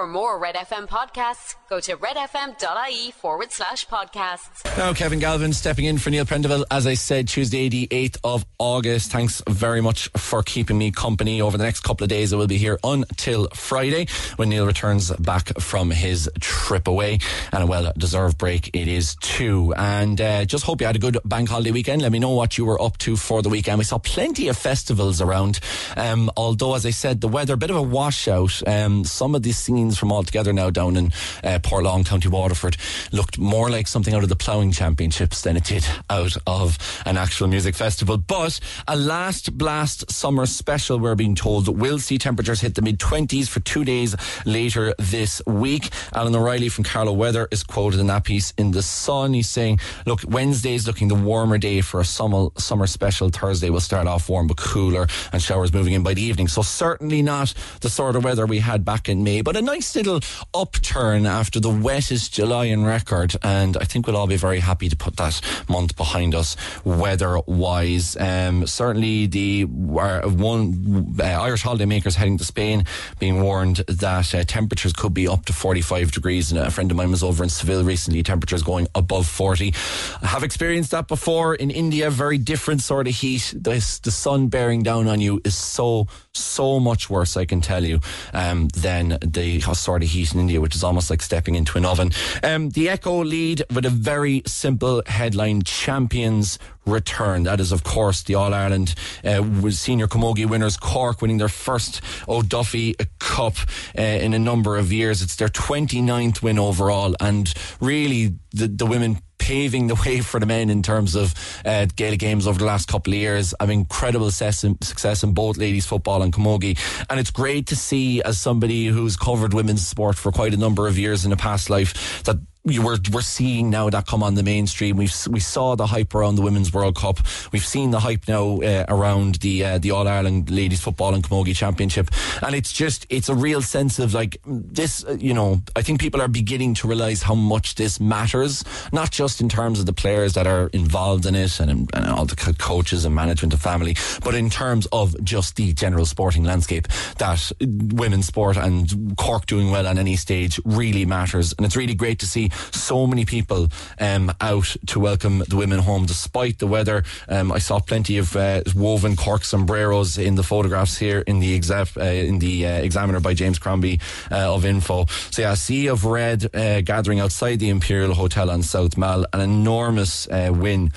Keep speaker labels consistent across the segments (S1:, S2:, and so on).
S1: For more Red FM podcasts, go to redfm.ie forward slash podcasts.
S2: Now, Kevin Galvin stepping in for Neil Prendeville, as I said, Tuesday, the 8th of August. Thanks very much for keeping me company over the next couple of days. I will be here until Friday when Neil returns back from his trip away. And a well deserved break it is too. And uh, just hope you had a good bank holiday weekend. Let me know what you were up to for the weekend. We saw plenty of festivals around. Um, although, as I said, the weather, a bit of a washout. Um, some of these scenes from all together now down in uh, Portlaw, County Waterford, looked more like something out of the ploughing championships than it did out of an actual music festival. But a last blast summer special, we're being told, will see temperatures hit the mid 20s for two days later this week. Alan O'Reilly from Carlow Weather is quoted in that piece in The Sun. He's saying, look, Wednesday is looking the warmer day for a summer, summer special. Thursday will start off warm but cooler and showers moving in by the evening. So certainly not the sort of weather we had back in May, but a nice little upturn after the wettest July in record. And I think we'll all be very happy to put that month behind us weather wise. Um, certainly the uh, one uh, Irish holidaymakers heading to Spain being warned that uh, temperatures could be up to 45 degrees. And a friend of mine was over in Seville recently, temperatures going above 40. I have experienced that before in India, very different sort of heat. This, the sun bearing down on you is so, so much worse, I can tell you, um, than the sort of heat in India, which is almost like stepping into an oven. Um, the Echo lead with a very simple headline champions return. That is, of course, the All Ireland uh, senior camogie winners, Cork, winning their first O'Duffy Cup uh, in a number of years. It's their 29th win overall, and really the, the women paving the way for the men in terms of uh, Gaelic games over the last couple of years. I mean, incredible success in both ladies football and camogie, and it's great to see as somebody who's covered women's sport for quite a number of years in a past life that we're we're seeing now that come on the mainstream. We've we saw the hype around the Women's World Cup. We've seen the hype now uh, around the uh, the All Ireland Ladies Football and Camogie Championship, and it's just it's a real sense of like this. Uh, you know, I think people are beginning to realise how much this matters, not just in terms of the players that are involved in it and, and all the coaches and management and family, but in terms of just the general sporting landscape. That women's sport and Cork doing well on any stage really matters, and it's really great to see so many people um, out to welcome the women home despite the weather. Um, I saw plenty of uh, woven cork sombreros in the photographs here in the exa- uh, in the uh, Examiner by James Crombie uh, of INPHO. So yeah, sea of red uh, gathering outside the Imperial Hotel on South Mall. An enormous uh, win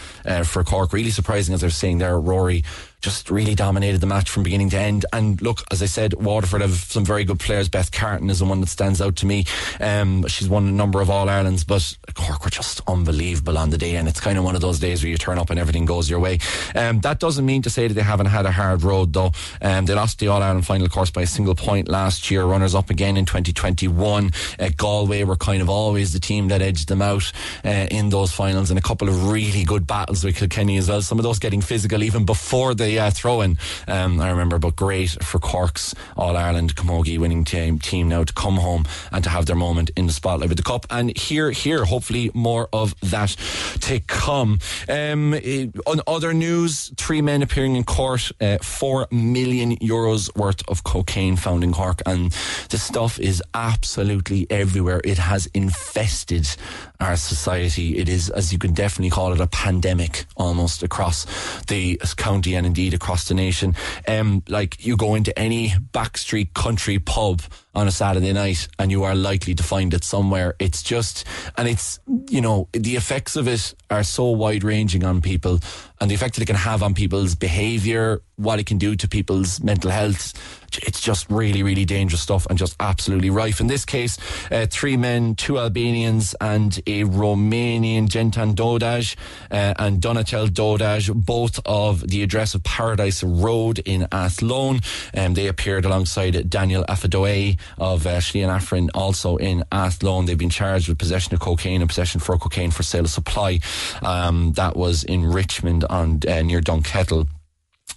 S2: for Cork. Really surprising, as they're saying there, Rory just really dominated the match from beginning to end. And look, as I said, Waterford have some very good players. Beth Carton is the one that stands out to me. Um, she's won a number of All Irelands, but Cork were just unbelievable on the day. And it's kind of one of those days where you turn up and everything goes your way. Um, that doesn't mean to say that they haven't had a hard road, though. Um, they lost the All Ireland final course by a single point last year. Runners up again in 2021. Uh, Galway were kind of always the team that edged them out uh, in those finals, and a couple of really good battles with Kilkenny as well. Some of those getting physical even before they uh, throw in. Um, I remember, but great for Cork's All Ireland Camogie winning team, team now to come home and to have their moment in the spotlight with the cup. And here, here, hopefully more of that to come. Um, eh, on other news, three men appearing in court, uh, four million euros worth of cocaine found in Cork, and the stuff is absolutely everywhere. It has infested our society. It is, as you can definitely call it, a pandemic almost across the county and indeed across the nation. Um, like you go into any backstreet country pub on a Saturday night and you are likely to find it somewhere. It's just, and it's, you know, the effects of it are so wide ranging on people and the effect that it can have on people's behavior, what it can do to people's mental health. It's just really, really dangerous stuff and just absolutely rife. In this case, uh, three men, two Albanians and a Romanian, Gentan Dodaj uh, and Donatel Dodaj, both of the address of Paradise Road in Athlone. Um, they appeared alongside Daniel Afadoe of uh, Afrin, also in Athlone. They've been charged with possession of cocaine and possession for cocaine for sale of supply. Um, that was in Richmond on uh, near Dunkettle.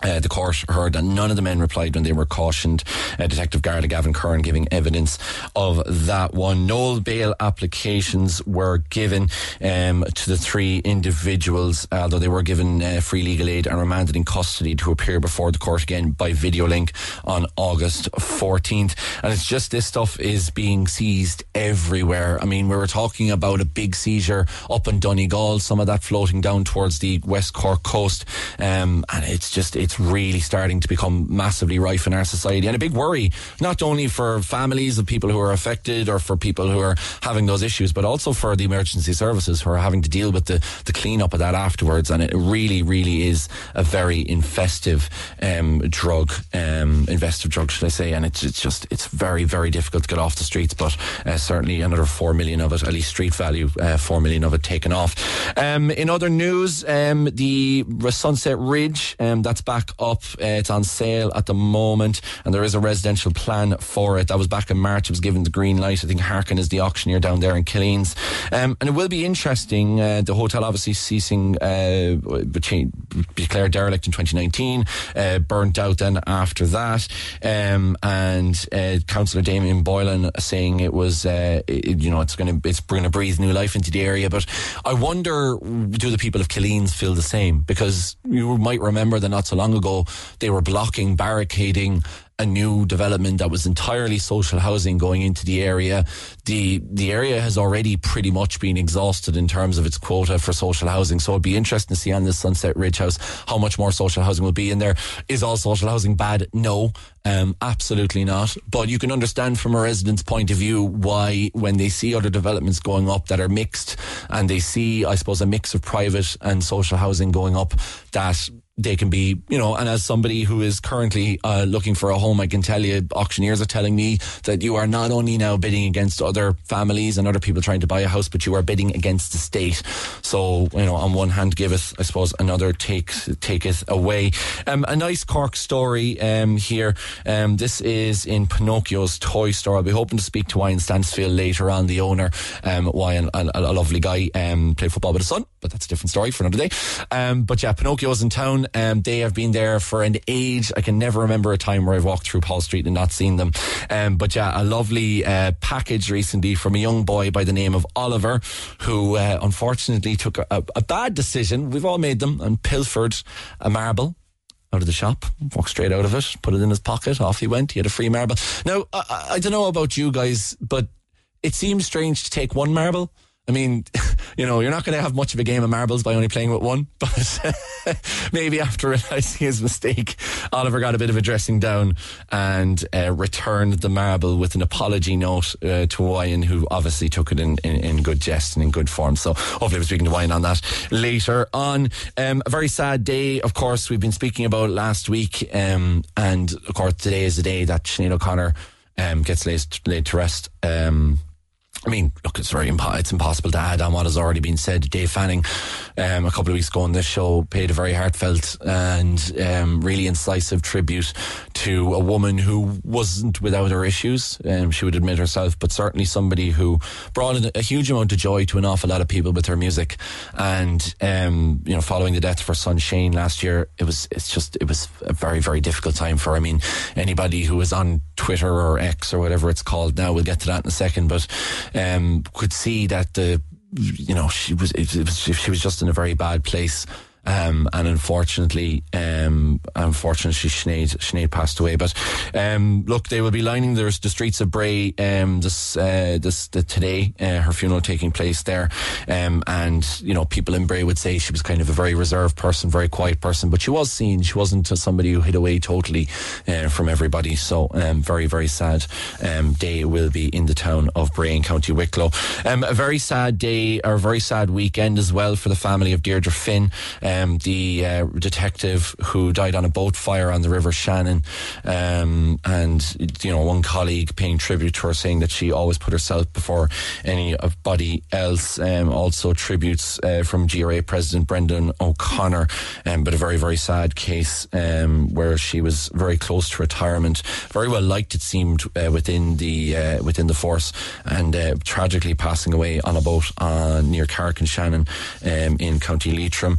S2: Uh, the court heard that none of the men replied when they were cautioned. Uh, Detective Garda Gavin Curran giving evidence of that one. No bail applications were given um, to the three individuals, although they were given uh, free legal aid and remanded in custody to appear before the court again by video link on August 14th. And it's just this stuff is being seized everywhere. I mean, we were talking about a big seizure up in Donegal, some of that floating down towards the West Cork coast. Um, and it's just, it's really starting to become massively rife in our society and a big worry, not only for families of people who are affected or for people who are having those issues, but also for the emergency services who are having to deal with the, the cleanup of that afterwards. And it really, really is a very infestive um, drug, um, investive drug, should I say. And it's, it's just, it's very, very difficult to get off the streets, but uh, certainly another 4 million of it, at least street value, uh, 4 million of it taken off. Um, in other news, um, the Sunset Ridge, um, that's back back up. Uh, it's on sale at the moment, and there is a residential plan for it. That was back in March. It was given the green light. I think Harkin is the auctioneer down there in Killeens. Um, and it will be interesting. Uh, the hotel obviously ceasing, uh, declared derelict in 2019, uh, burnt out then after that. Um, and uh, Councillor Damien Boylan saying it was, uh, it, you know, it's going to it's going to breathe new life into the area. But I wonder, do the people of Killeens feel the same? Because you might remember that not so long long ago, they were blocking, barricading a new development that was entirely social housing going into the area. The the area has already pretty much been exhausted in terms of its quota for social housing. So it'd be interesting to see on this Sunset Ridge House how much more social housing will be in there. Is all social housing bad? No. Um, absolutely not. But you can understand from a resident's point of view why, when they see other developments going up that are mixed, and they see, I suppose, a mix of private and social housing going up, that they can be, you know, and as somebody who is currently uh, looking for a home, I can tell you, auctioneers are telling me that you are not only now bidding against other families and other people trying to buy a house, but you are bidding against the state. So, you know, on one hand, giveth, I suppose, another take taketh away. Um, a nice Cork story um, here. Um, this is in Pinocchio's toy store. I'll be hoping to speak to Wyan Stansfield later on, the owner. Um, Wyan, a, a, lovely guy, um, played football with his son, but that's a different story for another day. Um, but yeah, Pinocchio's in town. Um, they have been there for an age. I can never remember a time where I've walked through Paul Street and not seen them. Um, but yeah, a lovely uh, package recently from a young boy by the name of Oliver, who uh, unfortunately took a, a bad decision. We've all made them and pilfered a marble out of the shop, walked straight out of it, put it in his pocket, off he went. He had a free marble. Now, I, I don't know about you guys, but it seems strange to take one marble I mean, you know, you're not going to have much of a game of marbles by only playing with one, but maybe after realizing his mistake, Oliver got a bit of a dressing down and uh, returned the marble with an apology note uh, to Wyan, who obviously took it in, in, in, good jest and in good form. So hopefully, we're speaking to Wyan on that later on. Um, a very sad day, of course, we've been speaking about last week, um, and of course, today is the day that Sinead O'Connor um, gets laid, laid to rest. Um, I mean, look, it's very impo- it's impossible to add on what has already been said. Dave Fanning, um, a couple of weeks ago on this show, paid a very heartfelt and um, really incisive tribute to a woman who wasn't without her issues. Um, she would admit herself, but certainly somebody who brought a, huge amount of joy to an awful lot of people with her music. And um, you know, following the death of her son Shane last year, it was it's just it was a very very difficult time for. Her. I mean, anybody who was on Twitter or X or whatever it's called now, we'll get to that in a second, but um, could see that the you know she was, was she was just in a very bad place um, and unfortunately, um, unfortunately, Sinead, Sinead passed away. But um, look, they will be lining the, the streets of Bray um, this, uh, this the, today. Uh, her funeral taking place there, um, and you know, people in Bray would say she was kind of a very reserved person, very quiet person, but she was seen. She wasn't somebody who hid away totally uh, from everybody. So, um, very, very sad day will be in the town of Bray in County Wicklow. A very sad day, or a very sad weekend as well for the family of Deirdre Finn. Um, the uh, detective who died on a boat fire on the River Shannon. Um, and, you know, one colleague paying tribute to her saying that she always put herself before anybody else. Um, also, tributes uh, from GRA President Brendan O'Connor, um, but a very, very sad case um, where she was very close to retirement, very well liked, it seemed, uh, within the uh, within the force, and uh, tragically passing away on a boat uh, near Carrick-on-Shannon um, in County Leitrim.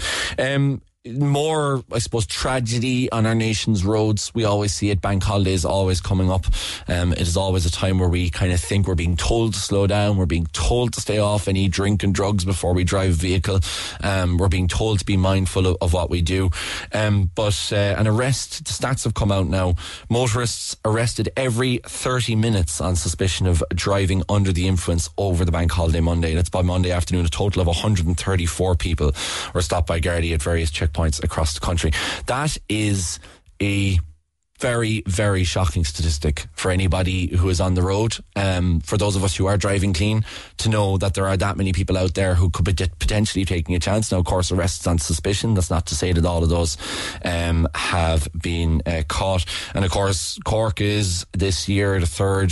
S2: Um, more, I suppose, tragedy on our nation's roads. We always see it. Bank holidays always coming up. Um, it is always a time where we kind of think we're being told to slow down. We're being told to stay off any drink and drugs before we drive a vehicle. Um, we're being told to be mindful of, of what we do. Um, but uh, an arrest, the stats have come out now. Motorists arrested every 30 minutes on suspicion of driving under the influence over the bank holiday Monday. That's by Monday afternoon. A total of 134 people were stopped by Gardaí at various checkpoints points across the country. That is a very, very shocking statistic for anybody who is on the road. Um, for those of us who are driving clean, to know that there are that many people out there who could be potentially taking a chance. Now, of course, arrests on suspicion. That's not to say that all of those um, have been uh, caught. And of course, Cork is this year the third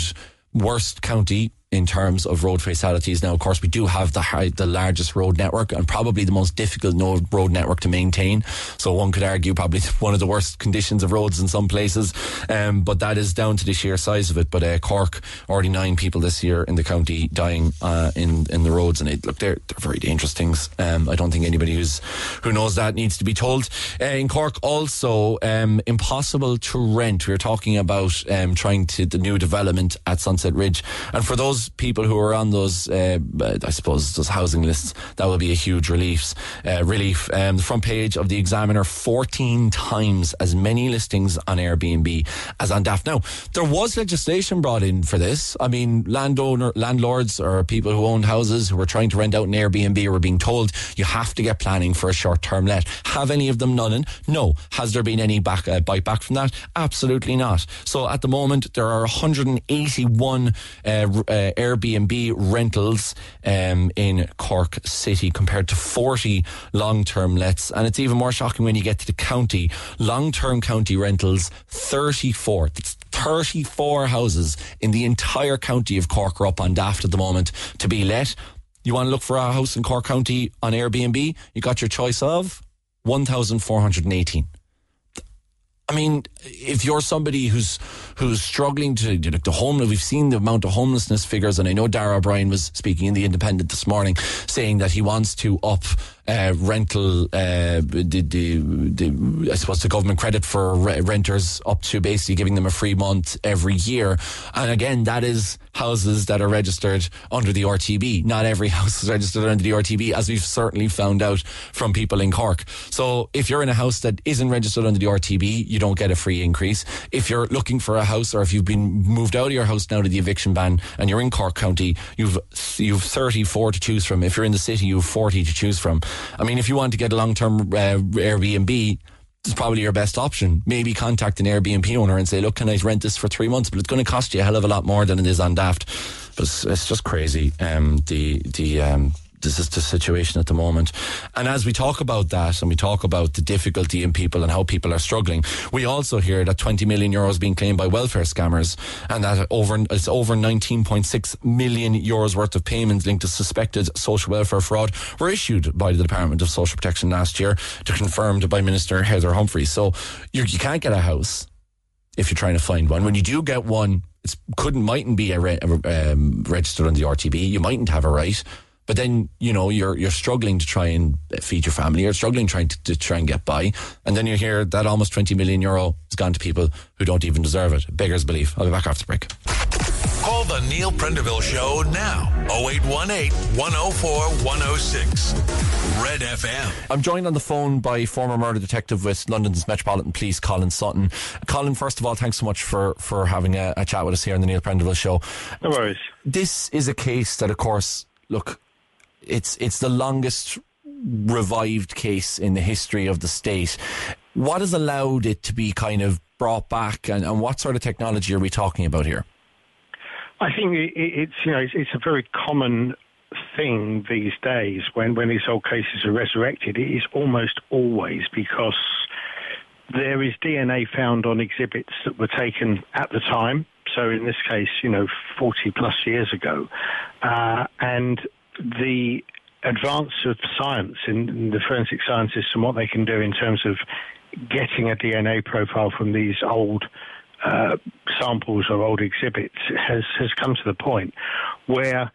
S2: worst county in terms of road fatalities. Now, of course, we do have the high, the largest road network and probably the most difficult road network to maintain. So one could argue probably one of the worst conditions of roads in some places. Um, but that is down to the sheer size of it. But uh, Cork, already nine people this year in the county dying uh, in in the roads, and it, look, they're they're very dangerous things. Um, I don't think anybody who's who knows that needs to be told. Uh, in Cork, also um, impossible to rent. We are talking about um, trying to the new development at Sunset Ridge, and for those people who are on those, uh, I suppose, those housing lists, that will be a huge relief. Uh, relief. Um, the front page of the Examiner, 14 times as many listings on Airbnb as on Daft. Now, there was legislation brought in for this. I mean, landowner, landlords or people who owned houses who were trying to rent out an Airbnb were being told you have to get planning for a short term let. Have any of them none? No. Has there been any back, uh, bite back from that? Absolutely not. So at the moment, there are 181 uh, uh, Airbnb rentals um, in Cork City compared to 40 long term lets. And it's even more shocking when you get to the county. Long term county rentals, 34. That's 34 houses in the entire county of Cork are up on Daft at the moment to be let. You want to look for a house in Cork County on Airbnb? You got your choice of 1,418. I mean, if you're somebody who's who's struggling to like the homeless, we've seen the amount of homelessness figures, and I know Darragh O'Brien was speaking in the Independent this morning, saying that he wants to up uh, rental, uh, the, the, the, I suppose the government credit for re- renters up to basically giving them a free month every year. And again, that is houses that are registered under the RTB. Not every house is registered under the RTB, as we've certainly found out from people in Cork. So if you're in a house that isn't registered under the RTB, you don't get a free increase. If you're looking for a house or if you've been moved out of your house now to the eviction ban and you're in Cork County, you've, you've 34 to choose from. If you're in the city, you have 40 to choose from. I mean, if you want to get a long term uh, Airbnb, it's probably your best option. Maybe contact an Airbnb owner and say, look, can I rent this for three months? But it's going to cost you a hell of a lot more than it is on Daft. But it's, it's just crazy. Um, the, the, um, this is the situation at the moment. And as we talk about that and we talk about the difficulty in people and how people are struggling, we also hear that 20 million euros being claimed by welfare scammers and that over it's over 19.6 million euros worth of payments linked to suspected social welfare fraud were issued by the Department of Social Protection last year, to confirmed by Minister Heather Humphreys. So you can't get a house if you're trying to find one. When you do get one, it couldn't mightn't be a, re- um, registered on the RTB. You mightn't have a right. But then you know you're you're struggling to try and feed your family. You're struggling trying to, to try and get by, and then you hear that almost 20 million euro has gone to people who don't even deserve it. Beggars belief. I'll be back after the break.
S3: Call the Neil Prendeville Show now. 0818 104 106. Red FM.
S2: I'm joined on the phone by former murder detective with London's Metropolitan Police, Colin Sutton. Colin, first of all, thanks so much for, for having a, a chat with us here on the Neil Prendeville Show.
S4: No worries.
S2: This is a case that, of course, look, it's it's the longest revived case in the history of the state. What has allowed it to be kind of brought back, and, and what sort of technology are we talking about here?
S4: I think it's you know it's, it's a very common thing these days when when these old cases are resurrected. It is almost always because there is DNA found on exhibits that were taken at the time. So in this case, you know, 40 plus years ago, uh, and the advance of science in, in the forensic scientists and what they can do in terms of getting a DNA profile from these old uh, samples or old exhibits has has come to the point where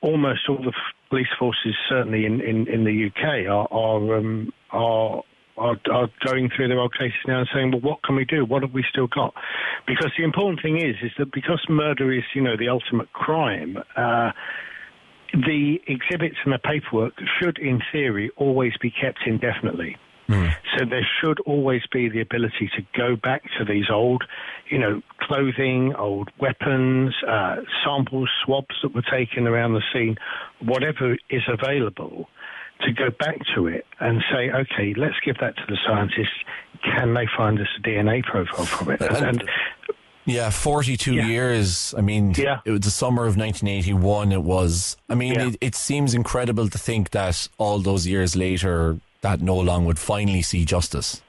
S4: almost all the police forces, certainly in, in, in the UK, are are, um, are are, are going through their old cases now and saying, well, what can we do? What have we still got? Because the important thing is, is that because murder is, you know, the ultimate crime, uh, the exhibits and the paperwork should, in theory, always be kept indefinitely. So there should always be the ability to go back to these old, you know, clothing, old weapons, uh, samples, swabs that were taken around the scene, whatever is available, to go back to it and say, okay, let's give that to the scientists. Can they find us a DNA profile from it? And, and
S2: Yeah, 42
S4: Yeah.
S2: years. I mean,
S4: Yeah.
S2: it was the summer of 1981. It was, I mean,
S4: Yeah.
S2: it, it seems incredible to think that all those years later, that No Long would finally see justice.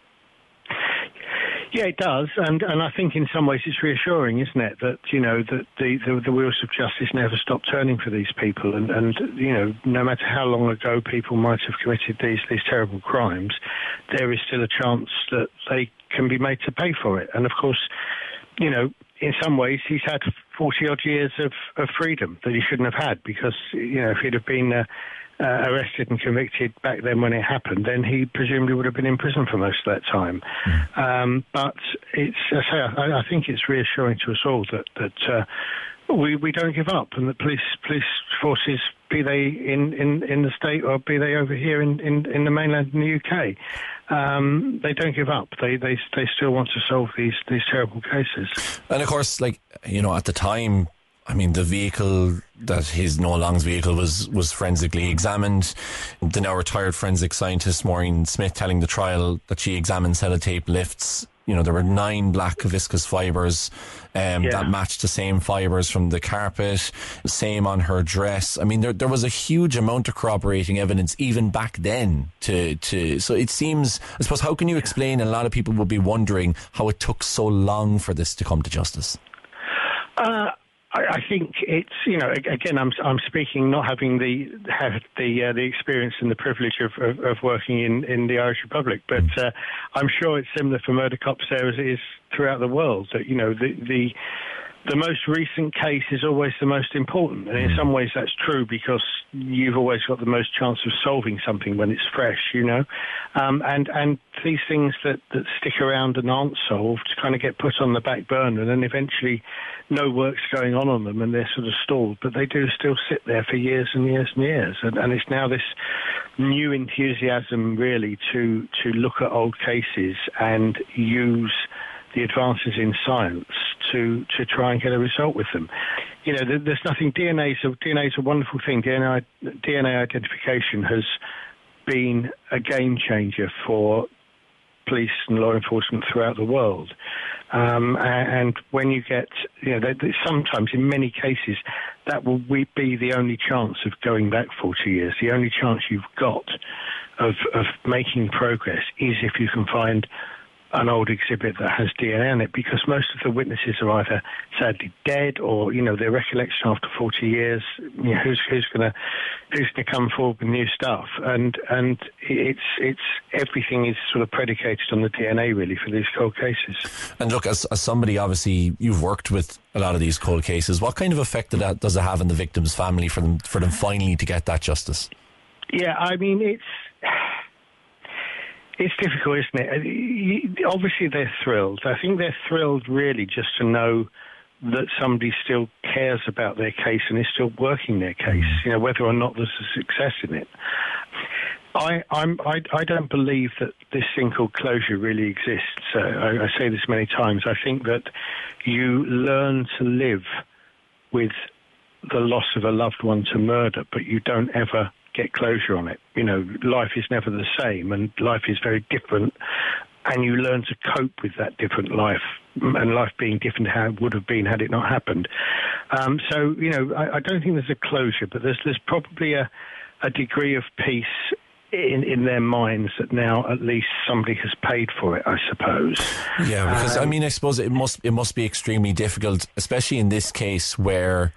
S4: Yeah, it does, and and I think in some ways it's reassuring, isn't it, that you know that the, the the wheels of justice never stop turning for these people, and and you know no matter how long ago people might have committed these these terrible crimes, there is still a chance that they can be made to pay for it, and of course, you know. In some ways, he's had 40 odd years of, of freedom that he shouldn't have had because, you know, if he'd have been uh, uh, arrested and convicted back then when it happened, then he presumably would have been in prison for most of that time. Um, but it's, I, say, I, I think it's reassuring to us all that that uh, we we don't give up, and that police police forces, be they in, in, in the state or be they over here in, in, in the mainland in the UK, um, they don't give up. They they they still want to solve these these terrible cases.
S2: And of course, like, you know, at the time, I mean, the vehicle that his No Long's vehicle was was forensically examined. The now retired forensic scientist Maureen Smith telling the trial that she examined sellotape lifts. You know, there were nine black viscous fibers um,
S4: Yeah.
S2: that matched the same fibers from the carpet, same on her dress. I mean, there there was a huge amount of corroborating evidence even back then. To to so it seems. I suppose how can you explain? And a lot of people will be wondering how it took so long for this to come to justice.
S4: Uh, I, I think it's you know again I'm I'm speaking not having the have the uh, the experience and the privilege of, of, of working in, in the Irish Republic, but uh, I'm sure it's similar for murder cops there as it is throughout the world. That you know the the the most recent case is always the most important, and in some ways that's true because you've always got the most chance of solving something when it's fresh, you know. Um, and and these things that, that stick around and aren't solved kind of get put on the back burner, and then eventually no work's going on on them, and they're sort of stalled. But they do still sit there for years and years and years, and, and it's now this new enthusiasm really to to look at old cases and use the advances in science to to try and get a result with them. You know, there's nothing. DNA is a, DNA is a wonderful thing. DNA DNA identification has been a game changer for police and law enforcement throughout the world. Um, and when you get, you know, sometimes in many cases, that will be the only chance of going back 40 years. The only chance you've got of, of making progress is if you can find an old exhibit that has DNA in it because most of the witnesses are either sadly dead or you know their recollection after 40 years you know, who's who's going to who's going to come forward with new stuff and and it's it's everything is sort of predicated on the DNA really for these cold cases
S2: And look, as, as somebody, obviously, you've worked with a lot of these cold cases. What kind of effect that, does it have on the victim's family for them for them finally to get that justice?
S4: Yeah, I mean it's it's difficult, isn't it? Uh, Obviously, they're thrilled. I think they're thrilled really just to know that somebody still cares about their case and is still working their case. You know, whether or not there's a success in it. I, I'm, I, I don't believe that this thing called closure really exists. Uh, I, I say this many times. I think that you learn to live with the loss of a loved one to murder, but you don't ever get closure on it. You know, life is never the same, and life is very different, and you learn to cope with that different life, and life being different how it would have been had it not happened. Um, so, you know, I, I don't think there's a closure, but there's there's probably a, a degree of peace. In, in their minds that now at least somebody has paid for it, I suppose.
S2: Yeah, because I mean, I suppose it must it must be extremely difficult, especially in this case where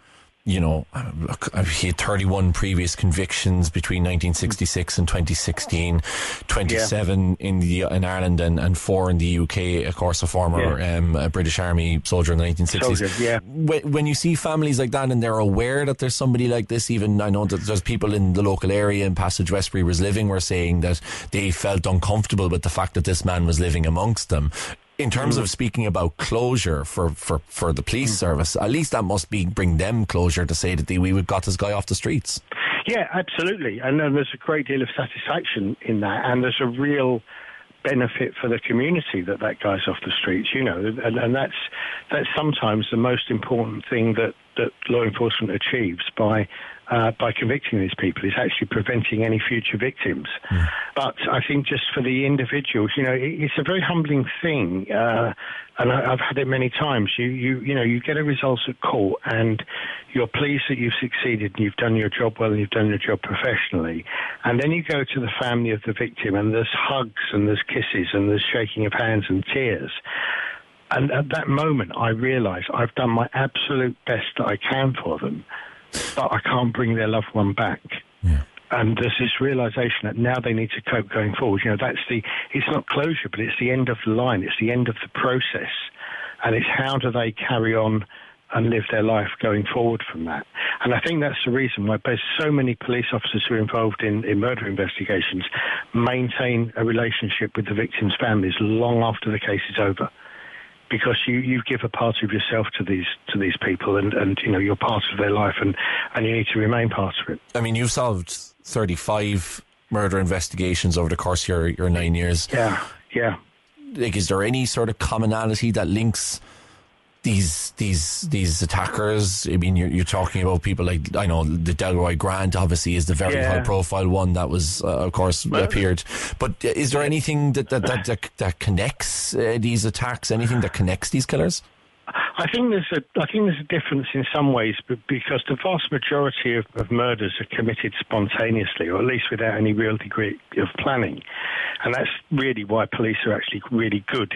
S2: you know, look, he had 31 previous convictions between 1966 and 2016, 27 yeah. in the in Ireland and, and four in the UK. Of course, a former yeah. um, a British Army soldier in the 1960s. Soldier,
S4: yeah.
S2: When, when, you see families like that and they're aware that there's somebody like this, even I know that there's people in the local area in Passage Westbury was living were saying that they felt uncomfortable with the fact that this man was living amongst them in terms mm. of speaking about closure for, for, for the police mm. service, at least that must be bring them closure to say that they, we we've got this guy off the streets.
S4: Yeah, absolutely. And, and there's a great deal of satisfaction in that. And there's a real benefit for the community that that guy's off the streets, you know, and, and that's that's sometimes the most important thing that, that law enforcement achieves by uh, by convicting these people is actually preventing any future victims. Mm. But I think just for the individuals, you know, it, it's a very humbling thing, uh, and I, have had it many times. You, you, you know, you get a result at court, and you're pleased that you've succeeded and you've done your job well and you've done your job professionally, and then you go to the family of the victim, and there's hugs and there's kisses and there's shaking of hands and tears. And at that moment, I realise I've done my absolute best that I can for them but I can't bring their loved one back. Yeah. And there's this realization that now they need to cope going forward. You know, that's the, it's not closure, but it's the end of the line. It's the end of the process. And it's how do they carry on and live their life going forward from that. And I think that's the reason why there's so many police officers who are involved in, in murder investigations maintain a relationship with the victims' families long after the case is over because you, you give a part of yourself to these to these people and, and you know you're part of their life and, and you need to remain part of it.
S2: I mean you've solved thirty five murder investigations over the course of your, your nine years.
S4: Yeah, yeah.
S2: Like is there any sort of commonality that links these these these attackers. I mean, you're, you're talking about people like I know the Delroy Grant obviously is the very yeah. high profile one that was uh, of course well, appeared. But is there anything that that that, that, that connects uh, these attacks? Anything that connects these killers?
S4: I think there's a I think there's a difference in some ways, because the vast majority of, of, murders are committed spontaneously, or at least without any real degree of planning, and that's really why police are actually really good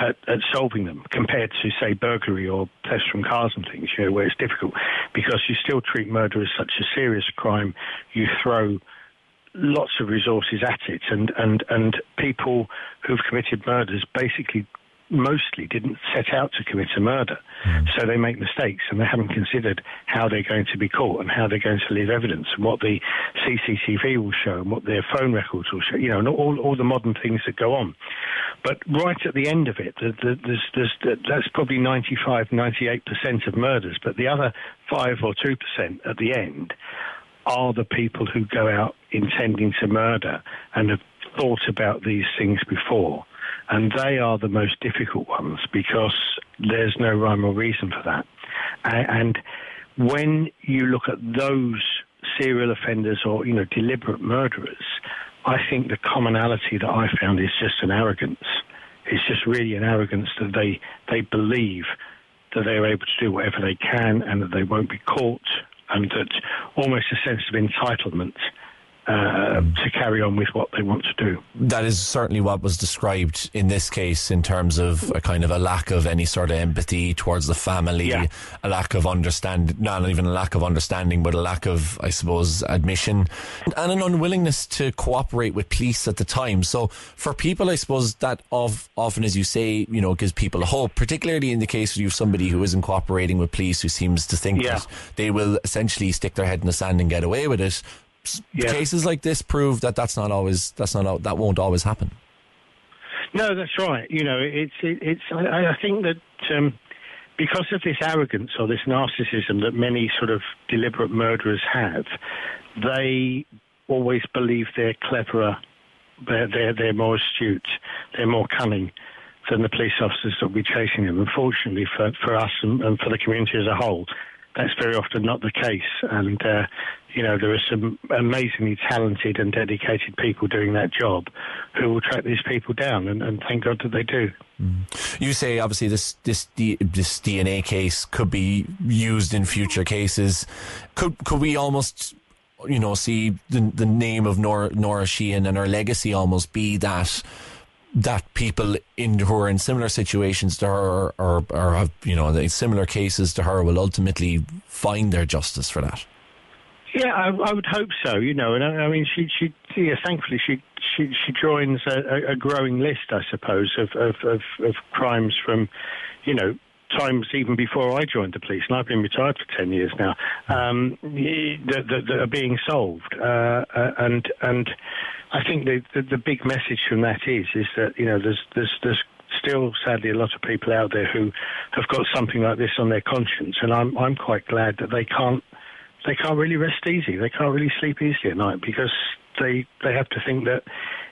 S4: at, at, solving them compared to, say, burglary or thefts from cars and things, you know, where it's difficult because you still treat murder as such a serious crime. You throw lots of resources at it, and, and, and people who've committed murders basically mostly didn't set out to commit a murder. Mm. So they make mistakes and they haven't considered how they're going to be caught and how they're going to leave evidence and what the CCTV will show and what their phone records will show, you know, and all, all the modern things that go on. But right at the end of it, there's, there's, that's probably 95, 98% of murders, but the other 5 or 2% at the end are the people who go out intending to murder and have thought about these things before. And they are the most difficult ones because there's no rhyme or reason for that. And when you look at those serial offenders or, you know, deliberate murderers, I think the commonality that I found is just an arrogance. It's just really an arrogance that they, they believe that they're able to do whatever they can and that they won't be caught and that almost a sense of entitlement uh, to carry on with what they want to do.
S2: That is certainly what was described in this case in terms of a kind of a lack of any sort of empathy towards the family, yeah. a lack of understanding, not even a lack of understanding, but a lack of, I suppose, admission and an unwillingness to cooperate with police at the time. So for people, I suppose that of, often, as you say, you know, gives people hope, particularly in the case of you have somebody who isn't cooperating with police, who seems to think yeah. that they will essentially stick their head in the sand and get away with it yeah. cases like this prove that that's not always that's not that won't always happen.
S4: No, that's right. You know, it's it, it's. I, I, think that um, because of this arrogance or this narcissism that many sort of deliberate murderers have, they always believe they're cleverer, they're they're, they're more astute, they're more cunning than the police officers that will be chasing them. Unfortunately for, for us and, and for the community as a whole, that's very often not the case. And, uh, you know, there are some amazingly talented and dedicated people doing that job who will track these people down, and, and thank God that they do.
S2: Mm. You say obviously this this this DNA case could be used in future cases. Could could we almost you know see the the name of Nora Nora Sheehan and her legacy almost be that that people in who are in similar situations to her or, or have you know similar cases to her will ultimately find their justice for that.
S4: Yeah, I, I would hope so. You know, and I, I mean, she, she, yeah, thankfully, she, she, she joins a, a growing list, I suppose, of, of, of, of crimes from, you know, times even before I joined the police, and I've been retired for ten years now, um, that, that, that, are being solved. Uh, uh, and and I think the, the, the big message from that is is that you know there's there's there's still sadly a lot of people out there who have got something like this on their conscience, and I'm I'm quite glad that they can't they can't really rest easy. They can't really sleep easy at night because they they have to think that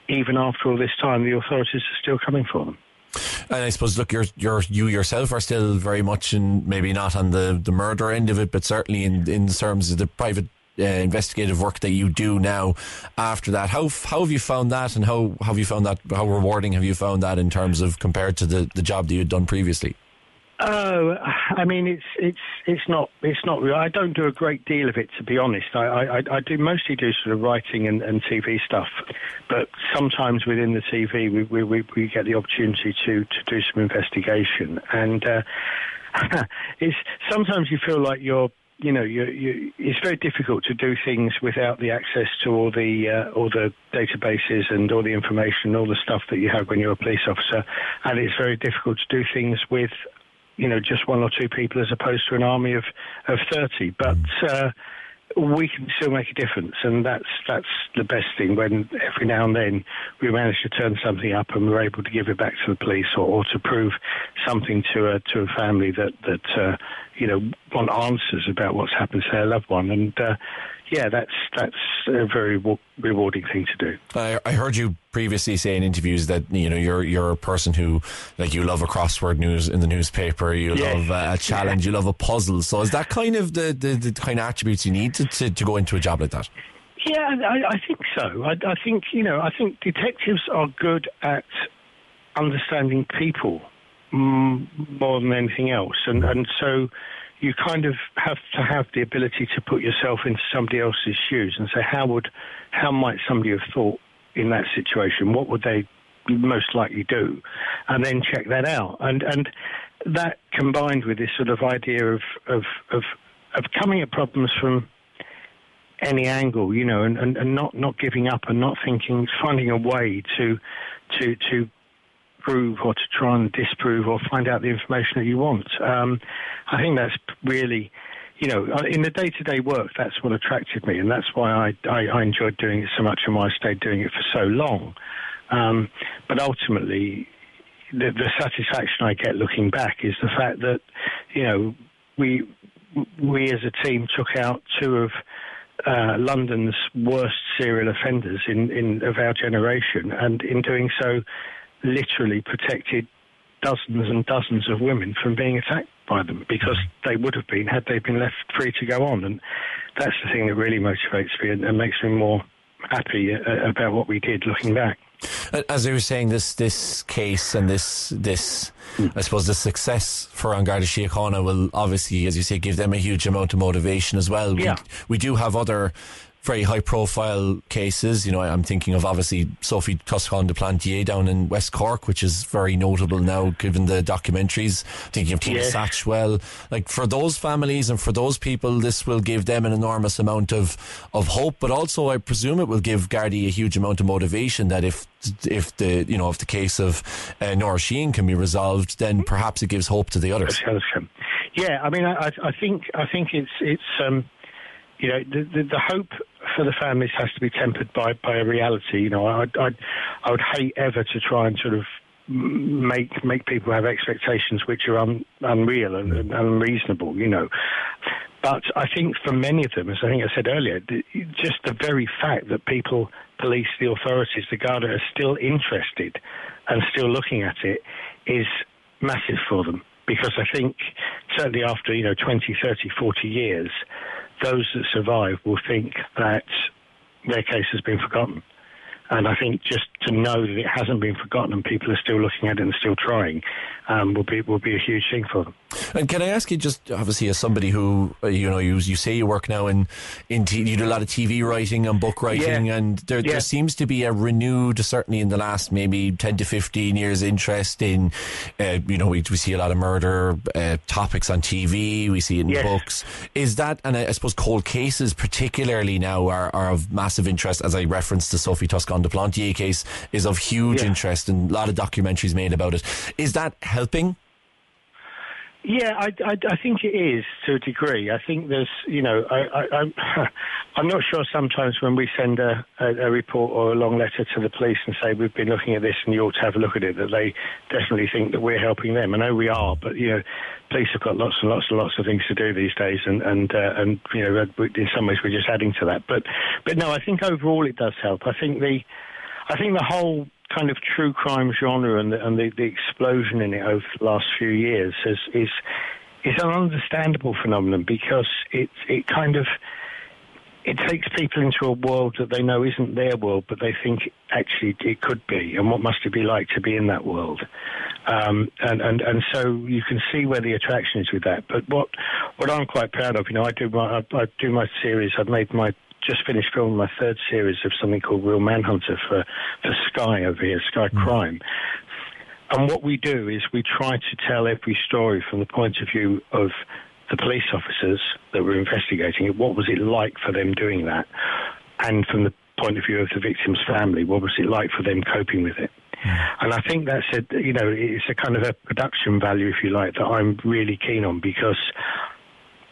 S4: even after all this time, the authorities are still coming for them.
S2: And I suppose, look, you're, you're, you yourself are still very much in, maybe not on the, the murder end of it, but certainly in, in terms of the private uh, investigative work that you do now after that. How, how have you found that and how, how have you found that, how rewarding have you found that in terms of compared to the, the job that you'd done previously?
S4: Oh, I mean, it's it's it's not it's not real. I don't do a great deal of it, to be honest. I I, I do mostly do sort of writing and, and TV stuff, but sometimes within the TV we we, we get the opportunity to to do some investigation, and uh, it's sometimes you feel like you're you know, you, you, it's very difficult to do things without the access to all the uh, all the databases and all the information, all the stuff that you have when you're a police officer, and it's very difficult to do things with you know, just one or two people as opposed to an army of, of 30. But uh, we can still make a difference, and that's that's the best thing. When every now and then we manage to turn something up and we're able to give it back to the police, or, or to prove something to a to a family that that uh, you know want answers about what's happened to their loved one, and uh, yeah, that's that's a very rewarding thing to do.
S2: I, I, heard you previously say in interviews that you know you're you're a person who like you love a crossword news in the newspaper, you yes. love a, a challenge, yeah. you love a puzzle. So is that kind of the, the, the kind of attributes you need to, to, to, go into a job like that?
S4: Yeah, I, I think so. I, I think you know I think detectives are good at understanding people mm, more than anything else, and and so you kind of have to have the ability to put yourself into somebody else's shoes and say, how would, how might somebody have thought in that situation? What would they most likely do? And then check that out. And and that combined with this sort of idea of of of, of coming at problems from any angle, you know, and, and, and not, not giving up and not thinking, finding a way to to to prove or to try and disprove or find out the information that you want. Um, I think that's really, you know, in the day-to-day work, that's what attracted me, and that's why I, I, I enjoyed doing it so much and why I stayed doing it for so long. Um, but ultimately, the, the satisfaction I get looking back is the fact that, you know, we we as a team took out two of uh, London's worst serial offenders in, in of our generation, and in doing so, literally protected dozens and dozens of women from being attacked by them because they would have been had they been left free to go on. And that's the thing that really motivates me and, and makes me more happy uh, about what we did looking back.
S2: As you were saying, this this case and this this mm. I suppose the success for An Garda Síochána will obviously, as you say, give them a huge amount of motivation as well.
S4: Yeah.
S2: We, we do have other very high profile cases. You know, I'm thinking of obviously Sophie Toscan de Plantier down in West Cork, which is very notable now given the documentaries. Thinking of Tina yes. Satchwell. Like for those families and for those people, this will give them an enormous amount of, of hope, but also I presume it will give Gardaí a huge amount of motivation that if if the you know if the case of uh, Nora Sheehan can be resolved, then perhaps it gives hope to the others.
S4: Yeah, I mean, I, I think I think it's it's um, you know, the, the, the, hope for the families has to be tempered by, by a reality. You know, I, I, I would hate ever to try and sort of make make people have expectations which are un, unreal and, and, unreasonable. You know, but I think for many of them, as I think I said earlier, the, just the very fact that people, police, the authorities, the Garda are still interested and still looking at it is massive for them. Because I think certainly after you know 20, 30, 40 years those that survive will think that their case has been forgotten. And I think just to know that it hasn't been forgotten and people are still looking at it and still trying um, will be will be a huge thing for them.
S2: And can I ask you, just obviously, as somebody who uh, you know, you you say you work now in in t- you do a lot of TV writing and book writing,
S4: Yeah.
S2: and there
S4: Yeah.
S2: there seems to be a renewed, certainly in the last maybe ten to fifteen years, interest in, uh, you know, we, we see a lot of murder uh, topics on TV, we see it in
S4: Yes.
S2: books. Is that, and I, I suppose cold cases particularly now are, are of massive interest, as I referenced the Sophie Toscan de Plantier case, is of huge
S4: Yeah.
S2: interest, and a lot of documentaries made about it. Is that helping?
S4: Yeah, I, I, I think it is to a degree. I think there's, you know, I, I, I'm, I'm not sure sometimes when we send a, a, a report or a long letter to the police and say we've been looking at this and you ought to have a look at it, that they definitely think that we're helping them. I know we are, but you know, police have got lots and lots and lots of things to do these days, and and uh, and you know, in some ways we're just adding to that. But but no, I think overall it does help. I think the I think the whole kind of true crime genre and the, and the, the explosion in it over the last few years has, is is an understandable phenomenon because it it kind of it takes people into a world that they know isn't their world, but they think actually it could be, and what must it be like to be in that world? Um, and, and and so you can see where the attraction is with that. But what what I'm quite proud of, you know, I do my I, I do my series. I've made my just finished filming my third series of something called Real Manhunter for for Sky over here, Sky hmm. Crime. And what we do is we try to tell every story from the point of view of the police officers that were investigating it. What was it like for them doing that? And from the point of view of the victim's family, what was it like for them coping with it? Hmm. And I think that's a, you know, it's a kind of a production value, if you like, that I'm really keen on because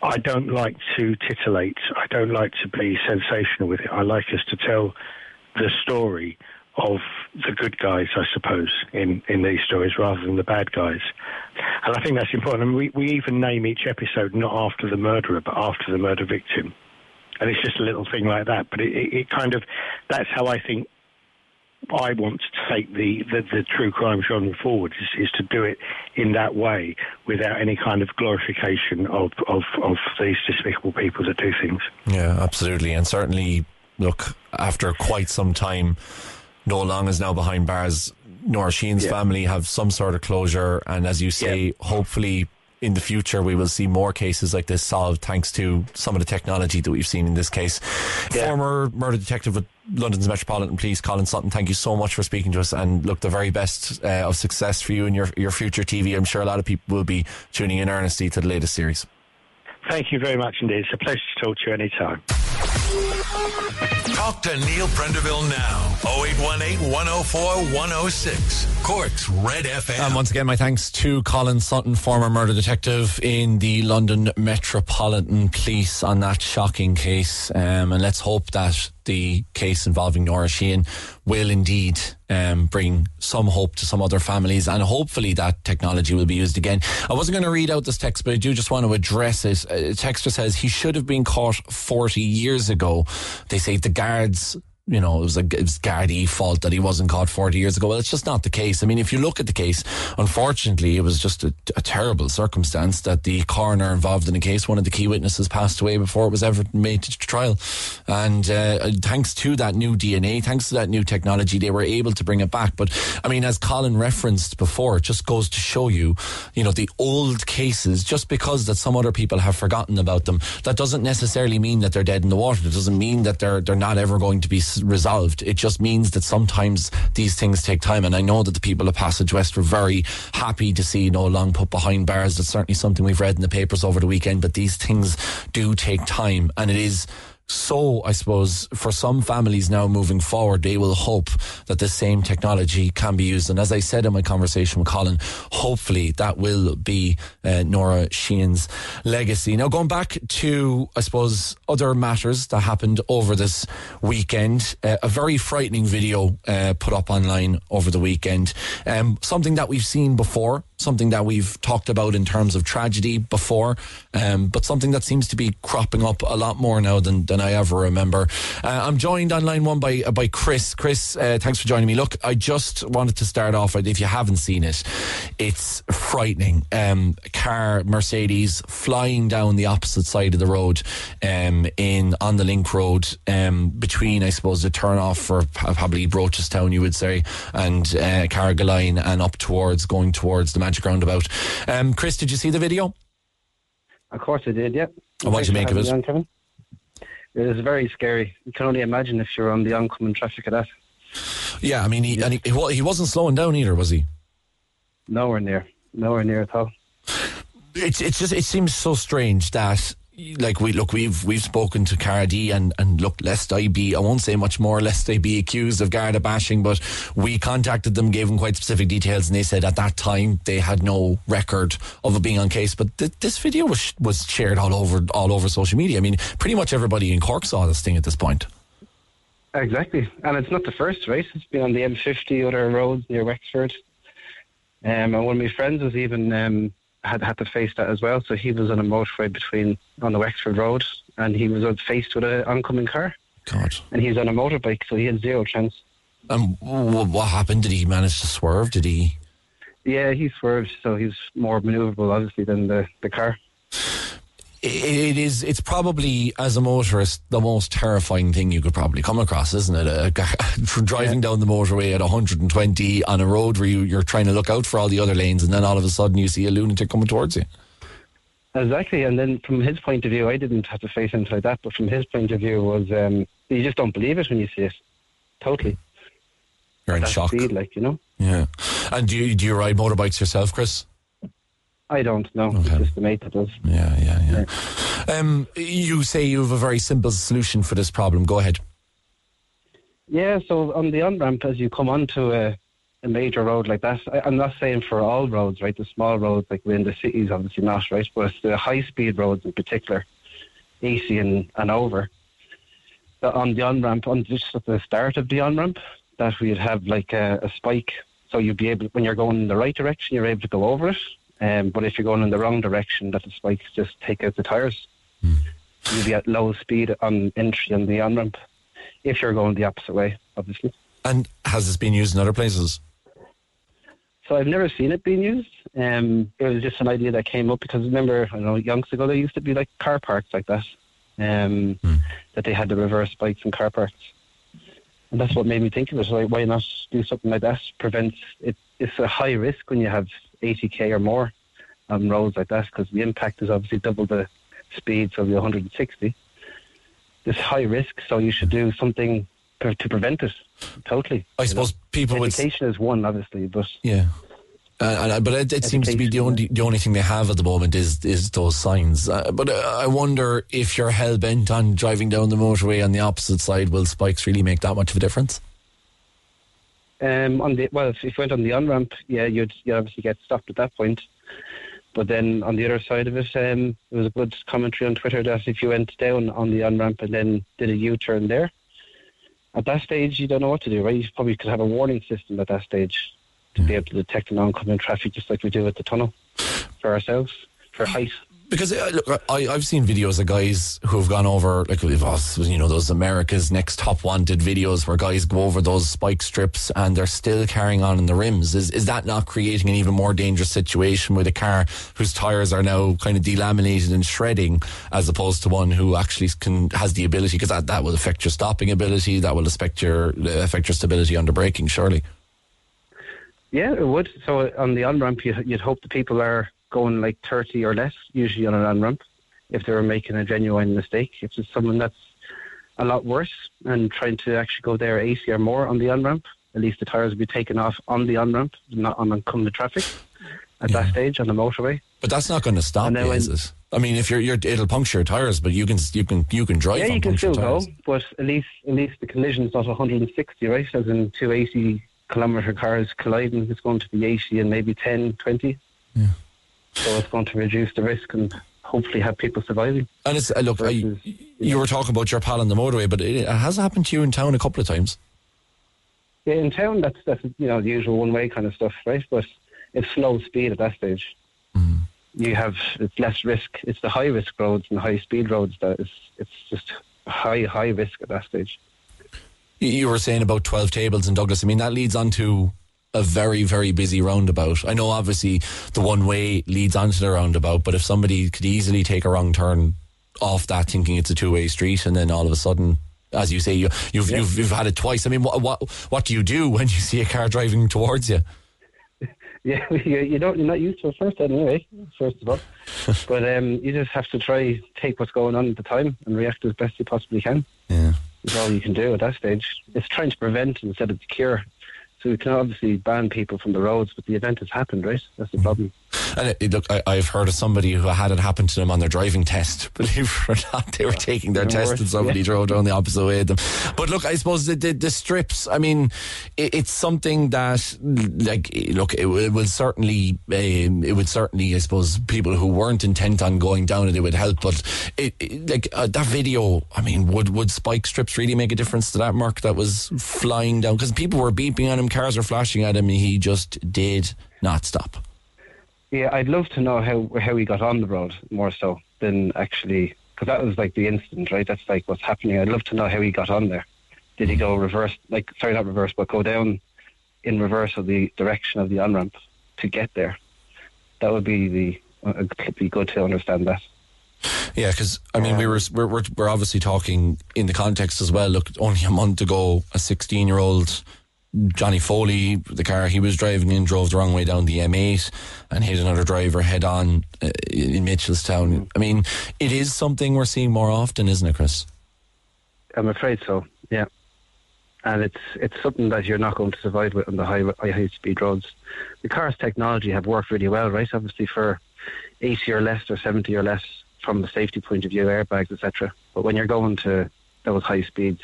S4: I don't like to titillate. I don't like to be sensational with it. I like us to tell the story of the good guys, I suppose, in, in these stories rather than the bad guys. And I think that's important. And we, we even name each episode not after the murderer, but after the murder victim. And it's just a little thing like that. But it, it, it kind of, that's how I think I want to take the, the, the true crime genre forward is, is to do it in that way without any kind of glorification of, of, of these despicable people that do things.
S2: Yeah, absolutely. And certainly, look, after quite some time, Noel Long is now behind bars. Nora Sheehan's
S4: Yeah.
S2: family have some sort of closure. And as you say, hopefully in the future we will see more cases like this solved thanks to some of the technology that we've seen in this case.
S4: Yeah.
S2: Former murder detective with London's Metropolitan Police, Colin Sutton, thank you so much for speaking to us and look the very best uh, of success for you and your, your future TV. I'm sure a lot of people will be tuning in earnestly to the latest series.
S4: Thank you very much indeed. It's a pleasure to talk to you anytime.
S3: Talk to Neil Prendeville now. 0818 104 106. Cork's Red FM.
S2: And once again, my thanks to Colin Sutton, former murder detective in the London Metropolitan Police on that shocking case. Um, and let's hope that the case involving Nora Sheehan will indeed um, bring some hope to some other families and hopefully that technology will be used again. I wasn't going to read out this text, but I do just want to address it. A texter says he should have been caught 40 years ago. They say the guards you know, it was a it was Gardaí fault that he wasn't caught 40 years ago. Well, it's just not the case. I mean, if you look at the case, unfortunately, it was just a, a terrible circumstance that the coroner involved in the case, one of the key witnesses, passed away before it was ever made to trial. And uh, thanks to that new DNA, thanks to that new technology, they were able to bring it back. But I mean, as Colin referenced before, it just goes to show you, you know, the old cases, just because that some other people have forgotten about them, that doesn't necessarily mean that they're dead in the water. It doesn't mean that they're they're not ever going to be resolved. It just means that sometimes these things take time. And I know that the people of Passage West were very happy to see Noel Long put behind bars. That's certainly something we've read in the papers over the weekend. But these things do take time, and it is so I suppose for some families now moving forward, they will hope that the same technology can be used. And as I said in my conversation with Colin, hopefully that will be uh, Nora Sheehan's legacy. Now going back to, I suppose, other matters that happened over this weekend, uh, a very frightening video uh, put up online over the weekend. Um, something that we've seen before, something that we've talked about in terms of tragedy before, um, but something that seems to be cropping up a lot more now than, than than I ever remember. Uh, I'm joined on line one by uh, by Chris. Chris, uh, thanks for joining me. Look, I just wanted to start off. If you haven't seen it, it's frightening. Um, car Mercedes flying down the opposite side of the road, um, in on the link road, um, between I suppose the turn off for probably Rochestown, you would say, and uh, Carrigaline, and up towards going towards the Magic Roundabout. Um, Chris, did you see the video?
S5: Of course I did, yeah.
S2: And what did you make of it?
S5: On, Kevin. It was very scary. You can only imagine if you're on the oncoming traffic of that.
S2: Yeah, I mean, he, and he, he wasn't slowing down either, was he?
S5: Nowhere near. Nowhere near at all.
S2: It's it's just it seems so strange that like we look we've we've spoken to Gardaí and and look lest I be I won't say much more lest they be accused of Garda bashing but we contacted them gave them quite specific details and they said at that time they had no record of it being on case. But th- this video was was shared all over all over social media. I mean pretty much everybody in Cork saw this thing at this point.
S5: Exactly. And it's not the first right? It's been on the M50 other roads near Wexford. Um, and one of my friends was even um, had had to face that as well. So he was on a motorway between on the Wexford Road, and he was faced with an oncoming car.
S2: God.
S5: And he's on a motorbike, so he had zero chance.
S2: Um, what happened? Did he manage to swerve? Did he?
S5: Yeah, he swerved, so he's more manoeuvrable, obviously, than the, the car
S2: it is it's probably as a motorist the most terrifying thing you could probably come across isn't it? A, driving yeah. down the motorway at 120 on a road where you, you're trying to look out for all the other lanes and then all of a sudden you see a lunatic coming towards you.
S5: Exactly and then from his point of view I didn't have to face anything like that but from his point of view was um, you just don't believe it when you see it. Totally.
S2: You're in shock.
S5: speed, like you know?
S2: Yeah. And do you, do you ride motorbikes yourself Chris
S5: I don't know. Okay. It's just the mate that does.
S2: Yeah, yeah, yeah. yeah. Um, you say you have a very simple solution for this problem. Go ahead.
S5: Yeah, so on the on ramp, as you come onto a, a major road like that, I, am not saying for all roads, right? The small roads, like within the cities, obviously not, right? But the high speed roads in particular, AC and, and over, on the on ramp, on just at the start of the on ramp, that we'd have like a, a spike. So you'd be able, when you're going in the right direction, you're able to go over it um, but if you're going in the wrong direction, that the spikes just take out the tyres. Mm. You'll be at low speed on entry on the on ramp. If you're going the opposite way, obviously.
S2: And has this been used in other places?
S5: So I've never seen it being used. Um, it was just an idea that came up because remember, I know, youngs ago there used to be like car parks like that, um, mm. that they had the reverse spikes in car parks, and that's what made me think of it. Like, why not do something like that? Prevents it. It's a high risk when you have 80k or more on roads like that because the impact is obviously double the speed, so the 160. It's high risk, so you should do something to prevent it. Totally.
S2: I suppose know? people
S5: education
S2: would...
S5: is one, obviously, but
S2: yeah. Uh, but it, it seems to be the only the only thing they have at the moment is is those signs. Uh, but uh, I wonder if you're hell bent on driving down the motorway on the opposite side, will spikes really make that much of a difference?
S5: Um, on the well, if you went on the on ramp, yeah, you'd you obviously get stopped at that point. But then on the other side of it, um, there was a good commentary on Twitter that if you went down on the on ramp and then did a U turn there, at that stage you don't know what to do, right? You probably could have a warning system at that stage to be able to detect an oncoming traffic, just like we do at the tunnel for ourselves for height
S2: because uh, look, I, I've seen videos of guys who have gone over, like we've you know, those America's Next Top Wanted videos where guys go over those spike strips and they're still carrying on in the rims. Is is that not creating an even more dangerous situation with a car whose tires are now kind of delaminated and shredding, as opposed to one who actually can has the ability? Because that, that will affect your stopping ability, that will affect your affect your stability under braking, surely.
S5: Yeah, it would. So on the on ramp, you'd hope the people are going like 30 or less, usually on an on ramp, if they were making a genuine mistake. If it's someone that's a lot worse and trying to actually go there 80 or more on the on ramp, at least the tyres would be taken off on the on ramp, not on oncoming traffic at yeah. that stage on the motorway.
S2: But that's not going to stop you, is it? I mean, if you're, you're, it'll puncture your tires, but you can, you can, you can drive.
S5: Yeah, you can still
S2: tires.
S5: go, but at least, at least the collision's not 160, right? As in 280 kilometre cars colliding, it's going to be 80 and maybe 10, 20.
S2: Yeah.
S5: So it's going to reduce the risk and hopefully have people surviving.
S2: And it's uh, look, versus, I, you, were talking about your pal on the motorway, but it, has happened to you in town a couple of times.
S5: Yeah, in town that's that's you know the usual one way kind of stuff, right? But it's slow speed at that stage.
S2: Mm.
S5: You have it's less risk. It's the high risk roads and high speed roads that is it's just high high risk at that stage.
S2: You were saying about 12 tables in Douglas. I mean, that leads on to a very, very busy roundabout. I know obviously the one way leads onto the roundabout, but if somebody could easily take a wrong turn off that thinking it's a two way street and then all of a sudden as you say you, you've, yeah. you've you've had it twice I mean what, what what do you do when you see a car driving towards you
S5: yeah, you don't. You're not used to it first anyway. First of all, but um, you just have to try take what's going on at the time and react as best you possibly can.
S2: Yeah,
S5: is all you can do at that stage. It's trying to prevent instead of cure. So we can obviously ban people from the roads, but the event has happened, right? That's the problem.
S2: And it, look, I, have heard of somebody who had it happen to them on their driving test. Believe it or not, they were taking their test worse, and somebody yeah. drove down the opposite way of them. But look, I suppose the, the, the strips. I mean, it, it's something that, like, look, it, it will certainly, um, it would certainly, I suppose, people who weren't intent on going down it, it would help. But it, like uh, that video, I mean, would would spike strips really make a difference to that mark that was flying down? Because people were beeping at him, cars were flashing at him, and he just did not stop.
S5: Yeah, I'd love to know how how he got on the road more so than actually because that was like the incident, right? That's like what's happening. I'd love to know how he got on there. Did he go reverse, like sorry, not reverse, but go down in reverse of the direction of the on ramp to get there? That would be the uh, could be good to understand that.
S2: Yeah, because I mean, we were we're, we're obviously talking in the context as well. Look, only a month ago, a 16 year old Johnny Foley, the car he was driving in, drove the wrong way down the M8 and hit another driver head on uh, in Mitchelstown. I mean, it is something we're seeing more often, isn't it, Chris?
S5: I'm afraid so. Yeah, and it's it's something that you're not going to survive with on the high high speed roads. The car's technology have worked really well, right? Obviously for 80 or less or 70 or less from the safety point of view, airbags, etc. But when you're going to those high speeds,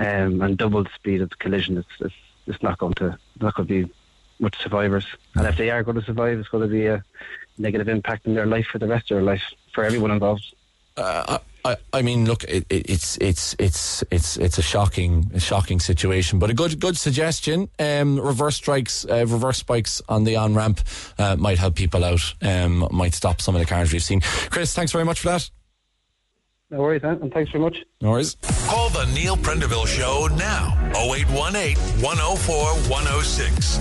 S5: um, and double the speed of the collision. It's, it's, it's not going to not going to be much survivors. And if they are going to survive, it's going to be a negative impact in their life for the rest of their life for everyone involved.
S2: Uh, I, I mean, look, it, it, it's it's it's it's it's a shocking, a shocking situation, but a good good suggestion. Um, reverse strikes, uh, reverse spikes on the on ramp uh, might help people out. Um, might stop some of the cars we've seen. Chris, thanks very much for that.
S5: No worries, man, and thanks very much.
S2: No worries.
S3: Call the Neil Prendeville Show now. 0818 104 106.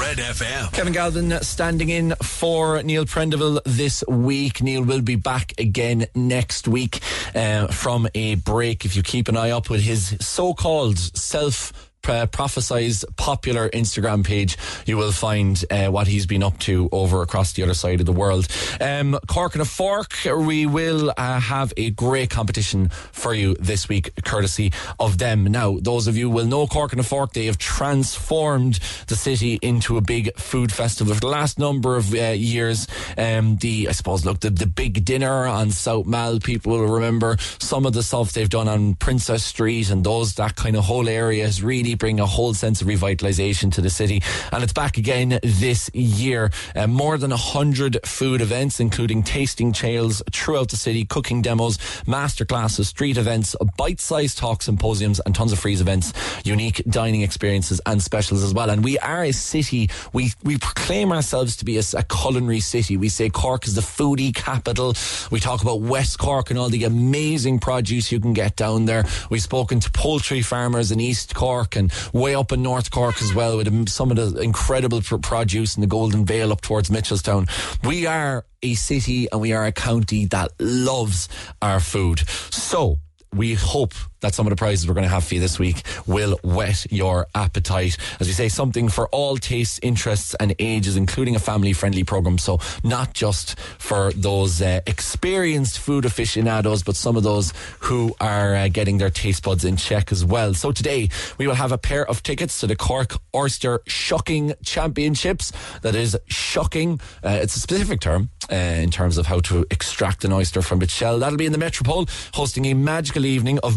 S3: Red FM.
S2: Kevin Galvin standing in for Neil Prendeville this week. Neil will be back again next week uh, from a break. If you keep an eye up with his so called self uh, prophesized popular Instagram page, you will find uh, what he's been up to over across the other side of the world. Um, Cork and a Fork, we will uh, have a great competition for you this week, courtesy of them. Now, those of you will know Cork and a Fork, they have transformed the city into a big food festival for the last number of uh, years. Um, the, I suppose, look, the, the big dinner on South Mall, people will remember some of the stuff they've done on Princess Street and those, that kind of whole area is really really bring a whole sense of revitalisation to the city. And it's back again this year. Uh, more than 100 food events, including tasting trails throughout the city, cooking demos, masterclasses, street events, bite-sized talk symposiums, and tons of free events, unique dining experiences and specials as well. And we are a city, we, we proclaim ourselves to be a, a culinary city. We say Cork is the foodie capital. We talk about West Cork and all the amazing produce you can get down there. We've spoken to poultry farmers in East Cork and way up in North Cork as well with some of the incredible produce in the Golden Vale up towards Mitchelstown. We are a city and we are a county that loves our food. So we hope that some of the prizes we're going to have for you this week will whet your appetite. As we say, something for all tastes, interests, and ages, including a family friendly program. So, not just for those uh, experienced food aficionados, but some of those who are uh, getting their taste buds in check as well. So, today we will have a pair of tickets to the Cork Oyster Shucking Championships. That is shocking. Uh, it's a specific term uh, in terms of how to extract an oyster from its shell. That'll be in the Metropole, hosting a magical evening of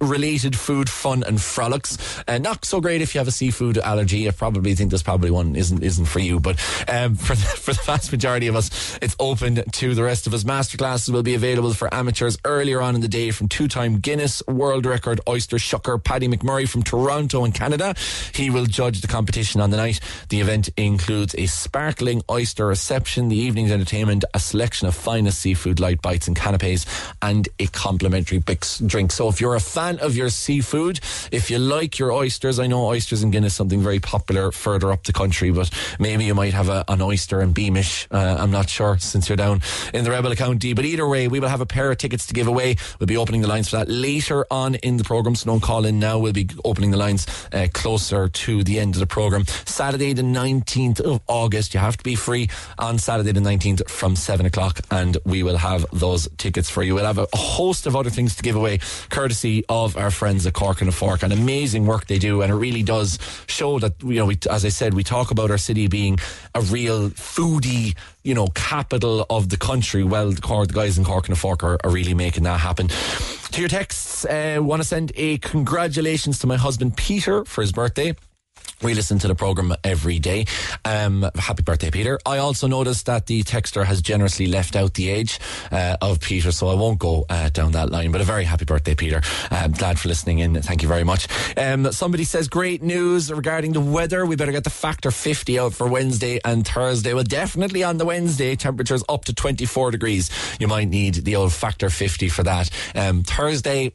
S2: related food fun and frolics. Uh, not so great if you have a seafood allergy. I probably think this probably one isn't isn't for you, but um, for the, for the vast majority of us, it's open to the rest of us. Masterclasses will be available for amateurs earlier on in the day from two-time Guinness World Record oyster shucker Paddy McMurray from Toronto in Canada. He will judge the competition on the night. The event includes a sparkling oyster reception. The evening's entertainment, a selection of finest seafood, light bites and canapes, and a complimentary drink. So if you're a fan of your seafood, if you like your oysters, I know oysters in Guinness something very popular further up the country, but maybe you might have a, an oyster in Beamish. Uh, I'm not sure since you're down in the Rebel County. But either way, we will have a pair of tickets to give away. We'll be opening the lines for that later on in the programme. So don't call in now. We'll be opening the lines uh, closer to the end of the programme. Saturday, the 19th of August. You have to be free on Saturday, the 19th from 7 o'clock, and we will have those tickets for you. We'll have a host of other things to give away, courtesy of our friends at Cork and a Fork. And amazing work they do, and it really does show that, you know, we, as I said, we talk about our city being a real foodie you know, capital of the country. Well, the, Cork, the guys in Cork and a Fork are, are really making that happen. To your texts, uh, want to send a congratulations to my husband Peter for his birthday. We listen to the program every day. Um, happy birthday, Peter. I also noticed that the texter has generously left out the age uh, of Peter, so I won't go uh, down that line. But a very happy birthday, Peter. I'm glad for listening in. Thank you very much. Um, somebody says great news regarding the weather. We better get the factor 50 out for Wednesday and Thursday. Well, definitely on the Wednesday, temperatures up to 24 degrees. You might need the old factor 50 for that. Um, Thursday,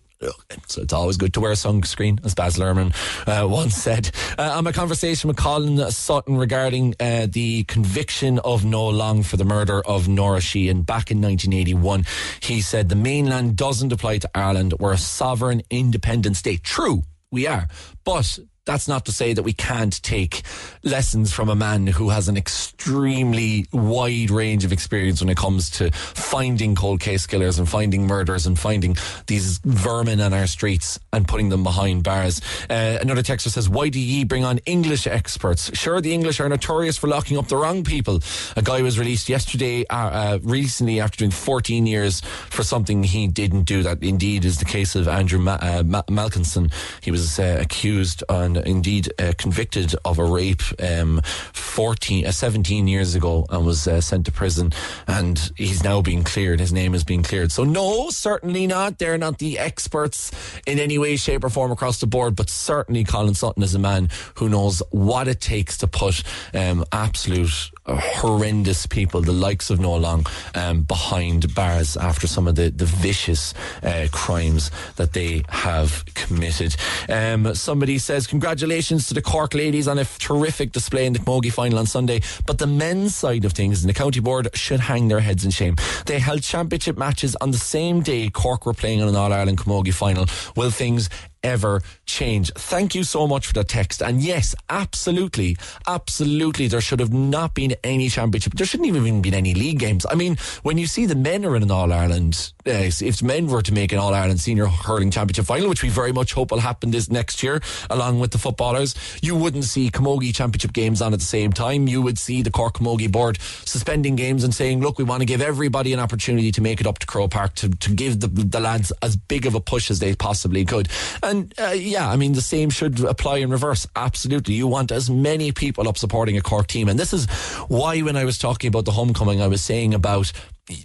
S2: so it's always good to wear sunscreen, as Baz Luhrmann uh, once said. Uh, on my conversation with Colin Sutton regarding uh, the conviction of Noel Long for the murder of Nora Sheehan back in 1981, he said the mainland doesn't apply to Ireland. We're a sovereign, independent state. True, we are. But that's not to say that we can't take lessons from a man who has an extremely wide range of experience when it comes to finding cold case killers and finding murders and finding these vermin on our streets and putting them behind bars. Uh, another texter says, Why do ye bring on English experts? Sure, the English are notorious for locking up the wrong people. A guy was released yesterday, uh, uh, recently, after doing 14 years for something he didn't do. That indeed is the case of Andrew Ma- uh, Ma- Malkinson. He was uh, accused on indeed uh, convicted of a rape um, 14, uh, 17 years ago and was uh, sent to prison. And he's now being cleared. His name is being cleared. So, no, certainly not. They're not the experts in any way, shape, or form across the board. But certainly, Colin Sutton is a man who knows what it takes to put um, absolute horrendous people, the likes of Noel Long, um, behind bars after some of the, the vicious uh, crimes that they have committed. Um, somebody says, Congratulations to the Cork ladies on a terrific display in the Camogie final on Sunday. But the men's side of things, in the county board should hang their heads in shame. They held championship matches on the same day Cork were playing in an All Ireland Camogie final. Will things ever change. Thank you so much for that text. And yes, absolutely, absolutely, there should have not been any championship. There shouldn't even been any league games. I mean, when you see the men are in an All Ireland, uh, if men were to make an All Ireland Senior Hurling Championship final, which we very much hope will happen this next year, along with the footballers, you wouldn't see Camogie Championship games on at the same time. You would see the Cork Camogie board suspending games and saying, look, we want to give everybody an opportunity to make it up to Croke Park to, to give the, the lads as big of a push as they possibly could. And uh, yeah, I mean, the same should apply in reverse. Absolutely. You want as many people up supporting a Cork team. And this is why, when I was talking about the homecoming, I was saying about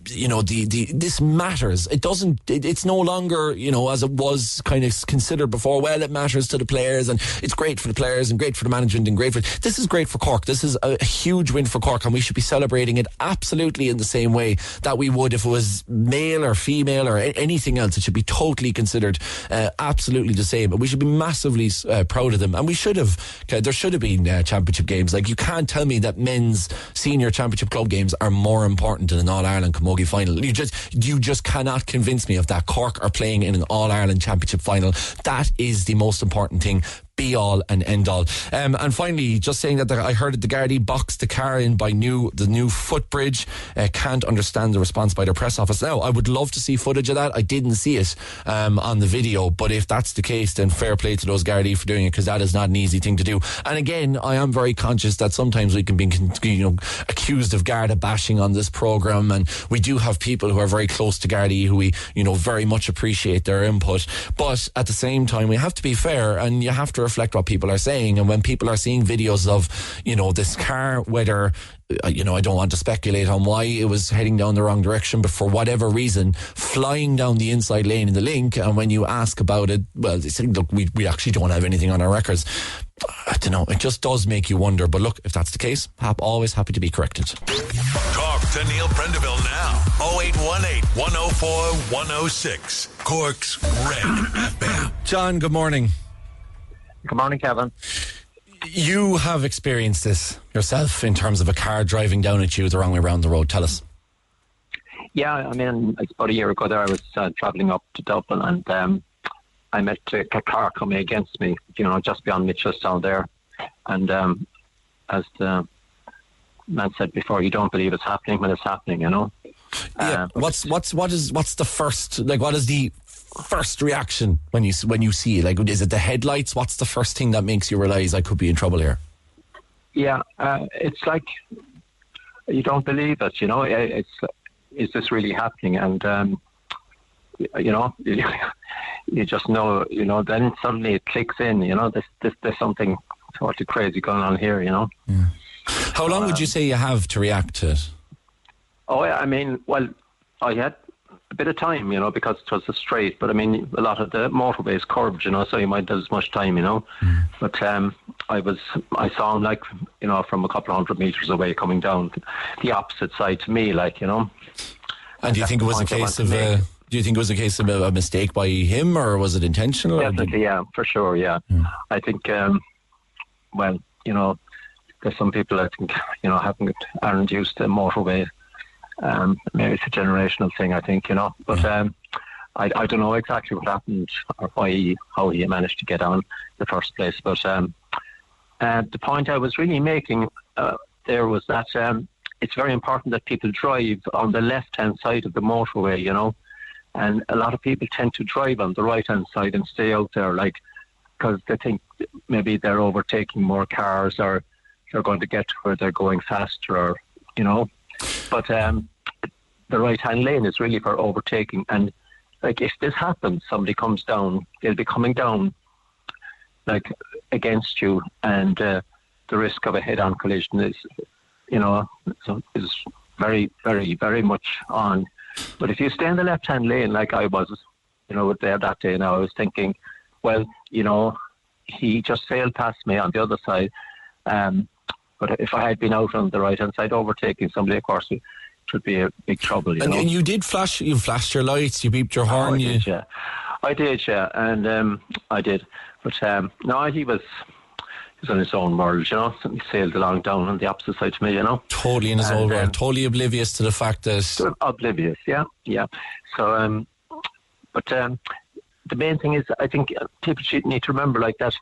S2: you know the, the this matters. It doesn't it, it's no longer you know as it was kind of considered before. Well it matters to the players and it's great for the players and great for the management and great for this is great for Cork. This is a, a huge win for Cork and we should be celebrating it absolutely in the same way that we would if it was male or female or a- anything else. It should be totally considered uh, absolutely the same but we should be massively uh, proud of them and we should have okay, there should have been uh, championship games. Like you can't tell me that men's senior championship club games are more important than an All-Ireland Camogie final. You just you just cannot convince me of that. Cork are playing in an All Ireland Championship final. That is the most important thing be all and end all. Um, and finally, just saying that the, I heard that the Gardaí boxed the car in by new the new footbridge. Uh, can't understand the response by their press office. Now, I would love to see footage of that. I didn't see it um, on the video, but if that's the case, then fair play to those Gardaí for doing it because that is not an easy thing to do. And again, I am very conscious that sometimes we can be you know accused of Garda bashing on this program, and we do have people who are very close to Gardaí who we you know very much appreciate their input. But at the same time, we have to be fair, and you have to reflect what people are saying. And when people are seeing videos of, you know, this car, whether uh, you know, I don't want to speculate on why it was heading down the wrong direction, but for whatever reason, flying down the inside lane in the link. And when you ask about it, well, they say, look, we, we actually don't have anything on our records. I don't know. It just does make you wonder. But look, if that's the case, I'm always happy to be corrected.
S3: Talk Talk to Neil Prendeville now. 0818 104 106. Cork's Red FM.
S2: John, good morning.
S6: Good morning, Kevin.
S2: You have experienced this yourself in terms of a car driving down at you the wrong way around the road. Tell us.
S6: Yeah, I mean, it's about a year ago there, I was uh, travelling up to Dublin and um, I met a, a car coming against me, you know, just beyond Mitchelstown there. And um, as the man said before, you don't believe it's happening when it's happening, you know.
S2: Yeah.
S6: Uh,
S2: what's what's what is what's the first like? What is the first reaction when you when you see it? Like, is it the headlights? What's the first thing that makes you realize I could be in trouble here?
S6: yeah, uh, it's like you don't believe it, you know. It's is this really happening? And um, you know, you just know, you know. Then suddenly it clicks in, you know. There's there's, there's something sort of crazy going on here, you know.
S2: How long would you say you have to react to it?
S6: Oh, yeah, I mean, well, I had a bit of time, you know, because it was a straight. But I mean, a lot of the motorway is curved, you know, so you might have as much time, you know. But um, I was, I saw him like, you know, from a couple of hundred meters away, coming down the opposite side to me, like, you know.
S2: And do you think it was a case of
S6: make.
S2: Do you think it was a case of a, mistake by him, or was it intentional?
S6: Definitely, yeah, for sure, yeah. I think, um, well, you know, there's some people I think, you know, haven't aren't used to motorway. Um, maybe it's a generational thing, I think, you know. But um, I, I don't know exactly what happened or why he, how he managed to get on in the first place. But um, uh, the point I was really making uh, there was that um, it's very important that people drive on the left-hand side of the motorway, you know. And a lot of people tend to drive on the right-hand side and stay out there, like, because they think maybe they're overtaking more cars or they're going to get to where they're going faster, or you know. But um, the right-hand lane is really for overtaking, and like if this happens, somebody comes down, they'll be coming down like against you, and uh, the risk of a head-on collision is, you know, is very, very, very much on. But if you stay in the left-hand lane, like I was, you know, there that day, now I was thinking, well, you know, he just sailed past me on the other side. Um, but if I had been out on the right-hand side overtaking somebody, of course, it would be a big trouble. You
S2: and,
S6: know?
S2: and you did flash. You flashed your lights. You beeped your
S6: Oh,
S2: horn.
S6: I
S2: you,
S6: did, yeah. I did, yeah, and um, I did. But um, no, he was he was on his own world, you know. He sailed along down on the opposite side to me, you know.
S2: totally in his
S6: And,
S2: own
S6: um,
S2: world. Totally oblivious to the fact that.
S6: Oblivious, yeah, yeah. So, um, but um, the main thing is, I think people should need to remember, like that,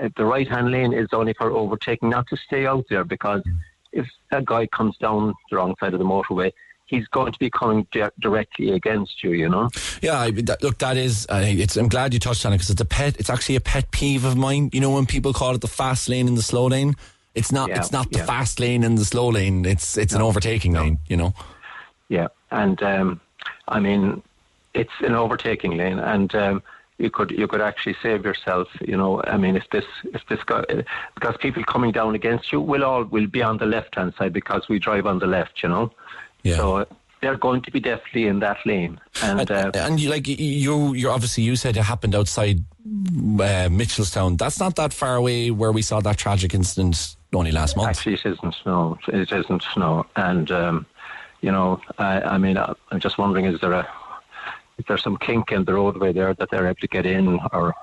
S6: uh, the right-hand lane is only for overtaking, not to stay out there, because if a guy comes down the wrong side of the motorway, he's going to be coming di- directly against you, you know.
S2: Yeah, I, that, look, that is. It's. I'm glad you touched on it because it's a pet. It's actually a pet peeve of mine. You know, when people call it the fast lane and the slow lane, it's not.
S6: Yeah,
S2: it's not the
S6: yeah.
S2: fast lane and the slow lane. It's it's an overtaking lane. You know.
S6: Yeah, and um, I mean, it's an overtaking lane, and um, you could you could actually save yourself. You know, I mean, if this if this guy because people coming down against you will all will be on the left hand side because we drive on the left. You know,
S2: Yeah.
S6: so they're going to be definitely in that lane, and.
S2: And,
S6: Uh,
S2: and you like you you obviously you said it happened outside uh, Mitchelstown. That's not that far away where we saw that tragic incident only last month.
S6: Actually, it isn't. No, it isn't. No, and um, you know, I, I mean, I'm just wondering: is there a is there some kink in the roadway there that they're able to get in, or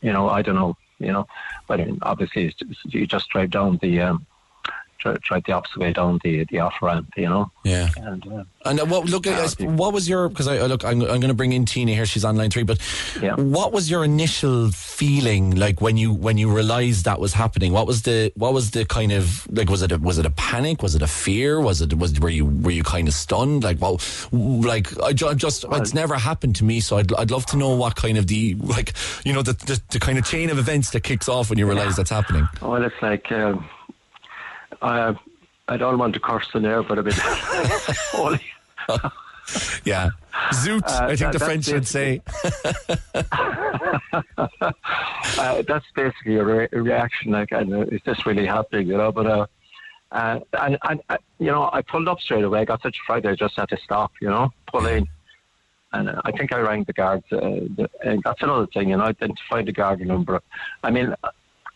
S6: you know, I don't know. You know, but obviously, it's you just drive down the um, try, try the opposite way down the the off ramp. You know,
S2: yeah.
S6: and uh,
S2: And uh, what look? I- what was your? Because I I look, I'm, I'm going to bring in Tina here. She's on line three. But
S6: Yeah.
S2: what was your initial feeling like when you when you realised that was happening? What was the what was the kind of like? Was it a, was it a panic? Was it a fear? Was it was were you were you kind of stunned? Like well, like I ju- just it's never happened to me. So I'd I'd love to know what kind of the like you know the the, the kind of chain of events that kicks off when you realise that's happening.
S6: well, it's like. Um, I I don't want to curse the there, but a bit holy.
S2: Yeah, zoot.
S6: Uh,
S2: I think
S6: that-
S2: the French would say.
S6: uh, that's basically a, re- a reaction. Like, and, uh, is this really happening? You know, but uh, uh, and, and uh, you know, I pulled up straight away. I got such a fright, I just had to stop. You know, pull in, and uh, I think I rang the guards. Uh, the, and that's another thing. You know, identified the guard number. I mean,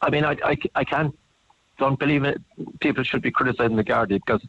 S6: I mean, I, I, I can't don't believe it. People should be criticising the guard because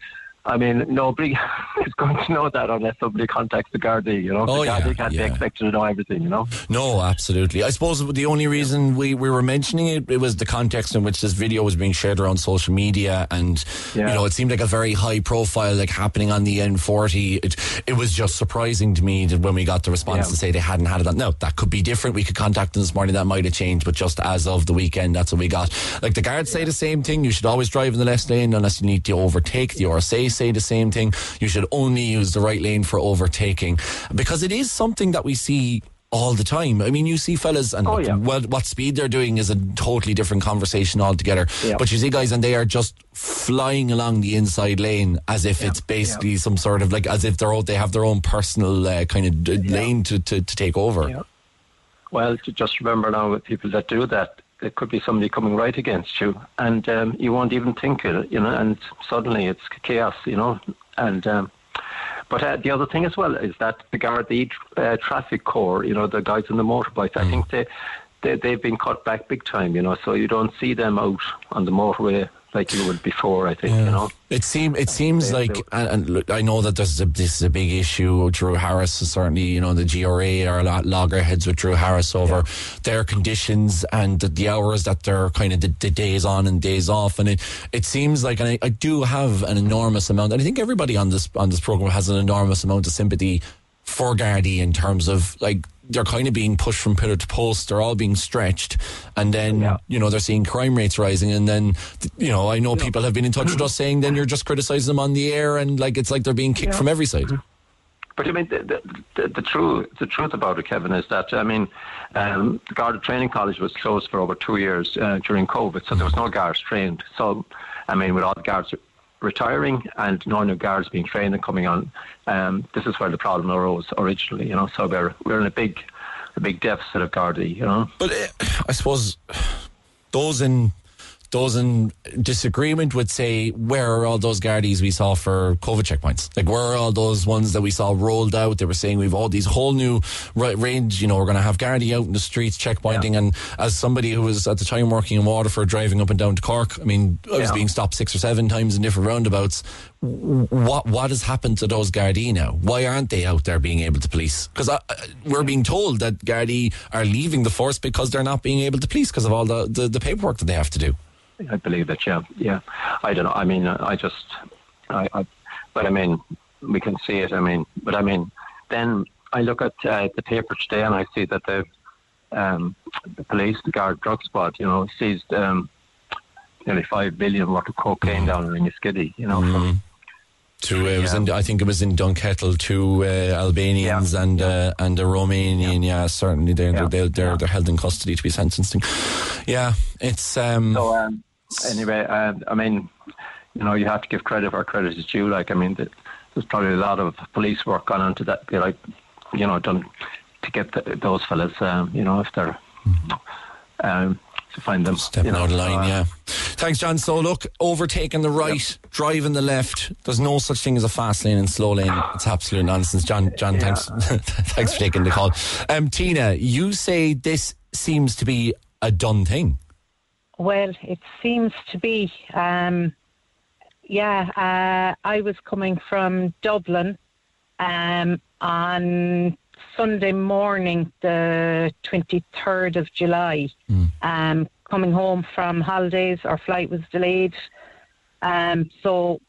S6: I mean, nobody is going to know that unless somebody contacts the Gardaí, you know.
S2: Oh,
S6: the Gardaí
S2: yeah,
S6: can't
S2: yeah.
S6: be expected to know everything, you know.
S2: No, absolutely. I suppose the only reason we, we were mentioning it, it was the context in which this video was being shared around social media, and
S6: Yeah.
S2: you know, it seemed like a very high profile, like happening on the N40. It, it was just surprising to me that when we got the response to say they hadn't had it. On, no, that could be different. We could contact them this morning. That might have changed, but just as of the weekend, that's what we got. Like the guards say the same thing. You should always drive in the left lane unless you need to overtake. The RSA say the same thing. You should only use the right lane for overtaking because it is something that we see all the time. I mean, you see fellas, and
S6: Oh, yeah.
S2: what, what speed they're doing is a totally different conversation altogether.
S6: Yeah.
S2: But you see guys, and they are just flying along the inside lane as if it's basically some sort of like as if they're out, they have their own personal uh, kind of d- lane to, to, to take over.
S6: Yeah. Well, to just remember now with people that do that, it could be somebody coming right against you, and um, you won't even think it, you know, and suddenly it's chaos, you know. And um, but uh, the other thing as well is that the guard Gardaí uh, traffic corps, you know, the guys on the motorbikes, I think they, they they've been cut back big time, you know. So you don't see them out on the motorway like you would before. I think, you know.
S2: It seem it seems
S6: They-
S2: like, and, and look, I know that this is a, this is a big issue. Drew Harris is certainly, you know, the GRA are a lot loggerheads with Drew Harris over their conditions and the, the hours that they're kind of the, the days on and days off. And it it seems like, and I, I do have an enormous amount, and I think everybody on this on this program has an enormous amount of sympathy for Gardaí in terms of like they're kind of being pushed from pillar to post. They're all being stretched, and then
S6: Yeah.
S2: you know they're seeing crime rates rising, and then you know I know people have been in touch with us saying then you're just criticizing them on the air, and like it's like they're being kicked from every side.
S6: But I mean, the, the, the, the truth the truth about it, Kevin, is that I mean, um, the Garda Training College was closed for over two years uh, during COVID, so there was no guards trained. So, I mean, with all the guards retiring and no new guards being trained and coming on, um, this is where the problem arose originally. You know, so we're we're in a big a big deficit of Garda. You know.
S2: But uh, I suppose those in those in disagreement would say, where are all those Gardaí we saw for COVID checkpoints? Like, where are all those ones that we saw rolled out? They were saying we've all these whole new ra- range, you know, we're going to have Gardaí out in the streets checkpointing. And as somebody who was at the time working in Waterford, driving up and down to Cork, I mean, I was
S6: Yeah.
S2: being stopped six or seven times in different roundabouts. What what has happened to those Gardaí now? Why aren't they out there being able to police? Because we're being told that Gardaí are leaving the force because they're not being able to police because of all the, the, the paperwork that they have to do.
S6: I believe that, yeah, yeah. I don't know. I mean, I just, I, I, but I mean, we can see it. I mean, but I mean, then I look at uh, the paper today and I see that the, um, the police, the guard drug squad, you know, seized um, nearly five billion worth of cocaine down in Skiddy, you know. From,
S2: To uh, it was in, I think it was in Dunkettle to uh, Albanians
S6: Yeah.
S2: and uh, and a Romanian. Yeah, certainly they're
S6: Yeah.
S2: they're they're,
S6: Yeah.
S2: they're held in custody to be sentenced. Yeah, it's um,
S6: so um, anyway, uh, I mean, you know, you have to give credit where credit is due. Like, I mean, th- there's probably a lot of police work gone into that, be like, you know, done to get th those fellas, um, you know, if they're um, to find them.
S2: Stepping
S6: you know,
S2: out of line,
S6: uh,
S2: yeah. Thanks, John. So, look, overtaking the right, driving the left. There's no such thing as a fast lane and slow lane. It's absolute nonsense. John, John, thanks, thanks for taking the call. Um, Tina, you say this seems to be a done thing.
S7: Well, it seems to be. Um, yeah, uh, I was coming from Dublin um, on Sunday morning, the 23rd of July. Um, coming home from holidays, our flight was delayed. Um, so,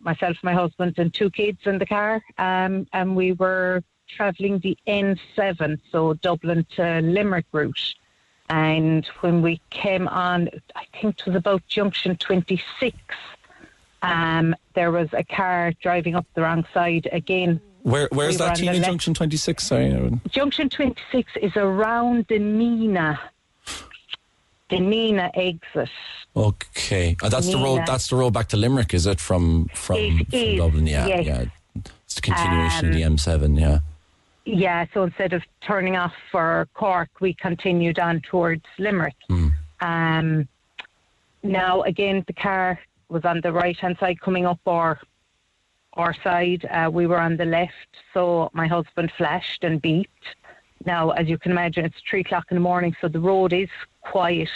S7: myself, my husband, and two kids in the car, um, and we were travelling the N7, so Dublin to Limerick route. And when we came on, I think it was about junction 26, um, there was a car driving up the wrong side again.
S2: Where, where's
S7: We
S2: that, Tina? Junction 26? Sorry. Would-
S7: Junction 26 is around the Nenagh, the Nenagh exit.
S2: Okay. Uh, that's the road. That's the road back to Limerick, is it? From from,
S7: It
S2: from
S7: is,
S2: Dublin? Yeah,
S7: yes.
S2: yeah. It's the continuation of the
S7: Um,
S2: M7. Yeah.
S7: Yeah, so instead of turning off for Cork, we continued on towards Limerick. Um, now, again, the car was on the right hand side coming up our, our side. Uh, we were on the left, so my husband flashed and beeped. Now, as you can imagine, it's three o'clock in the morning, so the road is quiet.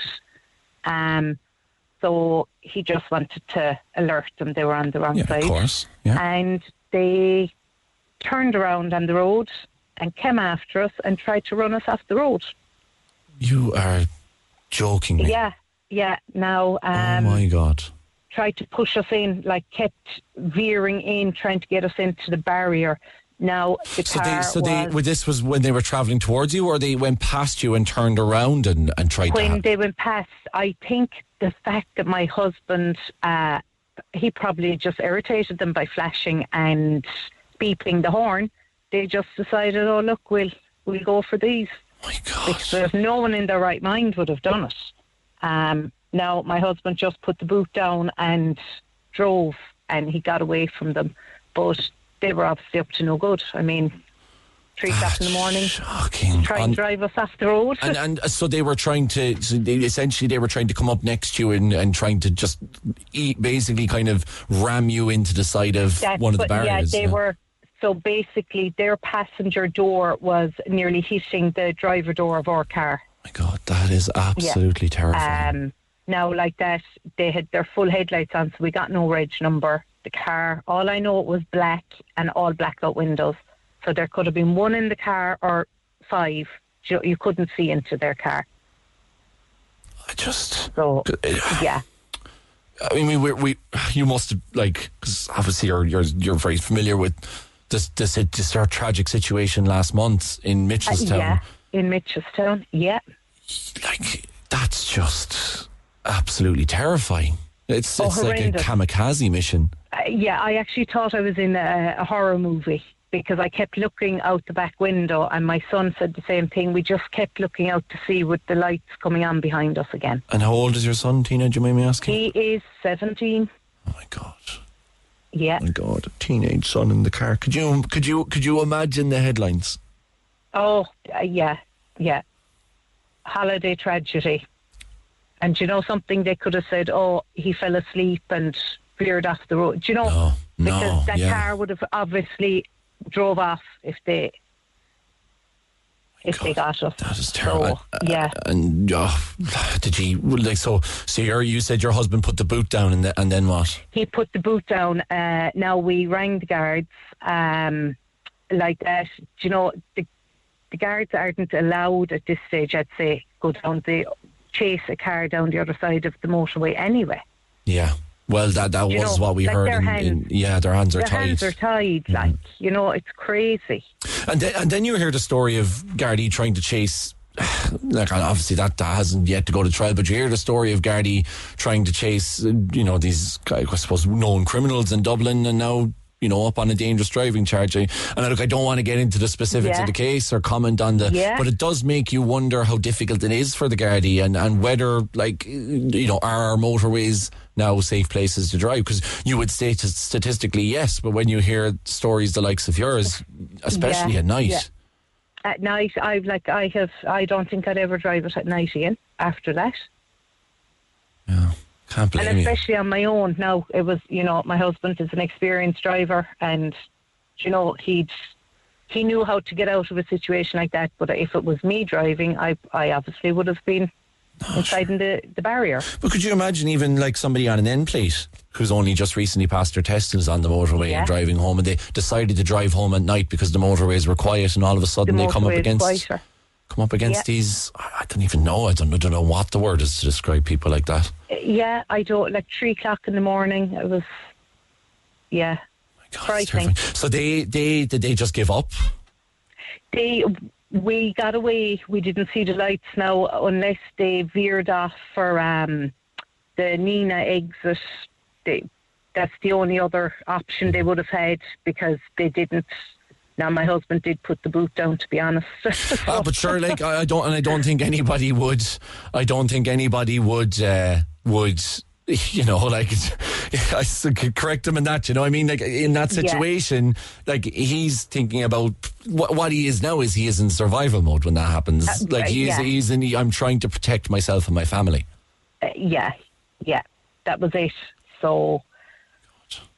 S7: Um, so he just wanted to alert them they were on the wrong
S2: Yeah,
S7: side.
S2: of course. Yeah.
S7: And they turned around on the road and came after us and tried to run us off the road.
S2: You are joking me.
S7: Yeah, yeah. Now,
S2: Oh
S7: um,
S2: my god.
S7: Tried to push us in, like kept veering in, trying to get us into the barrier. Now the
S2: So
S7: car
S2: they, so
S7: was
S2: they, well, this was when they were traveling towards you, or they went past you and turned around and, and tried to.
S7: when they went past. I think the fact that my husband, uh, he probably just irritated them by flashing and beeping the horn. They just decided, oh look, we'll we'll go for these.
S2: my God.
S7: because no one in their right mind would have done it. Um, now, my husband just put the boot down and drove, and he got away from them. But they were obviously up to no good. I mean, three o'clock in the morning,
S2: Shocking.
S7: try
S2: On-
S7: and drive us off the road.
S2: and, and so they were trying to, so they, essentially, they were trying to come up next to you and, and trying to just eat, basically kind of ram you into the side of
S7: That's
S2: one of the barriers.
S7: Yeah, they were. So basically, their passenger door was nearly hitting the driver door of our car.
S2: my God, that is absolutely terrifying.
S7: Um, now, like that, they had their full headlights on, so we got no reg number. The car, all I know, it was black and all blackout windows. So there could have been one in the car or five. You, you couldn't see into their car.
S2: I just.
S7: So, yeah.
S2: I mean, we, we you must have like because obviously you're you're you're very familiar with this this this of tragic situation last month in
S7: Uh,
S2: Mitchelstown.
S7: yeah, in Mitchelstown. Yeah.
S2: Like that's just absolutely terrifying. It's
S7: Oh,
S2: it's like a kamikaze mission.
S7: Uh, yeah, I actually thought I was in a, a horror movie because I kept looking out the back window, and my son said the same thing. We just kept looking out to see with the lights coming on behind us again.
S2: And how old is your son, Tina? Do you mind me asking?
S7: He is 17.
S2: oh my god.
S7: Yeah.
S2: Oh my god, a teenage son in the car. Could you could you could you imagine the headlines?
S7: Oh, uh, yeah, yeah. Holiday tragedy. And do you know something? They could have said, oh, he fell asleep and veered off the road. Do you know?
S2: No, no,
S7: because that
S2: yeah.
S7: car would have obviously drove off if they if they got us.
S2: That is terrible.
S7: So, yeah.
S2: And uh, did he like so? So you you said your husband put the boot down, and, the, and then what?
S7: he put the boot down. Uh, now we rang the guards, um, like that. Do you know the the guards aren't allowed at this stage. I'd say go down the chase a car down the other side of the motorway anyway.
S2: Yeah. Well, that that
S7: You
S2: was
S7: know,
S2: what we
S7: like
S2: heard.
S7: their
S2: In, in, yeah, their hands are
S7: Their
S2: tied.
S7: Hands are tied. Mm-hmm. Like you know, it's crazy.
S2: And then, and then you hear the story of Gardaí trying to chase. Like obviously that, that hasn't yet to go to trial, but you hear the story of Gardaí trying to chase, you know, these I suppose known criminals in Dublin, and now you know up on a dangerous driving charge. I- And look, I don't want to get into the specifics
S7: Yeah.
S2: of the case or comment on the,
S7: Yeah.
S2: but it does make you wonder how difficult it is for the Gardaí and and whether like you know are our motorways now safe places to drive because you would say statistically yes, but when you hear stories the likes of yours, especially
S7: Yeah,
S2: at night.
S7: At night, I've like I have. I don't think I'd ever drive it at night again. After that.
S2: Yeah, can't blame
S7: and
S2: you.
S7: especially on my own. Now it was you know my husband is an experienced driver and you know he'd he knew how to get out of a situation like that. But if it was me driving i i obviously would have been inside in the the barrier.
S2: But could you imagine even like somebody on an N plate who's only just recently passed their test and is on the motorway
S7: Yeah.
S2: and driving home, and they decided to drive home at night because the motorways were quiet, and all of a
S7: the
S2: sudden they come up against
S7: quieter
S2: come up against
S7: Yeah.
S2: these. I don't even know. I don't, I don't know what the word is to describe people like that.
S7: yeah i don't like three o'clock in the morning it was yeah
S2: My God. So they they did they just give up?
S7: they we got away. We didn't see the lights now unless they veered off for um, the Nenagh exit. They, that's the only other option they would have had because they didn't. Now my husband did put the boot down. To be honest,
S2: Ah, but sure, like I, I don't, and I don't think anybody would. I don't think anybody would uh, would. You know, like I could correct him in that. You know, I mean, like in that
S7: Yeah.
S2: situation, like he's thinking about what, what he is now. Is he is in survival mode when that happens?
S7: Uh,
S2: like he's
S7: yeah.
S2: he's in. I'm trying to protect myself and my family.
S7: Uh, yeah, yeah, that was it. So,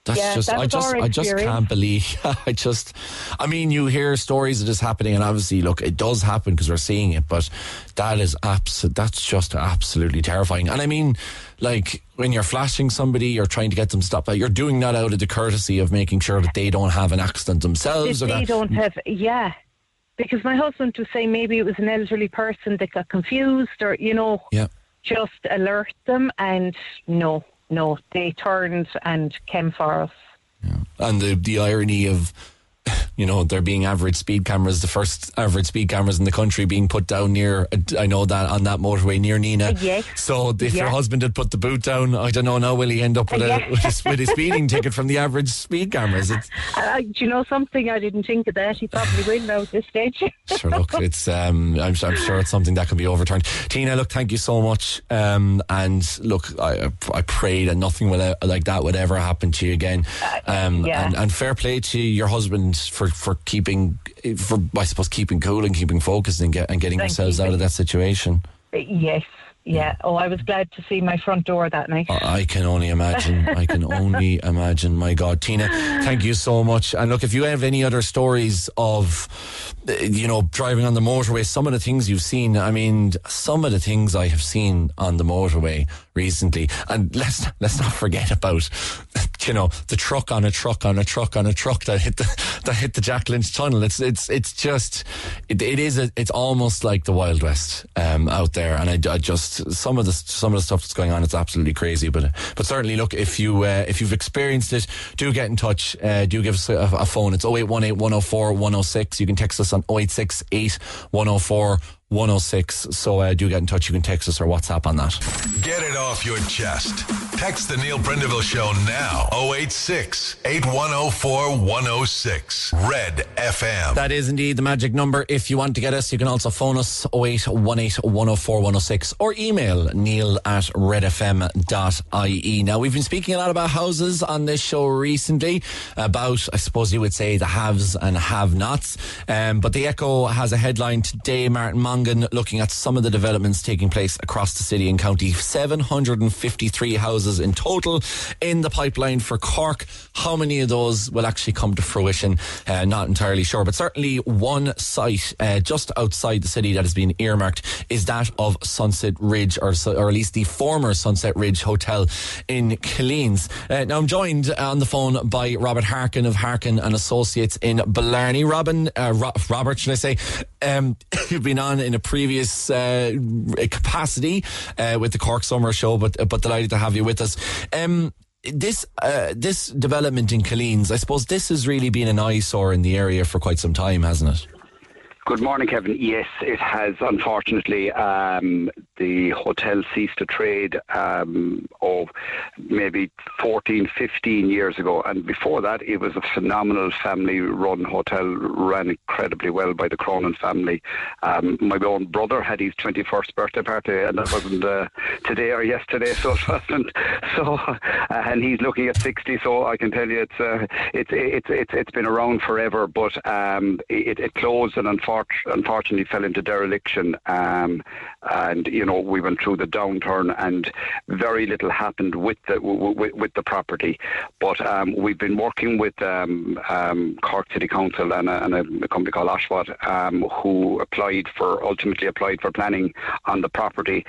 S2: That's
S7: Yeah,
S2: just
S7: that
S2: I just I just can't believe I just I mean you hear stories of this happening and obviously look it does happen because we're seeing it but that is abs that's just absolutely terrifying and I mean like when you're flashing somebody you're trying to get them stopped you're doing that out of the courtesy of making sure that they don't have an accident themselves
S7: If
S2: or
S7: they
S2: that
S7: don't have, yeah. Because my husband was saying maybe it was an elderly person that got confused or, you know,
S2: yeah
S7: just alert them. And no, no, they turned and came for us.
S2: and the the irony of you know there being average speed cameras the first average speed cameras in the country being put down near I know that on that motorway near Nenagh
S7: Yes.
S2: so if your husband had put the boot down I don't know now will he end up with a, with a, with a speeding ticket from the average speed cameras it's,
S7: Uh, do you know something? I didn't think of that. He probably will now at this stage.
S2: sure look it's um I'm, I'm sure it's something that can be overturned Tina look thank you so much um and look I I pray that nothing will uh, like that would ever happen to you again um
S7: yeah.
S2: and, and fair play to your husband for for keeping for I suppose keeping cool and keeping focused and get and getting
S7: Thank
S2: yourselves
S7: you.
S2: out of that situation
S7: yes, yeah. Oh, I was glad to see my front door that night.
S2: I can only imagine. I can only imagine. My God, Tina, thank you so much. And look, if you have any other stories of, uh, you know, driving on the motorway, some of the things you've seen. I mean, some of the things I have seen on the motorway recently, and let's let's not forget about, you know, the truck on a truck on a truck on a truck that hit the that hit the Jack Lynch tunnel. It's it's it's just, it, it is a, it's almost like the Wild West um, out there, and I, I just some of the some of the stuff that's going on, it's absolutely crazy. But but certainly, look if you uh, if you've experienced it, do get in touch. Uh, do give us a, a phone. It's 0818 104 106. You can text us on 0868 104 106. So uh, do get in touch. You can text us or WhatsApp on that.
S3: Get it off your chest. Text the Neil Prendeville Show now. 086 8104 106. Red FM.
S2: That is indeed the magic number. If you want to get us, you can also phone us 0818 104 106 or email neil at redfm.ie. Now, we've been speaking a lot about houses on this show recently, about, I suppose you would say, the haves and have nots. Um, but the Echo has a headline today, Martin Looking at some of the developments taking place across the city and county. 753 houses in total in the pipeline for Cork. How many of those will actually come to fruition? Uh, not entirely sure, but certainly one site uh, just outside the city that has been earmarked is that of Sunset Ridge, or, or at least the former Sunset Ridge Hotel in Killeens. Uh, now I'm joined on the phone by Robert Harkin of Harkin and Associates in Blarney. Robin, uh, Ro- Robert, should I say? Um, you've been on in a previous uh, capacity uh, with the Cork Summer Show, but but delighted to have you with us. Um, this uh, this development in Killeens, I suppose this has really been an eyesore in the area for quite some time, hasn't it?
S8: Good morning, Kevin. Yes, it has. Unfortunately, um, the hotel ceased to trade um, maybe 14, 15 years ago. And before that, it was a phenomenal family run hotel, ran incredibly well by the Cronin family. Um, my own brother had his 21st birthday party, and that wasn't uh, today or yesterday, so it wasn't. So, uh, and he's looking at 60, so I can tell you it's, uh, it's, it's, it's, it's been around forever, but um, it, it closed and unfor- unfortunately fell into dereliction. Um, and, you know, we went through the downturn and very little happened with the, w- w- with the property. But um, we've been working with um, um, Cork City Council and a, and a company called Ashwat um, who applied for, ultimately applied for planning on the property.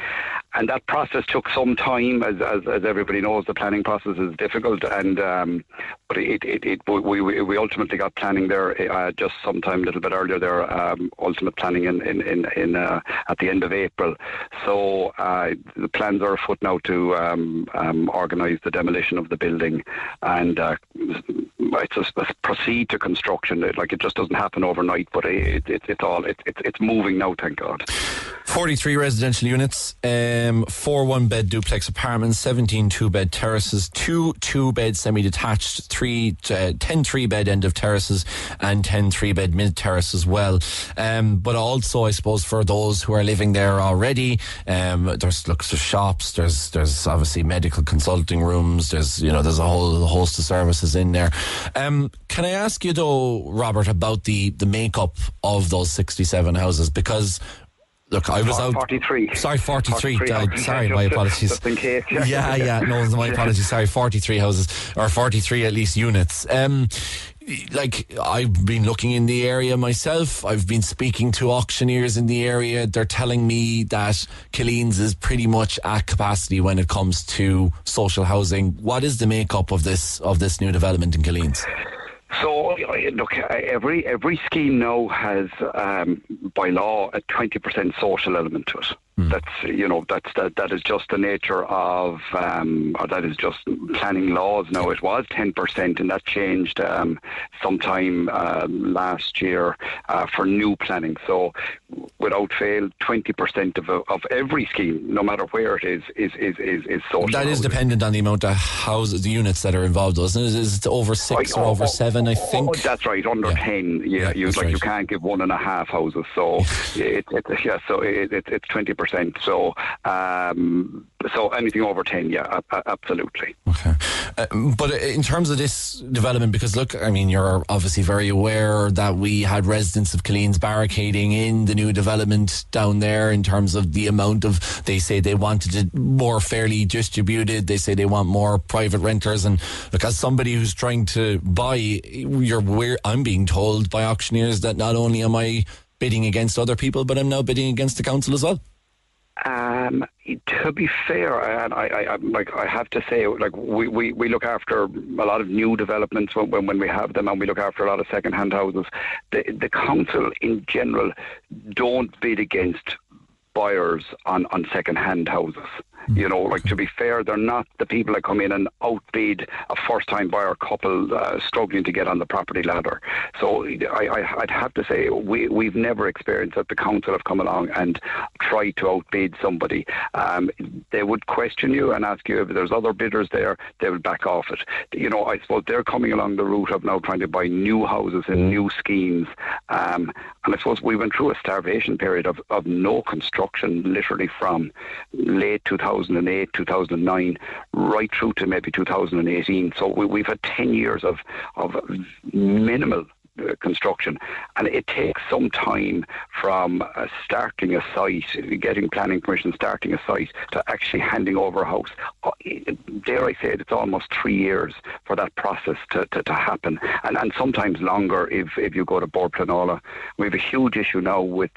S8: And that process took some time, as, as, as everybody knows, the planning process is difficult. And um, but it, it, it we, we, ultimately got planning there uh, just sometime a little bit earlier there, um, ultimate planning in, in, in, in uh, at the end of April. So uh, the plans are afoot now to um, um, organise the demolition of the building and uh, it's uh, proceed to construction. It, like it just doesn't happen overnight, but it, it, it's all it, it, it's moving now. Thank God.
S2: 43 residential units, um, four one bed duplex apartments, 17 two bed terraces, two two bed semi detached, three, uh, 10 three bed end of terraces, and 10 three bed mid terrace as well. Um, but also, I suppose, for those who are living there already, um, there's looks there's shops, there's there's obviously medical consulting rooms, there's you know there's a whole host of services in there. Um, can I ask you though, Robert, about the the makeup of those 67 houses because Look, I was out.
S8: 43.
S2: Sorry, 43.
S8: 43
S2: Uh, sorry, my apologies.
S8: case, yeah.
S2: yeah, yeah. No, my apologies. Sorry, 43 houses, or 43 at least units. Um, like, I've been looking in the area myself. I've been speaking to auctioneers in the area. They're telling me that Killeens is pretty much at capacity when it comes to social housing. What is the makeup of this of this new development in Killeens?
S8: So look, every every scheme now has, um, by law, a twenty percent social element to it. That's you know that's that that is just the nature of um, or that is just planning laws now. It was ten percent, and that changed um, sometime um, last year uh, for new planning. So without fail, twenty percent of of every scheme, no matter where it is, is is is, is social.
S2: That is dependent on the amount of houses, the units that are involved, isn't it? Is it over six
S8: Right,
S2: or
S8: oh,
S2: over
S8: oh,
S2: seven? I
S8: oh,
S2: think.
S8: oh, that's right, under
S2: Yeah.
S8: ten. Yeah,
S2: Yeah,
S8: you like you can't give one and a half houses. So it, it, yeah, so it, it, it's twenty percent. So um, so anything over ten, yeah, absolutely.
S2: Okay. Uh, but in terms of this development, because look, I mean, you're obviously very aware that we had residents of Killeens barricading in the new development down there in terms of the amount of, they say they wanted it more fairly distributed. They say they want more private renters. And look, as somebody who's trying to buy, you're aware, I'm being told by auctioneers that not only am I bidding against other people, but I'm now bidding against the council as well.
S8: Um, to be fair, and I, I, I like I have to say, like we, we, we look after a lot of new developments when, when when we have them, and we look after a lot of second-hand houses. The the council in general don't bid against buyers on on second-hand houses. You know, like to be fair, they're not the people that come in and outbid a first-time buyer couple uh, struggling to get on the property ladder. So I, I, I'd have to say we we've never experienced that the council have come along and tried to outbid somebody. Um, they would question you and ask you if there's other bidders there. They would back off it. You know, I suppose they're coming along the route of now trying to buy new houses in new schemes. Um, and I suppose we went through a starvation period of, of no construction, literally from late 2008, 2009, right through to maybe 2018. So we, we've had 10 years of, of minimal uh, construction, and it takes some time from uh, starting a site, getting planning permission, starting a site, to actually handing over a house. Uh, dare I say it, it's almost three years for that process to, to, to happen, and, and sometimes longer if, if you go to Bord Pleanála. We have a huge issue now with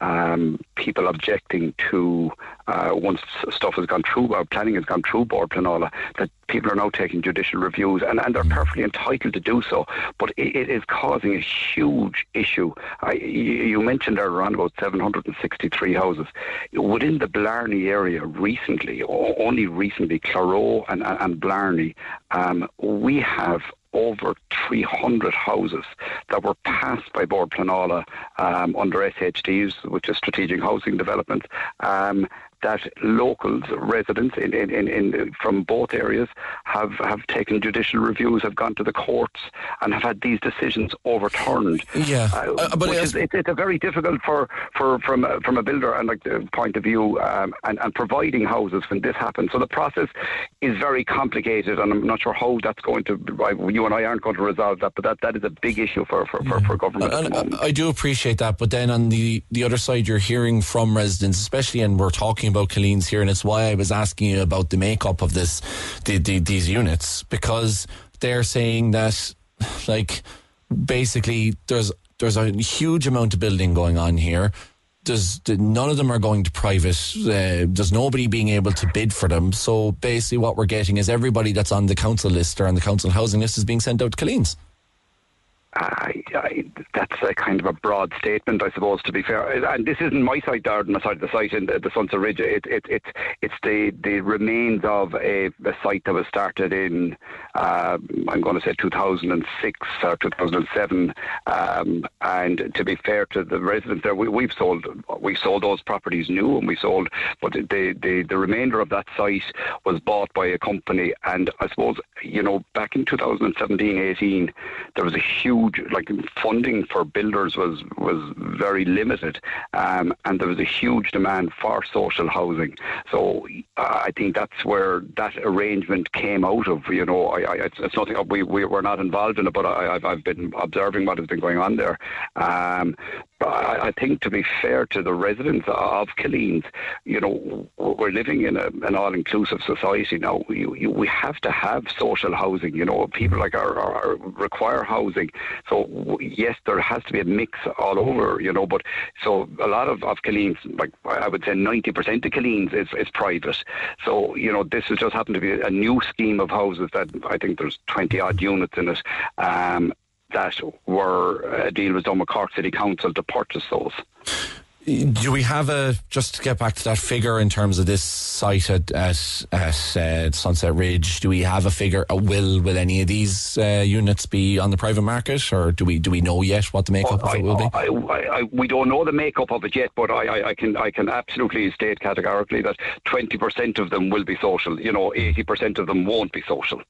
S8: um, people objecting to uh, once stuff has gone through, uh, planning has gone through Bord Pleanála, that people are now taking judicial reviews, and, and they're perfectly entitled to do so. But it, it is causing a huge issue. I, you, mentioned there are around about 763 houses within the Blarney area. Recently, o- only recently, Cloghroe and, and, and Blarney, um, we have over 300 houses that were passed by Bord Pleanála um, under SHDs, which is Strategic Housing Development, um, that locals, residents in, in, in, in, from both areas have, have taken judicial reviews, have gone to the courts, and have had these decisions overturned.
S2: Yeah.
S8: Uh,
S2: Uh, but
S8: which
S2: I
S8: is, it's, it's a very difficult for, for from a, from a builder and like the point of view um, and, and providing houses when this happens. So the process is very complicated, and I'm not sure how that's going to. You and I aren't going to resolve that, but that, that is a big issue for for, for, for government
S2: And. I do appreciate that, but then on the the other side, you're hearing from residents, especially, and we're talking about Killeens here, and it's why I was asking you about the makeup of this, the, the, these units, because they're saying that, like, basically, there's there's a huge amount of building going on here. There's none of them are going to private. Uh, there's nobody being able to bid for them. So basically, what we're getting is everybody that's on the council list or on the council housing list is being sent out to Killeens.
S8: I, I, that's a kind of a broad statement, I suppose. To be fair, and this isn't my site, there, my side of the site in the, the Sunset Ridge. It, it, it, it's the, the remains of a, a site that was started in, uh, I'm going to say 2006 or 2007. Um, and to be fair to the residents there, we, we've sold we sold those properties new, and we sold, but the, the the remainder of that site was bought by a company. And I suppose you know back in 2017, 18, there was a huge like funding for builders was was very limited, um, and there was a huge demand for social housing. So uh, I think that's where that arrangement came out of. You know, I, I, it's, it's nothing we we were not involved in it, but I, I've, I've been observing what has been going on there. Um, I, I think to be fair to the residents of Killeens, you know, we're living in a, an all-inclusive society now. You, you, we have to have social housing. You know, people like our, are, require housing. So yes, there has to be a mix all over. You know, but so a lot of of Killeens, like I would say, ninety percent of Killeens is is private. So you know, this has just happened to be a new scheme of houses that I think there's twenty odd units in it. Um, that were a deal was done with Cork City Council to purchase those.
S2: Do we have a just to get back to that figure in terms of this site at at, at uh, Sunset Ridge? Do we have a figure? Uh, will will any of these uh, units be on the private market, or do we do we know yet what the makeup well, of I, it will be?
S8: I, I, we don't know the makeup of it yet, but I, can I can absolutely state categorically that twenty percent of them will be social. You know, eighty percent of them won't be social.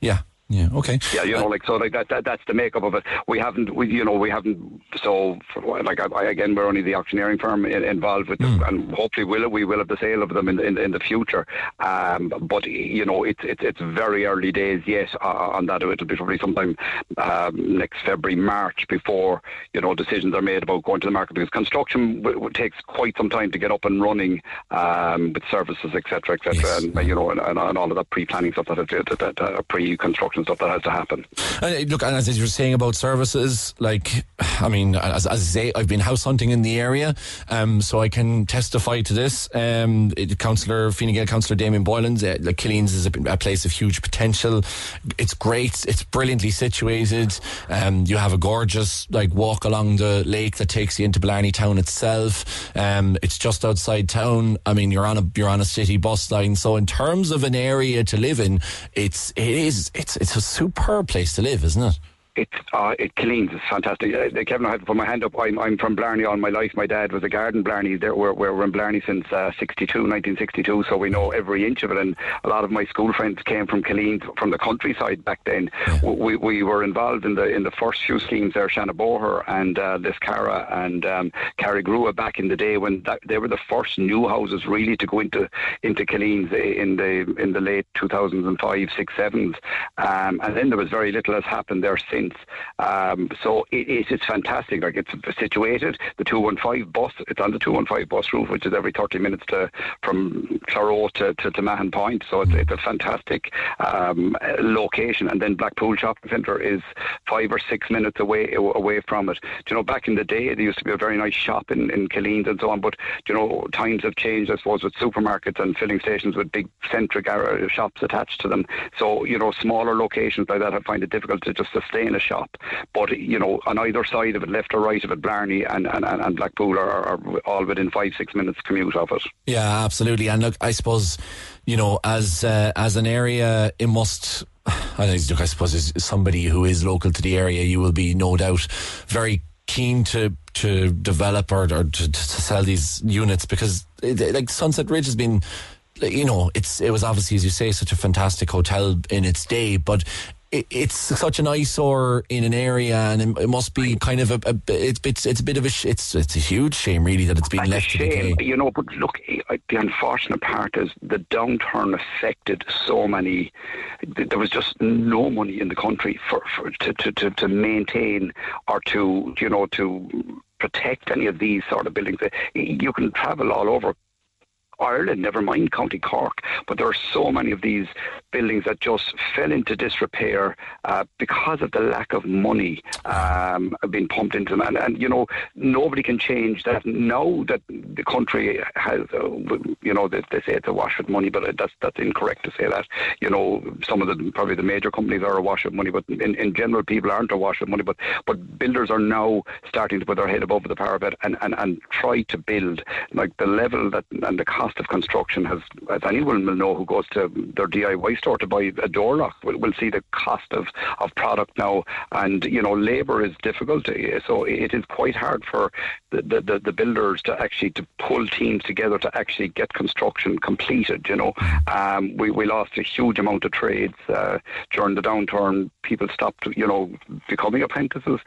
S2: Yeah, yeah. Okay.
S8: Yeah, you know, like so, like that, that. That's the makeup of it. We haven't, we, you know, we haven't. So, for, like, I, again, we're only the auctioneering firm in, involved with, mm. them, and hopefully, will we will have the sale of them in in, in the future. Um, but you know, it's it's it's very early days yet uh, on that. It'll be probably sometime um, next February, March before you know decisions are made about going to the market because construction w- w- takes quite some time to get up and running um, with services, etc., etc., yes. and you know, and, and, all of that pre-planning stuff that, that, that uh, pre-construction and stuff that has to happen. Uh,
S2: look, and as you're saying about services, like, I mean, as, as I say, I've been house hunting in the area, um, so I can testify to this. Um, Councillor, Fine Gael Councillor Damian Boylan's, uh, like Killeens is a, a, place of huge potential. It's great. It's brilliantly situated. Um, you have a gorgeous, like, walk along the lake that takes you into Blarney town itself. Um, it's just outside town. I mean, you're on a, you're on a city bus line. So in terms of an area to live in, it's, it is, it's, it's a superb place to live, isn't it?
S8: It's uh, Killeens. It's fantastic. Uh, Kevin, I have to put my hand up. I'm, I'm from Blarney all my life. My dad was a garden Blarney. There, we're, we're in Blarney since uh, 62, 1962, so we know every inch of it. And a lot of my school friends came from Killeen, from the countryside back then. We, we were involved in the in the first few schemes there, Shanna Boher and uh, Liscarra and um, Carrigrua back in the day when that, they were the first new houses really to go into into Killeen in the in the late 2005, 6, 7s. Um, and then there was very little has happened there since Um, so it, it's, it's fantastic. Like it's situated. The 215 bus, it's on the 215 bus route, which is every 30 minutes to from Cloghroe to, to, to Mahon Point. So it's, it's a fantastic um, location. And then Blackpool Shopping Centre is five or six minutes away away from it. Do you know, back in the day, there used to be a very nice shop in, in Killeens and so on. But you know, times have changed, I suppose, with supermarkets and filling stations with big Centra shops attached to them. So you know, smaller locations like that, I find it difficult to just sustain a shop. But, you know, on either side of it, left or right of it, Blarney and, and, and Blackpool are, are all within five, six minutes commute of it.
S2: Yeah, absolutely. And look, I suppose, you know, as uh, as an area, it must. I suppose as somebody who is local to the area, you will be no doubt very keen to to develop or, or to, to, sell these units because it, like Sunset Ridge has been you know it's it was obviously as you say such a fantastic hotel in its day but it's such an eyesore in an area, and it, must be kind of a, a it's, it's it's a bit of a it's it's a huge shame really that it's been left to decay.
S8: You know, but look, eh, the unfortunate part is the downturn affected so many. There was just no money in the country for, for to, to, to, to maintain or to you know to protect any of these sort of buildings. Eh, you can travel all over Ireland, never mind County Cork. But there are so many of these buildings that just fell into disrepair uh, because of the lack of money um, being pumped into them. And, and, you know, nobody can change that. Now that the country has, uh, you know, they, they, say it's awash with money, but that's that's incorrect to say that. You know, some of the probably the major companies are awash with money, but in, in general, people aren't awash with money. But but builders are now starting to put their head above the parapet and, and, and try to build like the level that and the cost of construction has, as anyone will know who goes to their DIY store to buy a door lock, will, will see the cost of, of product now. And, you know, labour is difficult. So it is quite hard for the, the, the, builders to actually to pull teams together to actually get construction completed, you know. Um, we, we lost a huge amount of trades uh, during the downturn. People stopped, you know, becoming apprentices.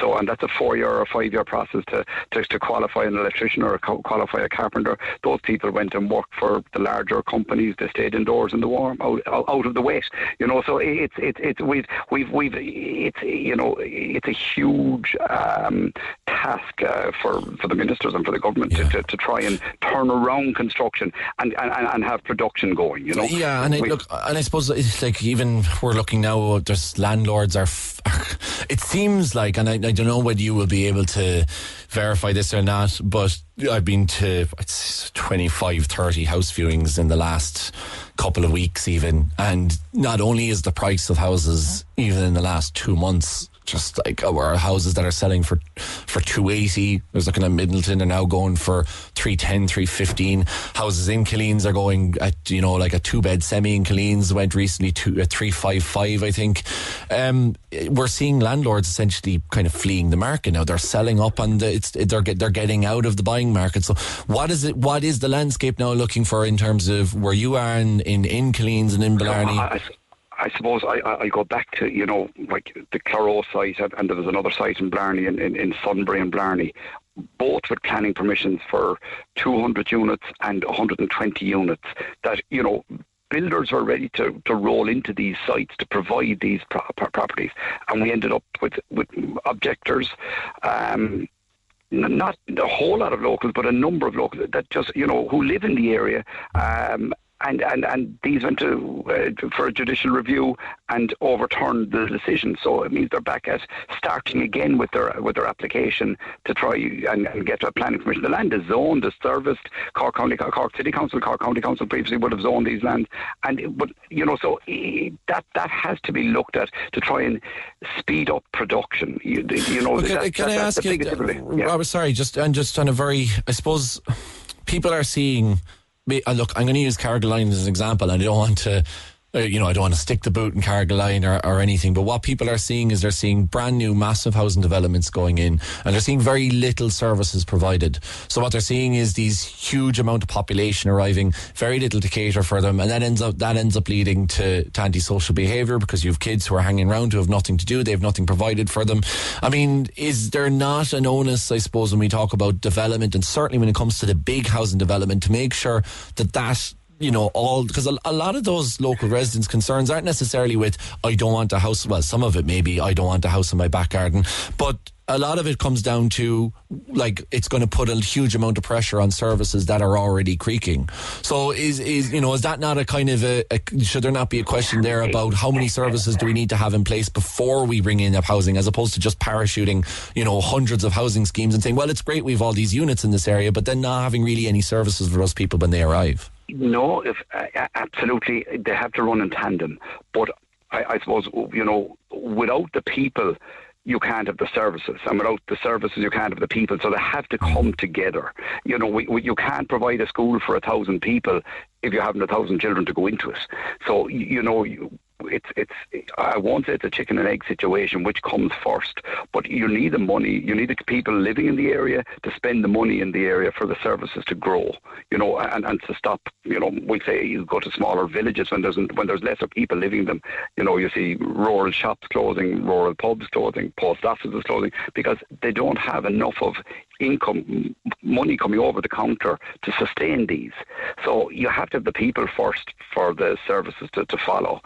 S8: So, and that's a four-year or five-year process to, to, to qualify an electrician or qualify a carpenter. Those people went went and worked for the larger companies. They stayed indoors in the warm, out, out of the wet. You know, so it's it's it's we've we've we've it's you know it's a huge um, task uh, for for the ministers and for the government yeah. to, to, to, try and turn around construction and, and, and have production going. You know.
S2: Yeah, and look, and I suppose it's like even we're looking now. There's landlords are. It seems like, and I, I don't know whether you will be able to verify this or not, but I've been to it's 25, 30 house viewings in the last couple of weeks, even. And not only is the price of houses, even in the last two months, just like our houses that are selling for for 280 there's looking at Midleton are now going for 310 315 houses in Killeens are going at you know like a two bed semi in Killeens went recently to a 355 I think. Um, we're seeing landlords essentially kind of fleeing the market now. They're selling up and the, it's they're they're getting out of the buying market. So what is it what is the landscape now looking for in terms of where you are in in, in Killeens and in Blarney?
S8: I suppose I, I, go back to, you know, like the Cloghroe site, and there was another site in Blarney, in, in, in Sunbury and Blarney, both with planning permissions for 200 units and 120 units that, you know, builders were ready to, to roll into these sites to provide these pro- properties. And we ended up with, with objectors. Um, not a whole lot of locals, but a number of locals that just, you know, who live in the area um, and, and, and these went to uh, for a judicial review and overturned the decision. So it means they're back at starting again with their with their application to try and, and get a planning permission. The land is zoned, is serviced. Cork County, Cork City Council, Cork County Council previously would have zoned these lands, and but you know so that that has to be looked at to try and speed up production. You, you know,
S2: okay, that, can that, I ask you, yeah. Robert? Sorry, just and just on a very, I suppose people are seeing uh, look, I'm going to use Carrigaline as an example, I don't want to uh, you know, I don't want to stick the boot in Carrigaline or, or anything, but what people are seeing is they're seeing brand new massive housing developments going in and they're seeing very little services provided. So what they're seeing is these huge amount of population arriving, very little to cater for them, and that ends up that ends up leading to, to antisocial behaviour because you have kids who are hanging around who have nothing to do, they have nothing provided for them. I mean, is there not an onus, I suppose, when we talk about development and certainly when it comes to the big housing development to make sure that that you know, all because a, a, lot of those local residents' concerns aren't necessarily with I don't want a house. Well, some of it maybe I don't want a house in my back garden, but a lot of it comes down to like it's going to put a huge amount of pressure on services that are already creaking. So is is you know is that not a kind of a, a should there not be a question there about how many services do we need to have in place before we bring in up housing as opposed to just parachuting you know hundreds of housing schemes and saying well it's great we've all these units in this area but then not having really any services for those people when they arrive.
S8: No, if uh, absolutely, they have to run in tandem. But I, I suppose you know, without the people you can't have the services, and without the services, you can't have the people. So they have to come together. You know, we, we, you can't provide a school for a thousand people if you haven't a thousand children to go into it. So you know, you, it's it's I won't say it's a chicken and egg situation which comes first, but you need the money, you need the people living in the area to spend the money in the area for the services to grow, you know, and, and to stop, you know, we say you go to smaller villages when there's when there's lesser people living in them, you know, you see rural shops closing, rural pubs closing, post offices closing because they don't have enough of income, money coming over the counter to sustain these. So you have to have the people first for the services to, to follow,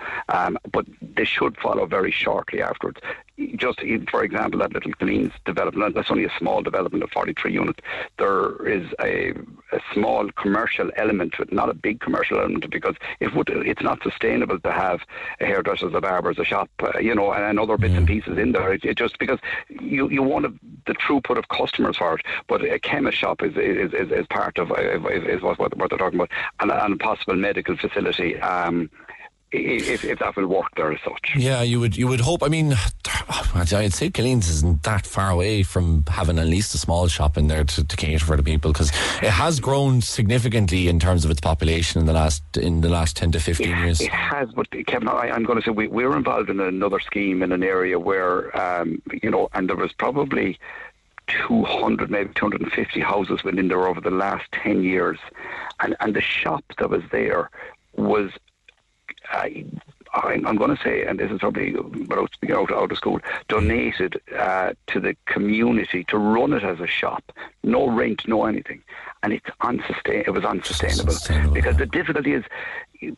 S8: but they should follow very shortly afterwards just for example, that little Killeens development, that's only a small development of 43 units. There is a, a small commercial element to it, not a big commercial element, because it would, it's not sustainable to have a hairdresser's, a barber's, a shop, uh, you know, and, and, other bits and mm. pieces in there. It, it just because you, you want the throughput of customers for it, but a chemist shop is is, is, is part of is, is what, what, they're talking about, and, and a possible medical facility. Um, if, if that will work there as such.
S2: Yeah, you would you would hope. I mean, I'd say Killeens isn't that far away from having at least a small shop in there to, to cater for the people because it has grown significantly in terms of its population in the last in the last ten to fifteen
S8: it,
S2: years.
S8: It has, but Kevin, I, am going to say we, we're involved in another scheme in an area where um, you know, and there was probably. 200, maybe 250 houses within there over the last 10 years. And, and the shop that was there was I, I'm going to say, and this is probably without speaking out, out of school, donated uh, to the community to run it as a shop. No rent, no anything. and it's unsustain. It was unsustainable
S2: Unsustainable,
S8: because
S2: yeah.
S8: the difficulty is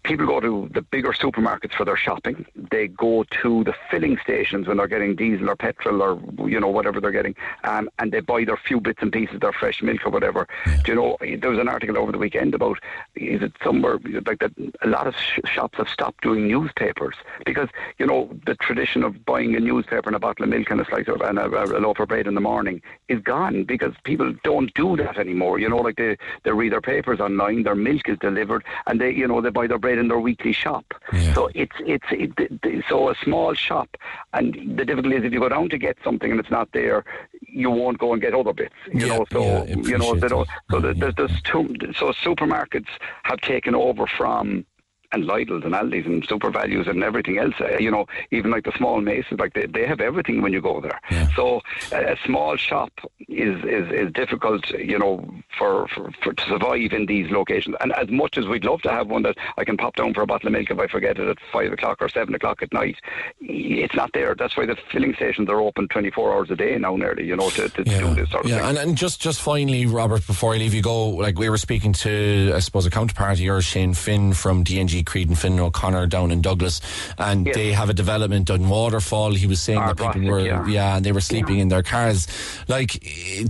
S8: people go to the bigger supermarkets for their shopping. They go to the filling stations when they're getting diesel or petrol or you know whatever they're getting, um, and they buy their few bits and pieces, their fresh milk or whatever. Do you know? There was an article over the weekend about is it somewhere like that? A lot of sh- shops have stopped doing newspapers because you know the tradition of buying a newspaper and a bottle of milk and a slice of and a, a loaf of bread in the morning is gone because people don't do that anymore. You know, like they they read their papers online, their milk is delivered, and they you know they buy their bread in their weekly shop.
S2: Yeah.
S8: So it's it's it, so a small shop, and the difficulty is if you go down to get something and it's not there, you won't go and get other bits. You
S2: Yeah,
S8: know, so
S2: yeah,
S8: you know they don't. So
S2: Yeah,
S8: there's, there's two. So supermarkets have taken over from. And Lidl's and Aldi's and Super Values and everything else, uh, you know, even like the small Maces, like they, they have everything when you go there.
S2: Yeah.
S8: So a, a small shop is, is, is difficult, you know, for, for, for to survive in these locations. And as much as we'd love to have one that I can pop down for a bottle of milk if I forget it at five o'clock or seven o'clock at night, it's not there. That's why the filling stations are open twenty four hours a day now, nearly, you know, to, to do this sort of
S2: yeah,
S8: thing.
S2: and, and just just finally, Robert, before I leave you go, like we were speaking to, I suppose, a counterpart of yours, Shane Finn from DNG Creed and Finn O'Connor down in Douglas, and
S8: Yes.
S2: they have a development on Waterfall. He was saying
S8: Ah,
S2: that people were,
S8: yeah.
S2: yeah, and they were sleeping in their cars, like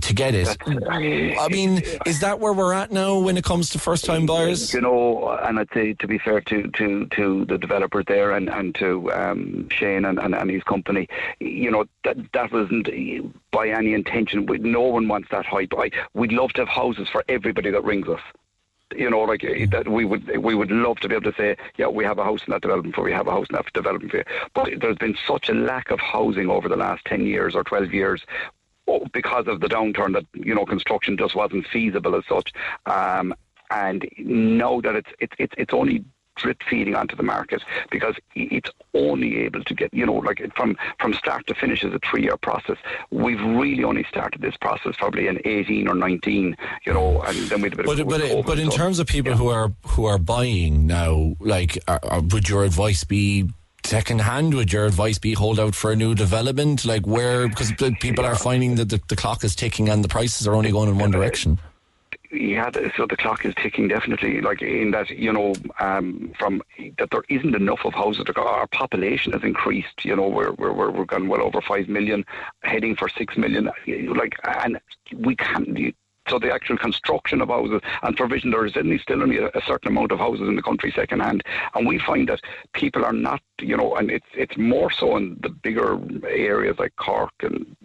S2: to get it. I mean, is that where we're at now when it comes to first time buyers?
S8: You know, and I'd say to be fair to, to, to the developers there and, and to um, Shane and, and, and his company, you know, that that wasn't by any intention. No one wants that high I, we'd love to have houses for everybody that rings us. You know, like eh, that we would we would love to be able to say, yeah, we have a house in that development for we have a house in that development for. But there's been such a lack of housing over the last ten years or twelve years oh, because of the downturn that you know construction just wasn't feasible as such. Um, and now that it's it's, it's only drip feeding onto the market because it's only able to get you know like from from start to finish is a three year process. We've really only started this process probably in eighteen or nineteen, you know, and then we had a bit
S2: But
S8: of
S2: but
S8: COVID,
S2: but in
S8: so-
S2: terms of people who are who are buying now, like, are, are- would your advice be? Second hand, would your advice be hold out for a new development? Like where, because people are finding that the, the clock is ticking and the prices are only going in one uh, direction.
S8: Yeah, so the clock is ticking definitely. Like in that, you know, um, from that there isn't enough of houses. To go. Our population has increased. You know, we're we're we're, we're gone well over five million, heading for six million. Like, and we can't. So the actual construction of houses and provision, there is only still only a, a certain amount of houses in the country second hand, and we find that people are not, you know, and it's it's more so in the bigger areas like Cork and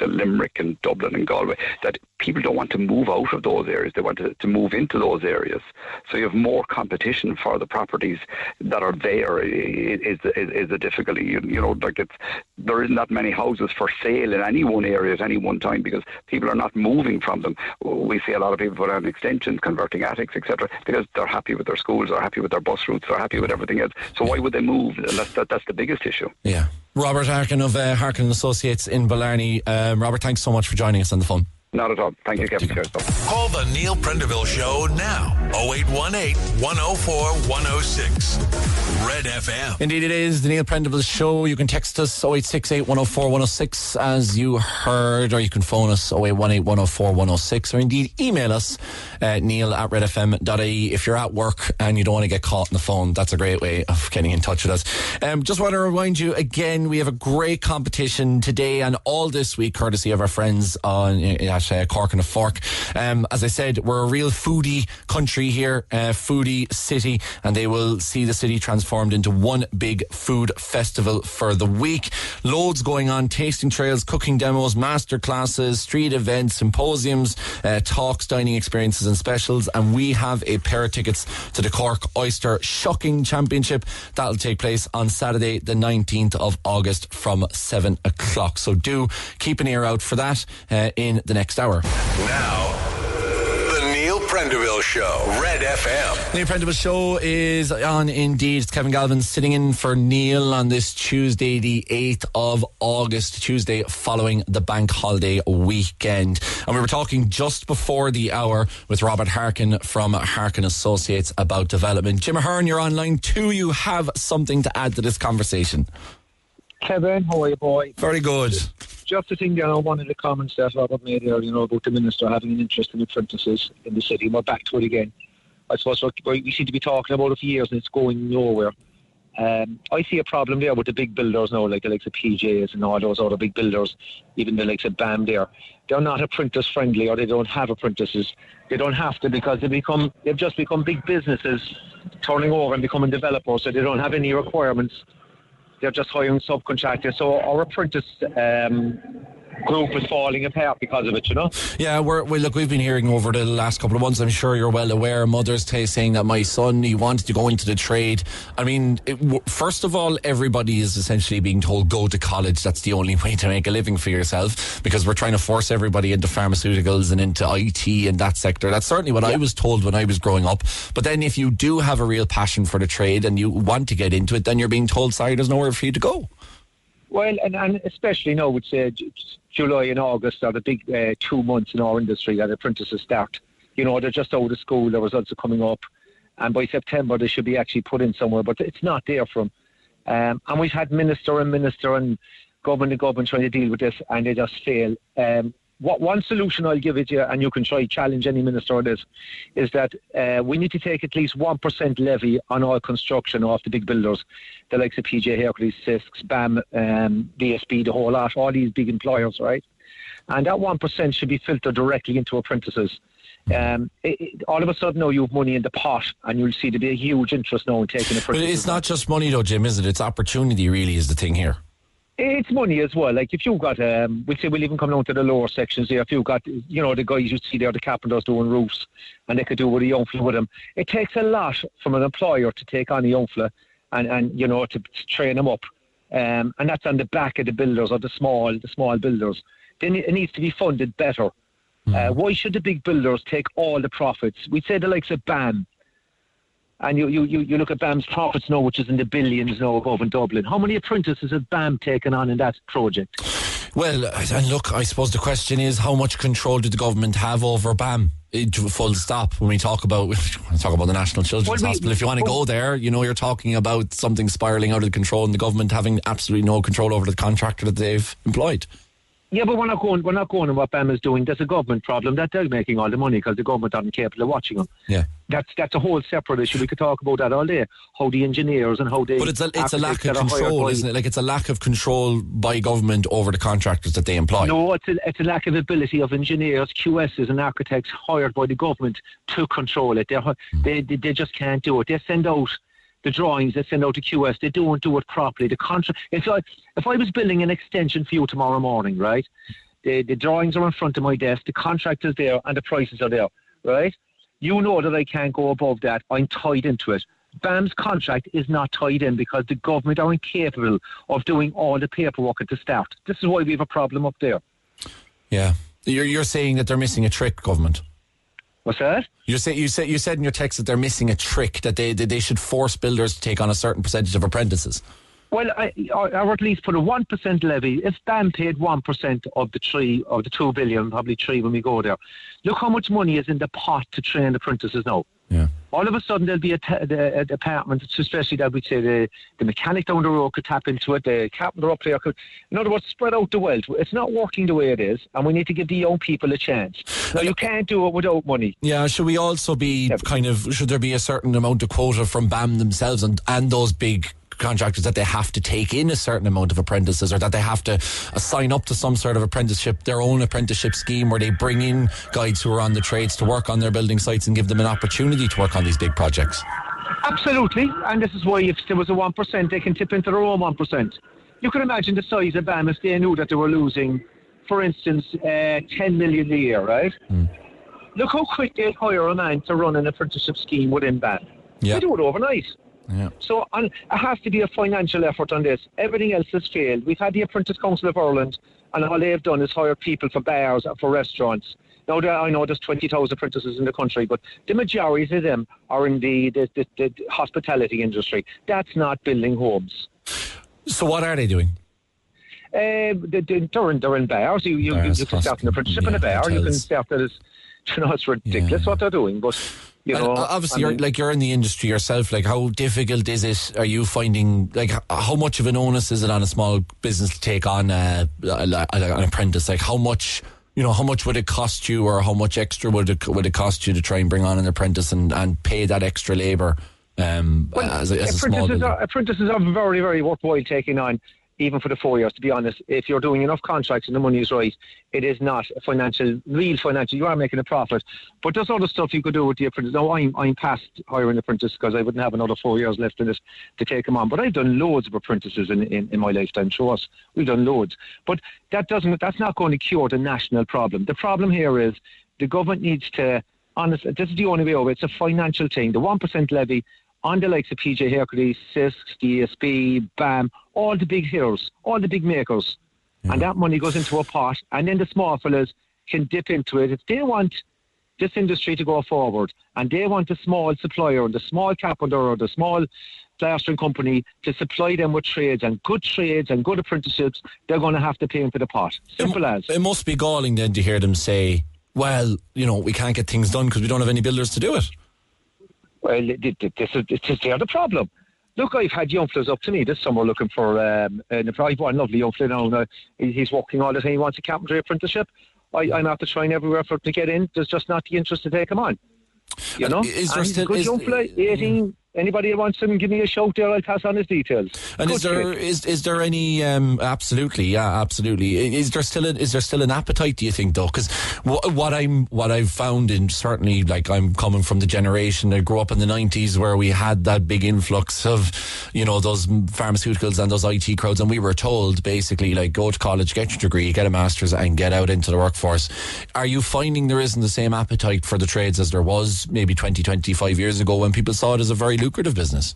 S8: Limerick and Dublin and Galway that people don't want to move out of those areas; they want to, to move into those areas. So you have more competition for the properties that are there. Is is, is the difficulty? You, you know, like it's there isn't that many houses for sale in any one area at any one time because people are not moving from them. We see a lot of people put on extensions, converting attics, etc., because they're happy with their schools, they're happy with their bus routes, they're happy with everything else. So why would they move? That's that, that's the biggest issue.
S2: Yeah. Robert Harkin of uh, Harkin Associates in Blarney. Um, Robert, thanks so much for joining us on the phone.
S8: Not at all. Thank you, Kevin. Cheers.
S3: Call the Neil Prendeville Show now. 0818 104 106. Red FM.
S2: Indeed, it is the Neil Prendeville Show. You can text us 0868 104 106 as you heard, or you can phone us 0818 104 106, or indeed email us at neil at redfm.ie. If you're at work and you don't want to get caught on the phone, that's a great way of getting in touch with us. Um, just want to remind you again, we have a great competition today and all this week, courtesy of our friends on at uh, Cork on a Fork. Um, as I said, we're a real foodie country here, uh, foodie city, and they will see the city transformed into one big food festival for the week. Loads going on, tasting trails, cooking demos, master classes, street events, symposiums, uh, talks, dining experiences and specials. And we have a pair of tickets to the Cork Oyster Shucking Championship. That'll take place on Saturday, the 19th of August from 7 o'clock. So do keep an ear out for that uh, in the next hour.
S3: Now, the Neil Prendeville Show. Red FM.
S2: The Apprentice Show is on indeed. It's Kevin Galvin sitting in for Neil on this Tuesday, the 8th of August, Tuesday following the bank holiday weekend. And we were talking just before the hour with Robert Harkin from Harkin Associates about development. Jim Ahern, you're online too. You have something to add to this conversation.
S9: Kevin, how are you, boy?
S2: Very good.
S9: Just the thing there, on one of the comments that Robert made there, you know, about the minister having an interest in apprentices in the city. We're back to it again. I suppose we seem to be talking about it for years and it's going nowhere. Um, I see a problem there with the big builders now, like the likes of PJs and all those other big builders, even the likes of BAM there. They're not apprentice friendly or they don't have apprentices. They don't have to because they become they've just become big businesses turning over and becoming developers, so they don't have any requirements. They're just hiring subcontractors. So our apprentice um, group is falling apart because of it, you know?
S2: Yeah, we're, we look, we've been hearing over the last couple of months, I'm sure you're well aware, Mother's Day saying that my son, he wanted to go into the trade. I mean, it, first of all, everybody is essentially being told, go to college. That's the only way to make a living for yourself because we're trying to force everybody into pharmaceuticals and into IT and that sector. That's certainly what yeah. I was told when I was growing up. But then if you do have a real passion for the trade and you want to get into it, then you're being told, sorry, there's nowhere for you to go.
S9: Well, and, and especially now, would say July and August are the big uh, two months in our industry that apprentices start. You know, they're just out of school, the results are coming up, and by September they should be actually put in somewhere, but it's not there them. Um, and we've had minister and minister and government and government trying to deal with this, and they just fail. Um, what one solution I'll give it you, and you can try challenge any minister on this, is that uh, we need to take at least one percent levy on all construction off the big builders, the likes of PJ Hercules, Sisks, BAM, um, DSB, the whole lot, all these big employers, right? And that one percent should be filtered directly into apprentices. Um, it, it, all of a sudden now you have money in the pot and you'll see there'll be a huge interest now in taking apprentices.
S2: But it's not just money though, Jim, is it? It's opportunity really is the thing here.
S9: It's money as well. Like if you've got, um, we'll say we'll even come down to the lower sections here. If you've got, you know, the guys you see there, the carpenters doing roofs, and they could do with a young fella with them. It takes a lot from an employer to take on a young fella and, and you know, to, to train them up. Um, and that's on the back of the builders or the small, the small builders. Then it needs to be funded better. Mm. Uh, why should the big builders take all the profits? We'd say the likes of BAM, and you, you, you you look at BAM's profits now, which is in the billions now above in Dublin. How many apprentices has BAM taken on in that project?
S2: Well, and look, I suppose the question is how much control did the government have over BAM? Eh, full stop. When we talk about we talk about the National Children's well, Hospital, if you want to go there, you know you're talking about something spiraling out of control, and the government having absolutely no control over the contractor that they've employed.
S9: Yeah, but we're not going. We're not going on what BAM is doing. That's a government problem. That they're making all the money because the government aren't capable of watching them.
S2: Yeah,
S9: that's that's a whole separate issue. We could talk about that all day. How the engineers and how they.
S2: But it's a it's a lack of control, isn't it? Like it's a lack of control by government over the contractors that they employ.
S9: No, it's a it's a lack of ability of engineers, QSs, and architects hired by the government to control it. Mm. They they they just can't do it. They send out the drawings they send out to QS, they don't do it properly. The contract, if I, if I was building an extension for you tomorrow morning, right? The, the drawings are in front of my desk, the contract is there, and the prices are there, right? You know that I can't go above that. I'm tied into it. BAM's contract is not tied in because the government are incapable of doing all the paperwork at the start. This is why we have a problem up there.
S2: Yeah. You're, you're saying that they're missing a trick, government?
S9: What's that?
S2: You said you said you said in your text that they're missing a trick that they that they should force builders to take on a certain percentage of apprentices.
S9: Well, I, or at least put a one percent levy. If BAM paid one percent of the three of the two billion, probably three when we go there. Look how much money is in the pot to train apprentices now.
S2: Yeah.
S9: All of a sudden, there'll be a, te- a, a department, especially that we'd say the, the mechanic down the road could tap into it, the carpenter up there could. In other words, spread out the wealth. It's not working the way it is, and we need to give the young people a chance. Now, you can't do it without money.
S2: Yeah, should we also be yeah. kind of, should there be a certain amount of quota from BAM themselves and, and those big contractors that they have to take in a certain amount of apprentices or that they have to sign up to some sort of apprenticeship, their own apprenticeship scheme where they bring in guides who are on the trades to work on their building sites and give them an opportunity to work on these big projects.
S9: Absolutely, and this is why if there was a 1%, they can tip into their own 1%. You can imagine the size of BAM if they knew that they were losing, for instance, uh, 10 million a year, right? Mm. Look how quick they'd hire a man to run an apprenticeship scheme within BAM. Yeah. They do it overnight.
S2: Yeah.
S9: So on, it has to be a financial effort on this. Everything else has failed. We've had the Apprentice Council of Ireland, and all they've done is hire people for bars, and for restaurants. Now, I know there's 20,000 apprentices in the country, but the majority of them are in the, the, the, the hospitality industry. That's not building homes.
S2: So, what are they doing?
S9: Uh, they, are in, they're in bars. You, you, you, you can start an apprenticeship yeah, in a bar. Hotels. You can start it as, you know, it's ridiculous yeah. what they're doing, but You
S2: And
S9: know,
S2: obviously,
S9: I
S2: you're like you're in the industry yourself. Like, how difficult is it? Are you finding like how much of an onus is it on a small business to take on uh, a- a- an apprentice? Like, how much you know, how much would it cost you, or how much extra would it would it cost you to try and bring on an apprentice and, and pay that extra labour um, as, a, as a small
S9: apprentices, are, apprentices are very, very worthwhile taking on, even for the four years. To be honest, if you're doing enough contracts and the money is right, it is not a financial, real financial. You are making a profit, but there's other stuff you could do with the apprentice. Now, I'm I'm past hiring apprentices because I wouldn't have another four years left in this to take them on. But I've done loads of apprentices in, in, in my lifetime. Show us, we've done loads. But that doesn't. That's not going to cure the national problem. The problem here is the government needs to. Honestly, this is the only way over. It's a financial thing. The one percent levy on the likes of PJ Hercules, Sisk, DSB, BAM, all the big heroes, all the big makers. And that money goes into a pot, and then the small fellas can dip into it. If they want this industry to go forward, and they want the small supplier, or the small carpenter, or the small plastering company to supply them with trades and good trades and good apprenticeships, they're going to have to pay into the pot. Simple as.
S2: It must be galling then to hear them say, "Well, you know, we can't get things done because we don't have any builders to do it."
S9: Well, th- th- this is, this is the problem. Look, I've had young fellas up to me this summer looking for um, an I've one lovely young fella now. uh, He's working all the time. He wants a carpentry apprenticeship. I, I'm after trying everywhere for to get in. There's just not the interest to take him on. You know,
S2: is there
S9: And he's
S2: still-
S9: a good
S2: is-
S9: young fella, 18. Anybody that wants him, give me a shout there. I'll pass on his details.
S2: And
S9: Good
S2: is there is is there any um, absolutely yeah absolutely is there still a, is there still an appetite do you think though because what, what I'm what I've found in certainly like I'm coming from the generation that grew up in the 90s where we had that big influx of you know those pharmaceuticals and those IT crowds and we were told basically like go to college get your degree get a master's and get out into the workforce are you finding there isn't the same appetite for the trades as there was maybe 20 25 years ago when people saw it as a very lucrative business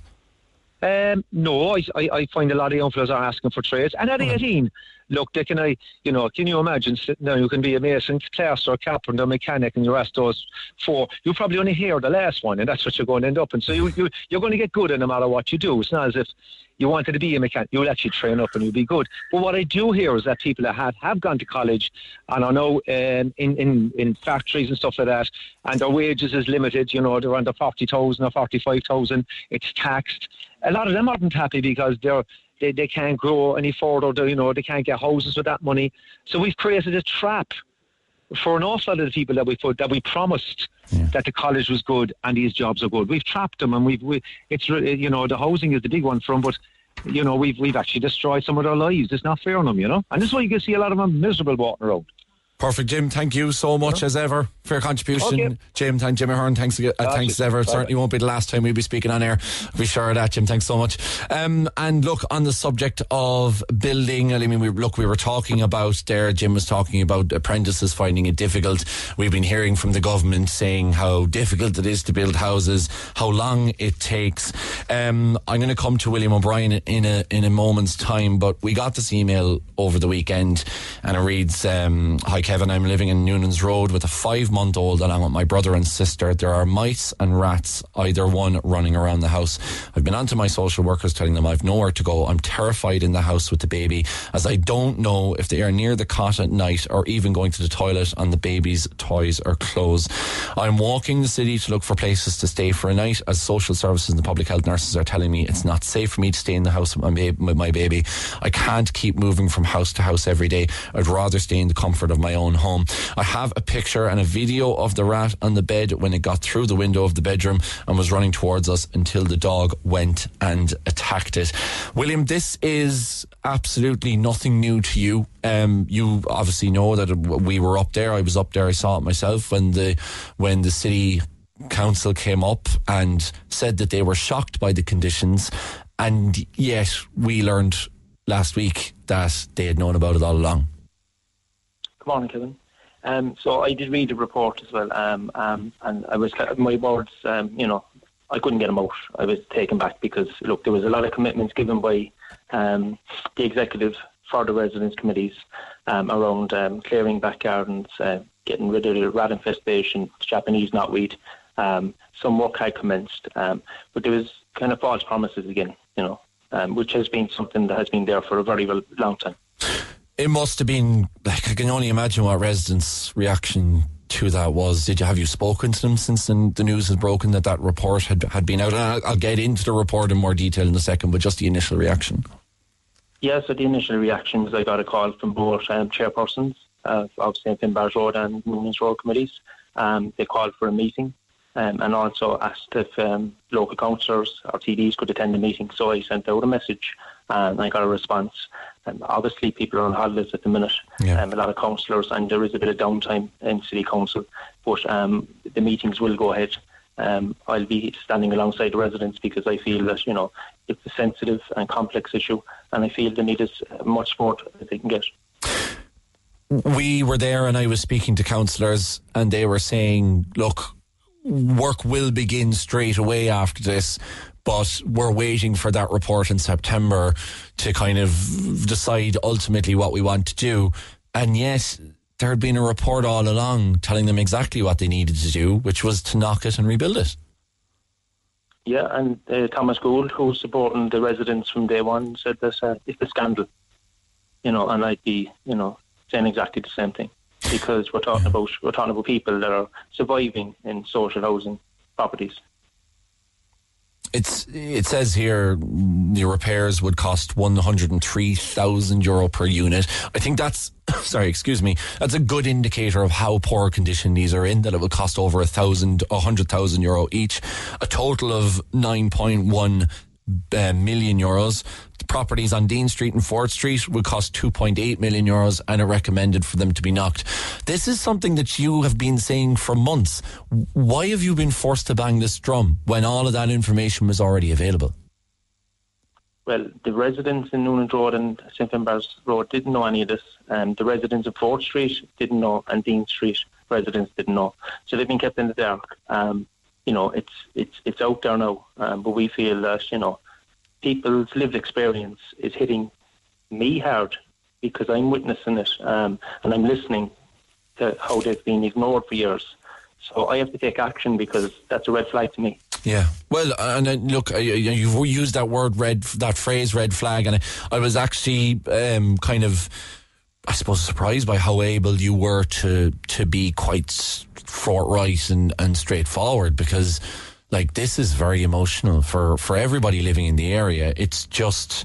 S9: Um, no, I, I, I find a lot of young fellas are asking for trades. And at 18, look, they can I, you know, can you imagine sitting down, you can be a mason, plaster, carpenter, mechanic, and you ask those four, you probably only hear the last one, and that's what you're going to end up in. So you, you, you're going to get good in no matter what you do. It's not as if you wanted to be a mechanic, you'll actually train up and you'll be good. But what I do hear is that people that have, have gone to college and I know um, in, in, in factories and stuff like that, and their wages is limited, you know, they're under 40,000 or 45,000, it's taxed. A lot of them aren't happy because they're, they, they can't grow any further, you know, they can't get houses with that money. So we've created a trap for an awful lot of the people that we put that we promised that the college was good and these jobs are good. We've trapped them, and we've we, it's you know the housing is the big one for them, but you know we've we've actually destroyed some of their lives. It's not fair on them, you know, and this is why you can see a lot of them miserable walking around.
S2: Perfect, Jim. Thank you so much as ever for your contribution.
S9: Okay.
S2: Jim, thank Jimmy Hearn. Thanks, uh,
S9: That's
S2: thanks as ever. It certainly won't be the last time we'll be speaking on air. Be sure of that, Jim. Thanks so much. Um, and look, on the subject of building, I mean, we, look, we were talking about there, Jim was talking about apprentices finding it difficult. We've been hearing from the government saying how difficult it is to build houses, how long it takes. Um, I'm going to come to William O'Brien in a, in a moment's time, but we got this email over the weekend and it reads, um, Hi Kevin, I'm living in Noonan's Road with a five month old along with my brother and sister. There are mice and rats, either one running around the house. I've been on to my social workers telling them I've nowhere to go. I'm terrified in the house with the baby as I don't know if they are near the cot at night or even going to the toilet on the baby's toys or clothes. I'm walking the city to look for places to stay for a night as social services and public health nurses are telling me it's not safe for me to stay in the house with my, ba- with my baby. I can't keep moving from house to house every day. I'd rather stay in the comfort of my own home. I have a picture and a video of the rat on the bed when it got through the window of the bedroom and was running towards us until the dog went and attacked it. William, this is absolutely nothing new to you. Um, you obviously know that we were up there. I was up there. I saw it myself when the when the city council came up and said that they were shocked by the conditions, and yet we learned last week that they had known about it all along.
S10: Morning, Kevin. Um, so I did read the report as well, um, um, and I was my words. Um, you know, I couldn't get them out. I was taken back because look, there was a lot of commitments given by um, the executive for the residents committees um, around clearing back gardens, uh, getting rid of the rat infestation, Japanese knotweed. Some work had commenced, but there was kind of false promises again. You know, which has been something that has been there for a very long time.
S2: It must have been like I can only imagine what residents' reaction to that was did you have you spoken to them since the, the news has broken that that report had had been out? And I'll, I'll get into the report in more detail in a second, but just the initial reaction.
S10: Yeah, so the initial reaction was I got a call from both um, chairpersons uh, of St. Finbarr's Road and Noonan's Road committees. Um, they called for a meeting um, and also asked if um, local councillors or TDs could attend the meeting. So I sent out a message and I got a response. Um, obviously, people are on holidays at the minute,
S2: Yeah.
S10: um, a lot of councillors, and there is a bit of downtime in City Council, but um, the meetings will go ahead. Um, I'll be standing alongside the residents because I feel that, you know, it's a sensitive and complex issue, and I feel the need is much more that they can get.
S2: we were there and I was speaking to councillors and they were saying, look, work will begin straight away after this, but we're waiting for that report in September to kind of decide ultimately what we want to do. And yet, there had been a report all along telling them exactly what they needed to do, which was to knock it and rebuild it.
S10: Yeah, and uh, Thomas Gould, who's supporting the residents from day one, said this uh, it's a scandal. You know, and I'd be, you know, saying exactly the same thing because we're talking about we're talking about people that are surviving in social housing properties.
S2: It's it says here the repairs would cost one hundred and three thousand euro per unit. I think that's sorry, excuse me. That's a good indicator of how poor condition these are in. That it will cost over a thousand, a hundred thousand euro each. A total of nine point one uh, million euros. The properties on Dean Street and Fort Street would cost 2.8 million euros and are recommended for them to be knocked. This is something that you have been saying for months. Why have you been forced to bang this drum when all of that information was already available?
S10: Well, the residents in Noonan Road and St Finbar's Road didn't know any of this. Um, the residents of Fort Street didn't know, and Dean Street residents didn't know. So they've been kept in the dark. Um, you know, it's it's it's out there now, um, but we feel that you know, people's lived experience is hitting me hard because I'm witnessing it um, and I'm listening to how they've been ignored for years. So I have to take action because that's a red flag to me.
S2: Yeah. Well, and uh, look, uh, you- you've used that word red, that phrase red flag, and I, was actually um, kind of, I suppose, surprised by how able you were to to be quite forthright and, and straightforward because, like, this is very emotional for for everybody living in the area. It's just.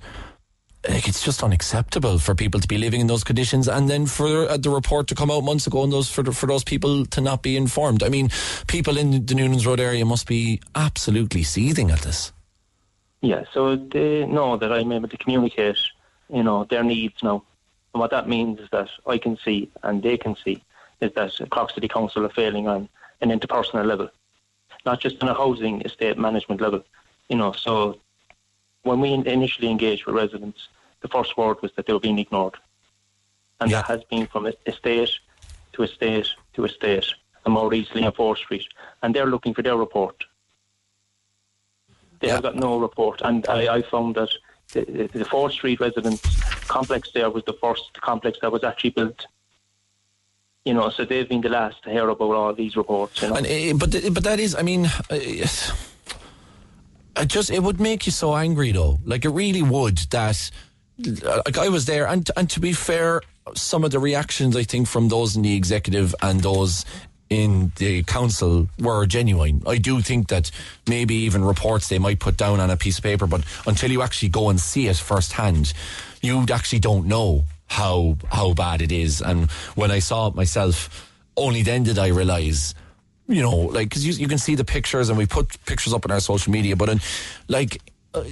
S2: Like it's just unacceptable for people to be living in those conditions, and then for uh, the report to come out months ago, and those for the, for those people to not be informed. I mean, people in the Noonan's Road area must be absolutely seething at this.
S10: Yeah, so they know that I'm able to communicate, you know, their needs now. And what that means is that I can see and they can see is that Cork City Council are failing on an interpersonal level, not just on a housing estate management level. You know, so when we initially engaged with residents, the first word was that they were being ignored. And that has been from estate to estate to estate, and more recently on Fort Street. And they're looking for their report. They have got no report. And I, I found that the, the Fort Street residence complex there was the first complex that was actually built. You know, so they've been the last to hear about all these reports. You know?
S2: And, uh, but th- but that is, I mean, it's- it just it would make you so angry though. Like it really would. That like I was there, and and to be fair, some of the reactions I think from those in the executive and those in the council were genuine. I do think that maybe even reports they might put down on a piece of paper, but until you actually go and see it firsthand, you actually don't know how how bad it is. And when I saw it myself, only then did I realise you know, like because you, you can see the pictures and we put pictures up on our social media, but in, like uh,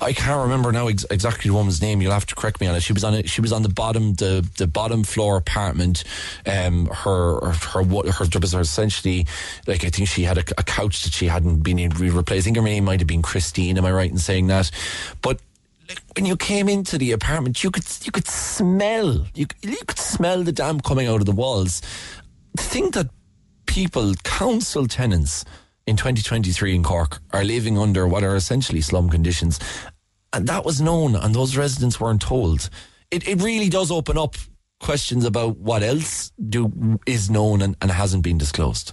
S2: I can't remember now ex- exactly the woman's name. You'll have to correct me on it. She was on it. She was on the bottom, the the bottom floor apartment. Um, her her her, wa- her there was essentially like I think she had a, a couch that she hadn't been re- replaced. I think her name might have been Christine. Am I right in saying that? But when you came into the apartment, you could you could smell you you could smell the damp coming out of the walls. The thing that people, council tenants in 2023 in Cork are living under what are essentially slum conditions. And that was known, and those residents weren't told. It, it really does open up questions about what else do is known and, and hasn't been disclosed.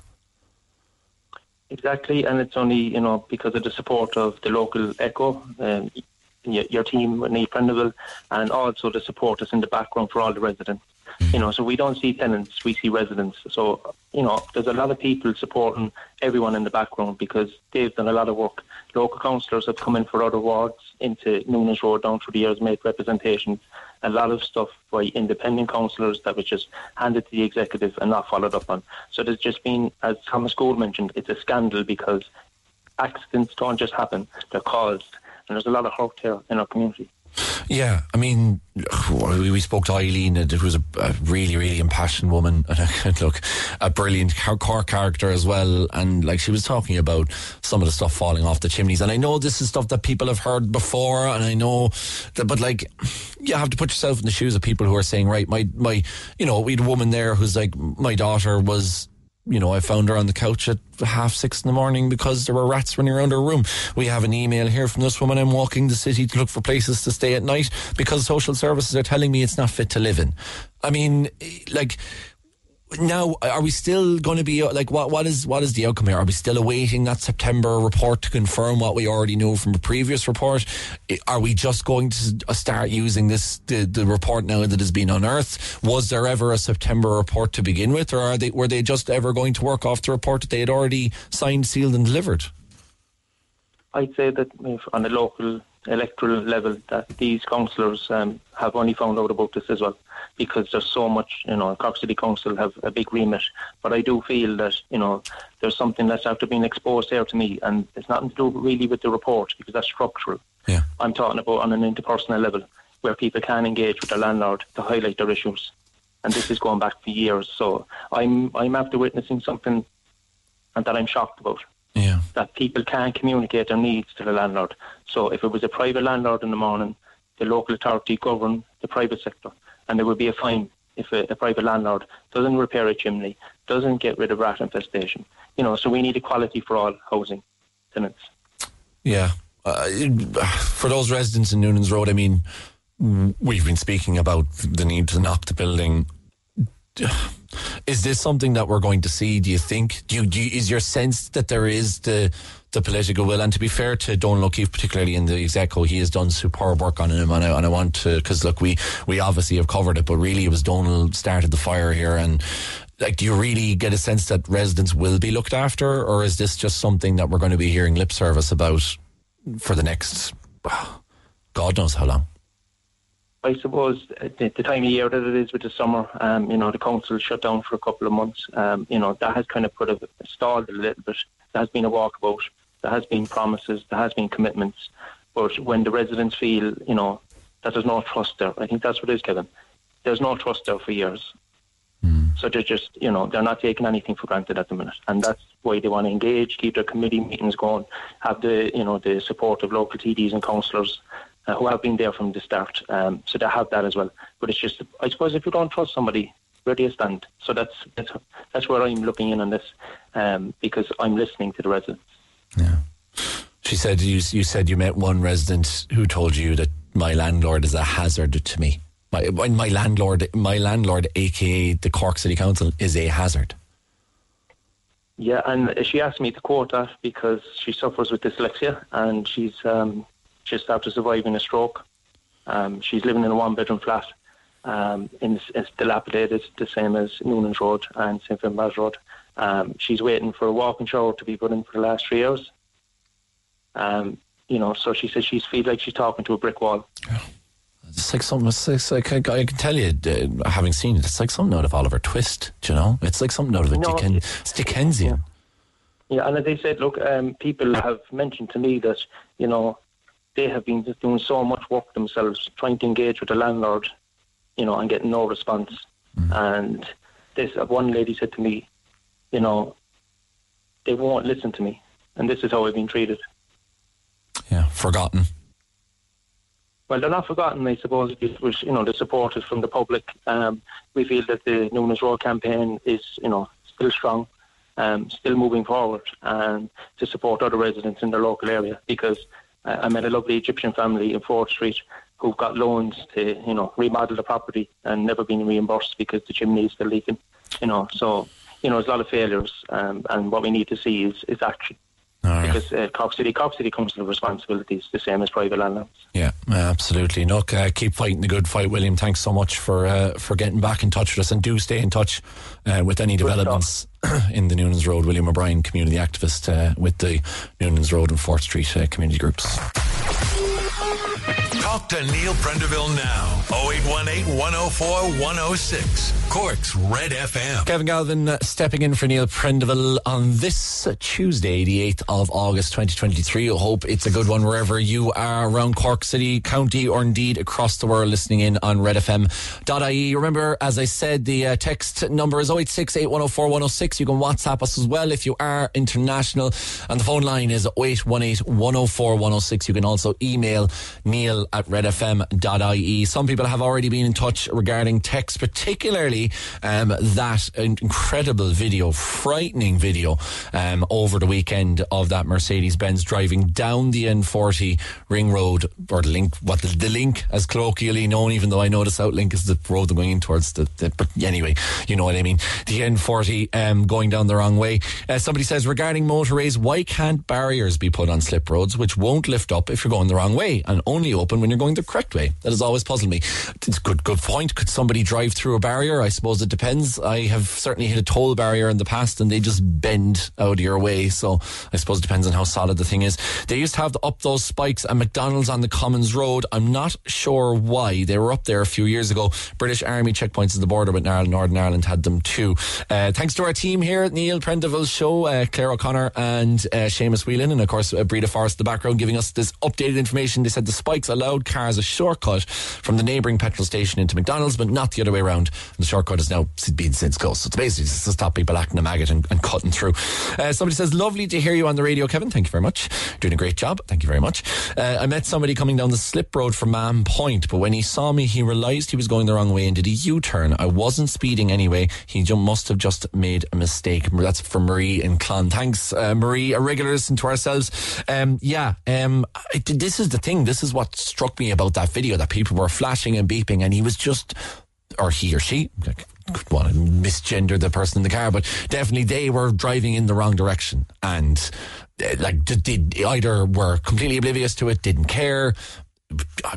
S10: Exactly, and it's only you know because of the support of the local Echo, um, your, your team, Neil Prendeville, and also the support that's in the background for all the residents. You know, so we don't see tenants, we see residents. So, you know, there's a lot of people supporting everyone in the background because they've done a lot of work. Local councillors have come in for other wards into Noonan's Road down through the years, made representations. A lot of stuff by independent councillors that was just handed to the executive and not followed up on. So there's just been, as Thomas Gould mentioned, it's a scandal because accidents don't just happen, they're caused. And there's a lot of hurt here in our community.
S2: Yeah, I mean, we, spoke to Eileen, who was a, a really, really impassioned woman, and look, a brilliant car character as well. And like she was talking about some of the stuff falling off the chimneys. And I know this is stuff that people have heard before, and I know that, but like, you have to put yourself in the shoes of people who are saying, right, my, my, you know, we had a woman there who's like, my daughter was you know, I found her on the couch at half six in the morning because there were rats running around her room. We have an email here from this woman. I'm walking the city to look for places to stay at night because social services are telling me it's not fit to live in. I mean, like, now are we still going to be like what what is what is the outcome here? Are we still awaiting that september report to confirm what we already know from a previous report? Are we just going to start using this the, the report now that has been unearthed? Was there ever a september report to begin with or are they were they just ever going to work off the report that they had already signed sealed and delivered?
S10: I'd say that on a local electoral level that these councillors um, have only found out about this as well because there's so much, you know, Cork City Council have a big remit. But I do feel that, you know, there's something that's after being exposed there to me and it's nothing to do really with the report because that's structural.
S2: Yeah.
S10: I'm talking about on an interpersonal level where people can engage with their landlord to highlight their issues. And this is going back for years. So I'm I'm after witnessing something and that I'm shocked about.
S2: Yeah.
S10: That people can communicate their needs to the landlord. So if it was a private landlord in the morning, the local authority govern the private sector, and there would be a fine if a, a, private landlord doesn't repair a chimney, doesn't get rid of rat infestation. You know, so we need equality for all housing tenants.
S2: Yeah. Uh, for those residents in Noonan's Road, I mean, we've been speaking about the need to knock the building. Is this something that we're going to see? Do you think? Do you, do you, is your sense that there is the the political will. And to be fair to Donal O'Keefe, particularly in the Echo, he has done superb work on him. And I, and I want to, because look, we, we obviously have covered it, but really it was Donal started the fire here. And like, do you really get a sense that residents will be looked after? Or is this just something that we're going to be hearing lip service about for the next, God knows how long?
S10: I suppose the, the, time of year that it is with the summer, um, you know, the council shut down for a couple of months. Um, you know, that has kind of put a stalled a little bit. There has been a walkabout. There has been promises. There has been commitments. But when the residents feel, you know, that there's no trust there, I think that's what it is, Kevin. There's no trust there for years.
S2: Mm.
S10: So they're just, you know, they're not taking anything for granted at the minute, and that's why they want to engage, keep their committee meetings going, have the, you know, the support of local TDs and councillors uh, who have been there from the start. Um, so they have that as well. But it's just, I suppose, if you don't trust somebody, where do you stand? So that's that's that's where I'm looking in on this, um, because I'm listening to the residents.
S2: Yeah. She said you you said you met one resident who told you that my landlord is a hazard to me. My my landlord my landlord, aka the Cork City Council, is a hazard.
S10: Yeah, and she asked me to quote that because she suffers with dyslexia and she's um, just after surviving a stroke. Um, she's living in a one bedroom flat um, in, it's dilapidated, the same as Noonan's Road and St. Finbarr's Road. Um, she's waiting for a walking shower to be put in for the last three hours. Um, you know, so she says she's feels like she's talking to a brick wall.
S2: Yeah. It's like something. It's like I, can tell you, uh, having seen it, it's like something out of Oliver Twist. You know? It's like something out of a no, Dicken, it's Dickensian.
S10: Yeah. yeah, and as they said, look, um, people have mentioned to me that you know they have been doing so much work themselves, trying to engage with the landlord you know, and getting no response. Mm. And this uh, one lady said to me, you know, they won't listen to me, and this is how I've been treated.
S2: Yeah, forgotten.
S10: Well, they're not forgotten, I suppose. It you know, the support is from the public. Um, we feel that the Noonan's Road campaign is, you know, still strong, um, still moving forward, and to support other residents in the local area. Because uh, I met a lovely Egyptian family in Fort Street who've got loans to, you know, remodel the property and never been reimbursed because the chimney is still leaking. You know, so you know, there's a lot of failures, um, and what we need to see is, is action. because uh, Cork City, Cork City comes the responsibilities the same as private landlords.
S2: Yeah, absolutely. Look, uh, keep fighting the good fight, William. Thanks so much for uh, for getting back in touch with us, and do stay in touch uh, with any developments in the Noonans Road. William O'Brien, community activist uh, with the Noonans Road and Fort Street uh, community groups.
S3: Talk to Neil Prendeville now. 0818 104 106. Cork's Red FM.
S2: Kevin Galvin uh, stepping in for Neil Prendeville on this Tuesday, the 8th of August 2023. I hope it's a good one wherever you are around Cork City, County, or indeed across the world listening in on redfm.ie. Remember, as I said, the uh, text number is 086 8104 106. You can WhatsApp us as well if you are international. And the phone line is 0818 104 106. You can also email neil at redfm.ie. Some people have already been in touch regarding text, particularly um, that incredible video, frightening video um, over the weekend of that Mercedes Benz driving down the N40 ring road, or the link, what the, the link as colloquially known, even though I know the South Link is the road going in towards the, the but anyway, you know what I mean. The N40 um, going down the wrong way. Uh, somebody says regarding motorways, why can't barriers be put on slip roads which won't lift up if you're going the wrong way and only open when you're going the correct way? That has always puzzled me. It's a good, good point. Could somebody drive through a barrier? I suppose it depends. I have certainly hit a toll barrier in the past and they just bend out of your way. So I suppose it depends on how solid the thing is. They used to have up those spikes at McDonald's on the Commons Road. I'm not sure why. They were up there a few years ago. British Army checkpoints at the border with Northern Ireland had them too. Uh, thanks to our team here Neil Prendeville's show, uh, Claire O'Connor and uh, Seamus Whelan, and of course uh, Breda Forrest in the background giving us this updated information. They said the spikes allowed cars a shortcut from the neighbouring petrol station into McDonald's, but not the other way around. The shortcut has now been since closed. So it's basically just to stop people acting a maggot and, and cutting through. Uh, somebody says, lovely to hear you on the radio, Kevin. Thank you very much. Doing a great job. Thank you very much. Uh, I met somebody coming down the slip road from Mahon Point, but when he saw me, he realised he was going the wrong way and did a U-turn. I wasn't speeding anyway. He must have just made a mistake. That's for Marie in Clon. Thanks, uh, Marie. A regular listen to ourselves. Um, yeah, um, I, this is the thing. This is what struck me about that video that people were flashing and beeping, and he was just, or he or she, could want to misgender the person in the car, but definitely they were driving in the wrong direction and uh, like did either were completely oblivious to it, didn't care.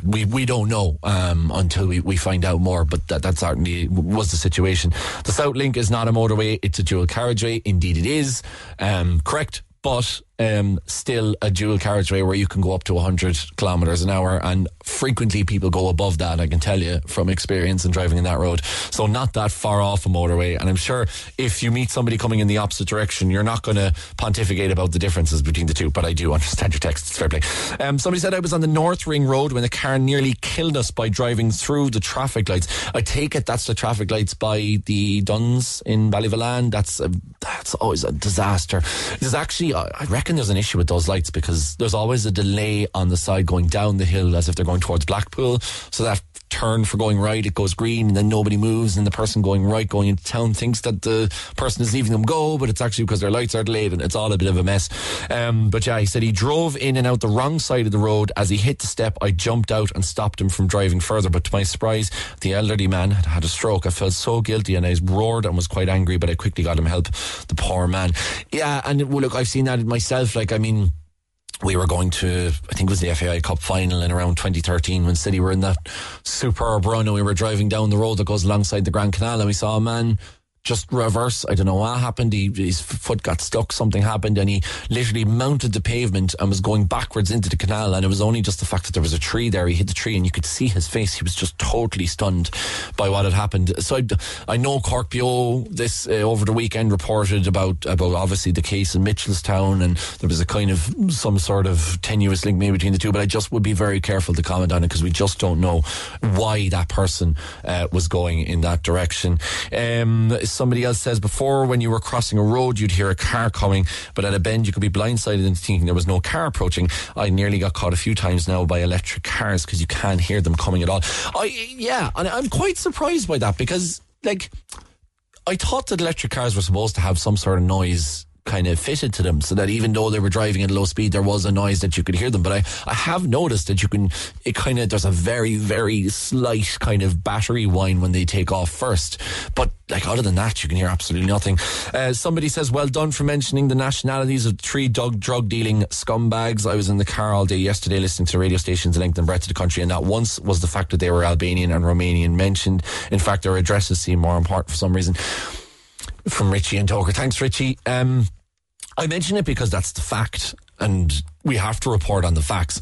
S2: We we don't know um, until we, we find out more, but that, that certainly was the situation. The South Link is not a motorway; it's a dual carriageway. Indeed, it is um, correct, but um, still a dual carriageway where you can go up to 100 kilometres an hour, and frequently people go above that. I can tell you from experience in driving in that road. So not that far off a motorway, and I'm sure if you meet somebody coming in the opposite direction, you're not going to pontificate about the differences between the two. But I do understand your text. It's fair play. Um, somebody said I was on the North Ring Road when the car nearly killed us by driving through the traffic lights. I take it that's the traffic lights by the Dunnes in Ballyvolane. That's a, that's always a disaster. There's actually, I reckon, there's an issue with those lights because there's always a delay on the side going down the hill as if they're going towards Blackpool. So that turn for going right, it goes green, and then nobody moves, and the person going right, going into town, thinks that the person is leaving them go, but it's actually because their lights are delayed, and it's all a bit of a mess. Um, but yeah, he said he drove in and out the wrong side of the road. As he hit the step, I jumped out and stopped him from driving further. But to my surprise, the elderly man had had a stroke. I felt so guilty, and I roared and was quite angry, but I quickly got him help. The poor man. Yeah, and well, look, I've seen that myself. Like, I mean we were going to, I think it was the FAI Cup final in around 2013 when City were in that superb run and we were driving down the road that goes alongside the Grand Canal and we saw a man just reverse. I don't know what happened. He, his foot got stuck. Something happened, and he literally mounted the pavement and was going backwards into the canal. And it was only just the fact that there was a tree there. He hit the tree, and you could see his face. He was just totally stunned by what had happened. So I, I know Cork Beo this uh, over the weekend reported about about obviously the case in Mitchelstown, and there was a kind of some sort of tenuous link maybe between the two. But I just would be very careful to comment on it because we just don't know why that person uh, was going in that direction. Um, somebody else says before when you were crossing a road you'd hear a car coming but at a bend you could be blindsided into thinking there was no car approaching. I nearly got caught a few times now by electric cars because you can't hear them coming at all. I yeah and I'm quite surprised by that because like I thought that electric cars were supposed to have some sort of noise kind of fitted to them so that even though they were driving at low speed, there was a noise that you could hear them. But I, I have noticed that you can, it kind of, there's a very, very slight kind of battery whine when they take off first. But like other than that, you can hear absolutely nothing. Uh, somebody says, well done for mentioning the nationalities of three drug, drug dealing scumbags. I was in the car all day yesterday listening to radio stations length and breadth of the country and not once was the fact that they were Albanian and Romanian mentioned. In fact, their addresses seem more important for some reason. From Richie and Togher. Thanks, Richie. Um, I mention it because that's the fact and we have to report on the facts.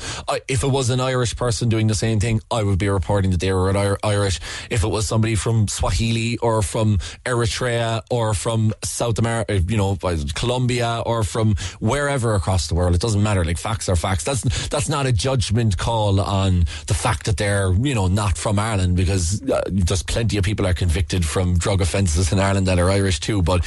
S2: If it was an Irish person doing the same thing, I would be reporting that they were an Irish. If it was somebody from Swahili or from Eritrea or from South America, you know, Colombia or from wherever across the world, it doesn't matter. Like facts are facts. That's that's not a judgment call on the fact that they're you know not from Ireland because uh, there's plenty of people are convicted from drug offences in Ireland that are Irish too. But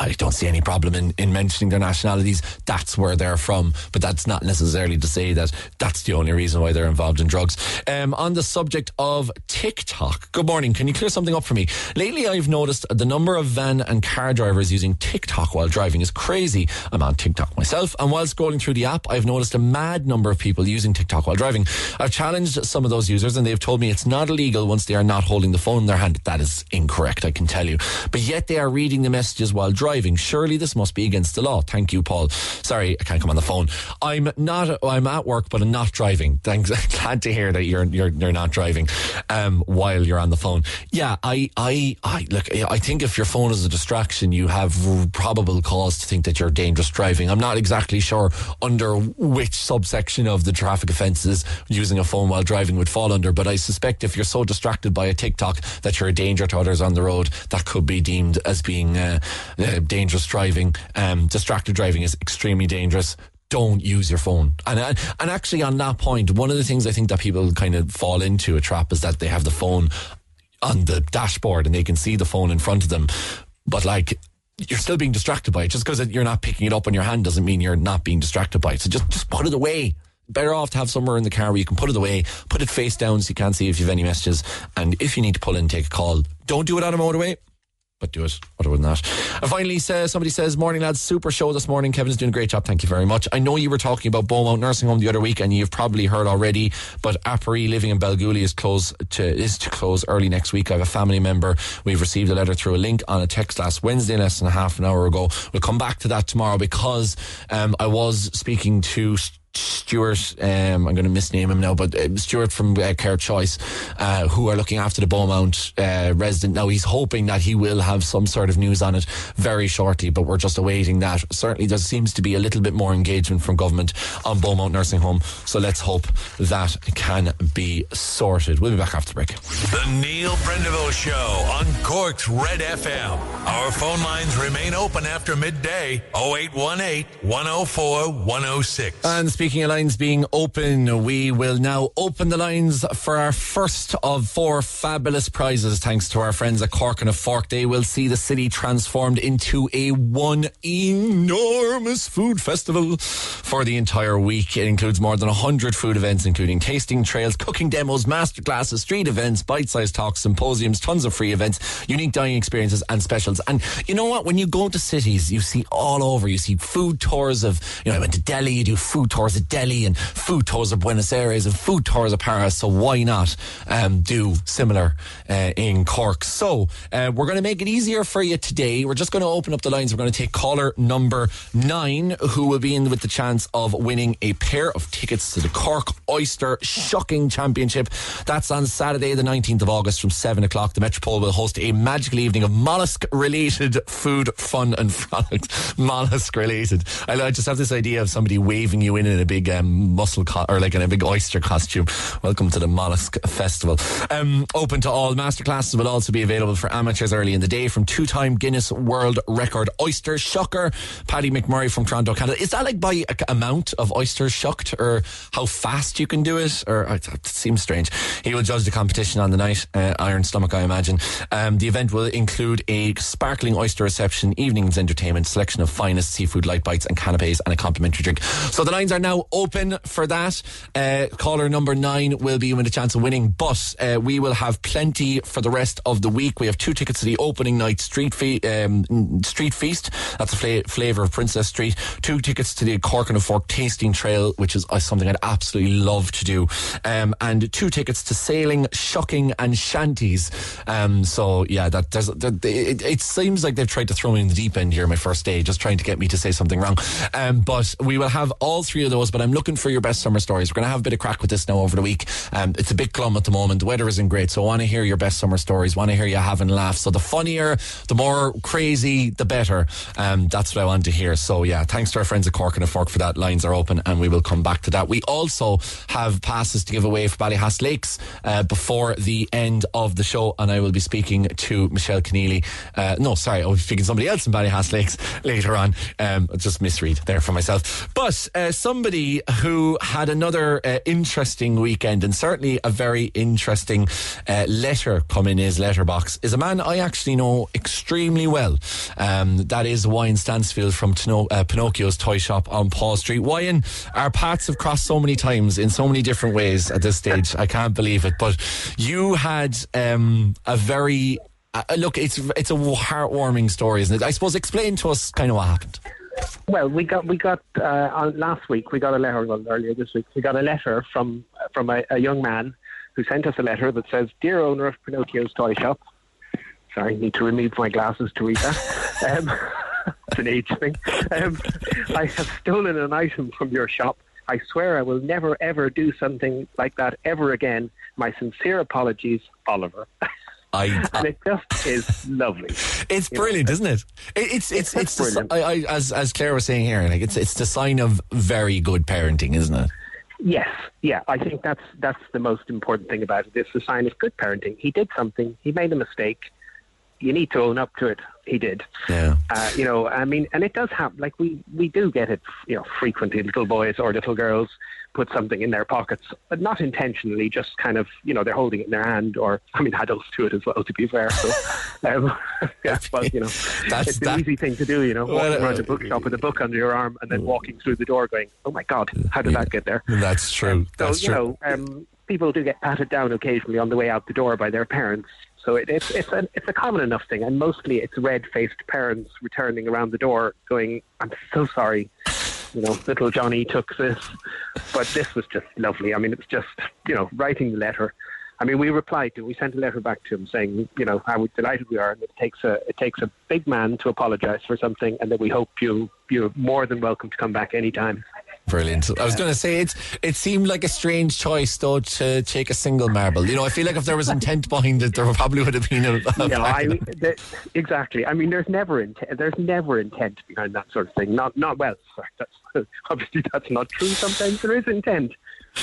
S2: I don't see any problem in, in mentioning their nationalities. That's where they're from, but that's not necessarily to say that that's the only reason why they're involved in drugs. Um, on the subject of TikTok, good morning. Can you clear something up for me? Lately, I've noticed the number of van and car drivers using TikTok while driving is crazy. I'm on TikTok myself, and while scrolling through the app, I've noticed a mad number of people using TikTok while driving. I've challenged some of those users, and they've told me it's not illegal once they are not holding the phone in their hand. That is incorrect, I can tell you. But yet they are reading the messages while driving driving. Surely this must be against the law. Thank you, Paul. Sorry, I can't come on the phone. I'm not. I'm at work, but I'm not driving. Thanks. Glad to hear that you're you're you're not driving um, while you're on the phone. Yeah, I I I look. I think if your phone is a distraction, you have probable cause to think that you're dangerous driving. I'm not exactly sure under which subsection of the traffic offences using a phone while driving would fall under, but I suspect if you're so distracted by a TikTok that you're a danger to others on the road, that could be deemed as being uh, dangerous driving. Um, distracted driving is extremely dangerous don't use your phone. And and actually, on that point, one of the things I think that people kind of fall into a trap is that they have the phone on the dashboard and they can see the phone in front of them, but like. You're still being distracted by it. Just because you're not picking it up on your hand doesn't mean you're not being distracted by it. So just, just put it away better off to have somewhere in the car where you can put it away, put it face down so you can't see if you have any messages. And if you need to pull in, take a call. Don't do it on a motorway but do it other than that. And finally, says, somebody says, Morning lads, super show this morning. Kevin's doing a great job. Thank you very much. I know you were talking about Beaumont Nursing Home the other week, and you've probably heard already, but Aperee living in Belgooly is close to is to close early next week. I have a family member. We've received a letter through a link on a text last Wednesday, less than a half an hour ago. We'll come back to that tomorrow because um, I was speaking to Stuart, um, I'm going to misname him now, but uh, Stuart from uh, Care Choice, uh, who are looking after the Beaumont uh, resident. Now, he's hoping that he will have some sort of news on it very shortly, but we're just awaiting that. Certainly, there seems to be a little bit more engagement from government on Beaumont Nursing Home, so let's hope that can be sorted. We'll be back after the break.
S3: The Neil Prendeville Show on Cork's Red FM. Our phone lines remain open after midday 0818 104 106.
S2: And speaking of lines being open, we will now open the lines for our first of four fabulous prizes. Thanks to our friends at Cork on a Fork, they will see the city transformed into a one enormous food festival for the entire week. It includes more than 100 food events, including tasting trails, cooking demos, masterclasses, street events, bite-sized talks, symposiums, tons of free events, unique dining experiences and specials. And you know what? When you go to cities, you see all over, you see food tours of, you know, I went to Delhi, you do food tours tours of Delhi and food tours of Buenos Aires and food tours of Paris. So why not um, do similar uh, in Cork? So uh, we're going to make it easier for you today. We're just going to open up the lines. We're going to take caller number nine, who will be in with the chance of winning a pair of tickets to the Cork Oyster Shucking Championship. That's on Saturday, the 19th of August from 7 o'clock. The Metropole will host a magical evening of mollusk related food, fun, and frolic. mollusk related. I, just have this idea of somebody waving you in in a big um, co- or like in a big oyster costume. Welcome to the Mollusk Festival. Um, open to all. Masterclasses will also be available for amateurs early in the day from two-time Guinness World Record oyster shucker Paddy McMurray from Toronto, Canada. Is that like by amount of oysters shucked or how fast you can do it? Or it seems strange. He will judge the competition on the night. Uh, Iron Stomach, I imagine. Um, the event will include a sparkling oyster reception, evenings entertainment, selection of finest seafood light bites and canapes, and a complimentary drink. So the lines are now open for that. Uh, caller number nine will be with a chance of winning, but uh, we will have plenty for the rest of the week. We have two tickets to the opening night street fe- um, street feast. That's a fla- flavour of Princes Street. Two tickets to the Cork on a Fork tasting trail, which is uh, something I'd absolutely love to do. Um, and two tickets to sailing, shucking, and shanties. Um, so yeah, that that, it, it seems like they've tried to throw me in the deep end here my first day, just trying to get me to say something wrong. Um, but we will have all three of those. But I'm looking for your best summer stories. We're going to have a bit of crack with this now over the week. Um, it's a bit glum at the moment. The weather isn't great, so I want to hear your best summer stories. Want to hear you having laughs. So the funnier, the more crazy, the better. Um, that's what I want to hear. So yeah, thanks to our friends at Cork on a Fork for that. Lines are open, and we will come back to that. We also have passes to give away for Ballyhass Lakes uh, before the end of the show, and I will be speaking to Michelle Keneally. Uh, no, sorry, I will be speaking to somebody else in Ballyhass Lakes later on. Um, just misread there for myself. But uh, somebody who had another uh, interesting weekend and certainly a very interesting uh, letter come in his letterbox is a man I actually know extremely well. Um, that is Wyan Stansfield from Tino- uh, Pinocchio's Toy Shop on Paul Street. Wyan, our paths have crossed so many times in so many different ways at this stage. I can't believe it. But you had um, a very uh, look. It's it's a heartwarming story, isn't it? I suppose explain to us kind of what happened.
S11: Well, we got we got uh, on, last week. We got a letter well, earlier this week. We got a letter from from a, a young man who sent us a letter that says, "Dear owner of Pinocchio's toy shop." Sorry, need to remove my glasses to read that. um, it's an age thing. Um, I have stolen an item from your shop. I swear I will never ever do something like that ever again. My sincere apologies, Oliver.
S2: I,
S11: and it just is lovely.
S2: It's brilliant,
S11: know,
S2: isn't it? it it's it's
S11: It's
S2: it's, the,
S11: brilliant.
S2: I, I, as as Claire was saying here, like it's it's the sign of very good parenting, isn't it?
S11: Yes, yeah. I think that's that's the most important thing about it. It's a sign of good parenting. He did something. He made a mistake. You need to own up to it. He did.
S2: Yeah.
S11: Uh, you know, I mean, and it does happen. Like we we do get it. You know, frequently little boys or little girls put something in their pockets, but not intentionally. Just kind of, you know, they're holding it in their hand, or I mean, adults do it as well. To be fair, so um, yeah, but you know,
S2: That's-
S11: it's an easy thing to do. You know,
S2: Well,
S11: walking around
S2: uh,
S11: a bookshop with a book under your arm and then walking through the door, going, "Oh my God, how did that get there?"
S2: That's true.
S11: So
S2: That's
S11: you
S2: true.
S11: know, um, people do get patted down occasionally on the way out the door by their parents. So it, it's it's a it's a common enough thing, and mostly it's red-faced parents returning around the door, going, "I'm so sorry." You know, little Johnny took this, but this was just lovely. I mean, it's just you know, writing the letter. I mean, we replied to, we sent a letter back to him saying, you know, how delighted we are, and it takes a it takes a big man to apologise for something, and that we hope you you're more than welcome to come back anytime.
S2: Brilliant. I was going to say it's. It seemed like a strange choice though to take a single marble. You know, I feel like if there was intent behind it, there probably would have been a. a
S11: no, I the, exactly. I mean, there's never intent. There's never intent behind that sort of thing. Not, not well. Sorry, that's obviously that's not true. Sometimes there is intent,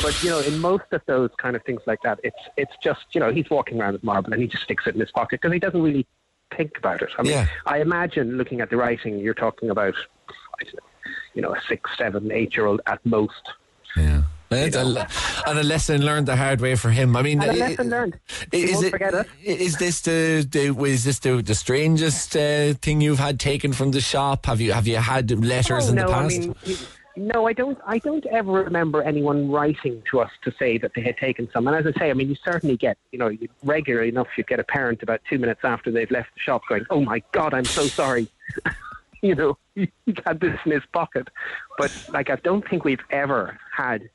S11: but you know, in most of those kind of things like that, it's it's just you know he's walking around with marble and he just sticks it in his pocket because he doesn't really think about it. I mean,
S2: Yeah.
S11: I imagine looking at the writing, you're talking about, I don't know, you know, a six, seven, eight year old at most.
S2: Yeah. And a, and a lesson learned the hard way for him. I mean,
S11: And a
S2: i-
S11: lesson learned.
S2: i- Is it?
S11: forget it.
S2: Is this the, the is this the, the strangest uh, thing you've had taken from the shop? Have you have you had letters
S11: Oh,
S2: in
S11: no,
S2: the
S11: I
S2: past?
S11: mean, y- no, I don't. I don't ever remember anyone writing to us to say that they had taken some. And as I say, I mean, you certainly get, you know, you, regularly enough, you get a parent about two minutes after they've left the shop going, "Oh my God, I'm so sorry." you know, he had this in his pocket. But like, I don't think we've ever had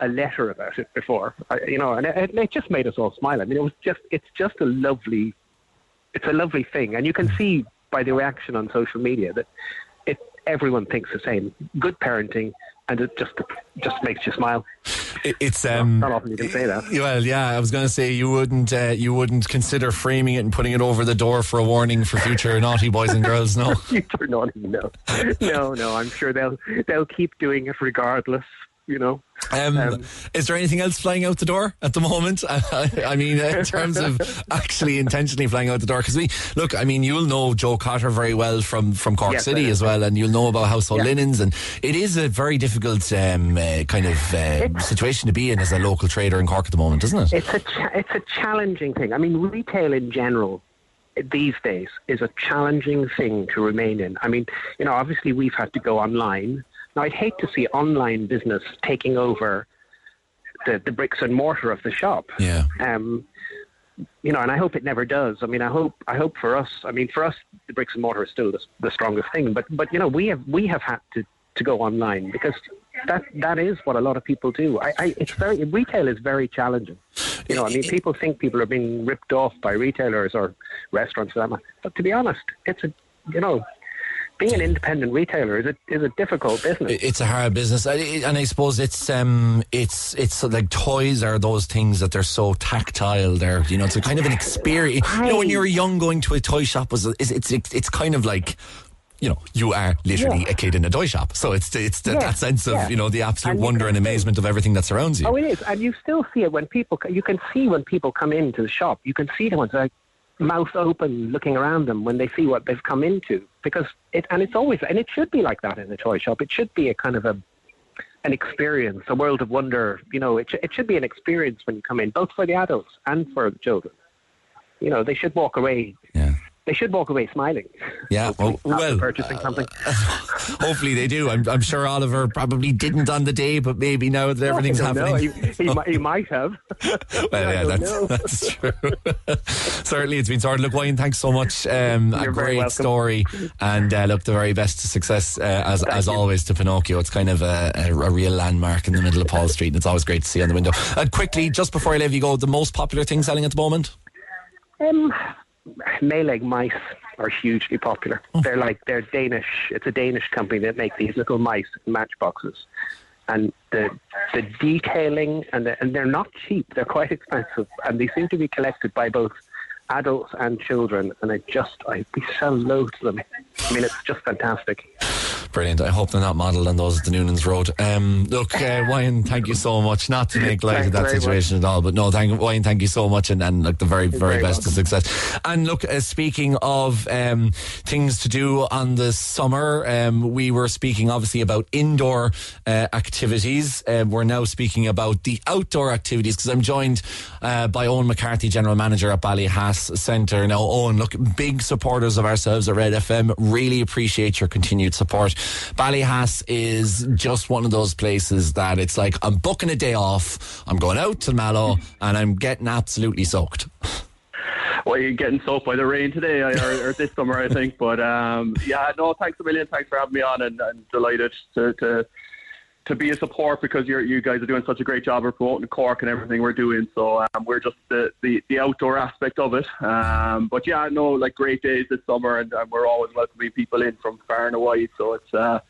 S11: a letter about it before. I, you know, and it, it just made us all smile. I mean, it was just, it's just a lovely, it's a lovely thing, and you can see by the reaction on social media that it everyone thinks the same. Good parenting, and it just just makes you smile.
S2: It's um.
S11: Not often you can say that.
S2: Well, yeah, I was going to say you wouldn't uh, you wouldn't consider framing it and putting it over the door for a warning for future naughty boys and girls. No.
S11: Future naughty, no, no, no. I'm sure they'll they'll keep doing it regardless. You know.
S2: Um,
S11: Um,
S2: is there anything else flying out the door at the moment? I, I mean, in terms of actually intentionally flying out the door, because we look. I mean, you'll know Joe Cotter very well from from Cork
S11: Yes,
S2: City as well, and you'll know about household
S11: Yeah.
S2: linens, and it is a very difficult um, uh, kind of uh, situation to be in as a local trader in Cork at the moment, isn't it?
S11: It's a cha- it's a challenging thing. I mean, retail in general these days is a challenging thing to remain in. I mean, you know, obviously we've had to go online. Now, I'd hate to see online business taking over the, the bricks and mortar of the shop.
S2: Yeah.
S11: Um, you know, and I hope it never does. I mean, I hope, I hope for us. I mean, for us, the bricks and mortar is still the, the strongest thing. But, but you know, we have we have had to, to go online because that that is what a lot of people do. I, I it's very retail is very challenging. You know, I mean, people think people are being ripped off by retailers or restaurants for that matter. But to be honest, it's a you know being an independent retailer is a is a difficult business.
S2: It's a hard business, and I suppose it's um it's it's like toys are those things that they're so tactile. They're you know it's a kind of an experience. You know, when you were young, going to a toy shop was it's it's it's, kind of like. You know, you are literally
S11: Yeah.
S2: a kid in a toy shop, so it's it's the,
S11: Yeah,
S2: that sense of
S11: yeah.
S2: you know the absolute
S11: And
S2: wonder and amazement of everything that surrounds you.
S11: Oh, it is, and you still see it when people. You can see when people come into the shop. You can see them with like mouth open, looking around them when they see what they've come into. Because it, and it's always, and it should be like that in a toy shop. It should be a kind of a an experience, a world of wonder. You know, it sh- it should be an experience when you come in, both for the adults and for the children. You know, they should walk away.
S2: Yeah.
S11: They should walk away smiling.
S2: Yeah, well,
S11: after
S2: well uh,
S11: purchasing something.
S2: hopefully they do. I'm, I'm sure Oliver probably didn't on the day, but maybe now that everything's
S11: don't know.
S2: happening.
S11: He, he, might, he might have.
S2: Well, yeah, that's, that's true. Certainly, it's been sorted. Look, Wayne, thanks so much. Um, a great
S11: welcome.
S2: story, and uh, look, the very best success uh, as as always to Pinocchio. It's kind of a, a, a real landmark in the middle of Paul Street, and it's always great to see on the window. And quickly, just before I leave you go, the most popular thing selling at the moment.
S11: Um, Maileg mice are hugely popular. Mm. They're like they're Danish. It's a Danish company that make these little mice matchboxes, and the the detailing and the, and they're not cheap. They're quite expensive, and they seem to be collected by both adults and children. And I just I'd be so low to them. I mean, it's just fantastic.
S2: Brilliant. I hope they're not modelled on those at the Noonan's Road. Um, look, uh, Wayne, thank you so much. Not to make light of that situation at all, but no, thank Wayne, thank you so much, and, and look, the very, very,
S11: very
S2: best of success. And look, uh, speaking of um, things to do on the summer, um, we were speaking obviously about indoor uh, activities. Um, we're now speaking about the outdoor activities because I'm joined uh, by Owen McCarthy, General Manager at Ballyhass Centre. Now, Owen, look, big supporters of ourselves at Red FM. Really appreciate your continued support. Ballyhass is just one of those places that it's like I'm booking a day off, I'm going out to Mallow, and I'm getting absolutely soaked.
S12: well, you're getting soaked by the rain today or, or this summer, I think. But um, yeah, no, thanks a million. Thanks for having me on, and, and delighted to, to to be a support because you're, you guys are doing such a great job of promoting Cork and everything we're doing. So um, we're just the, the, the outdoor aspect of it. Um, but yeah, no, like great days this summer, and, and we're always welcoming people in from far and wide. So it's uh,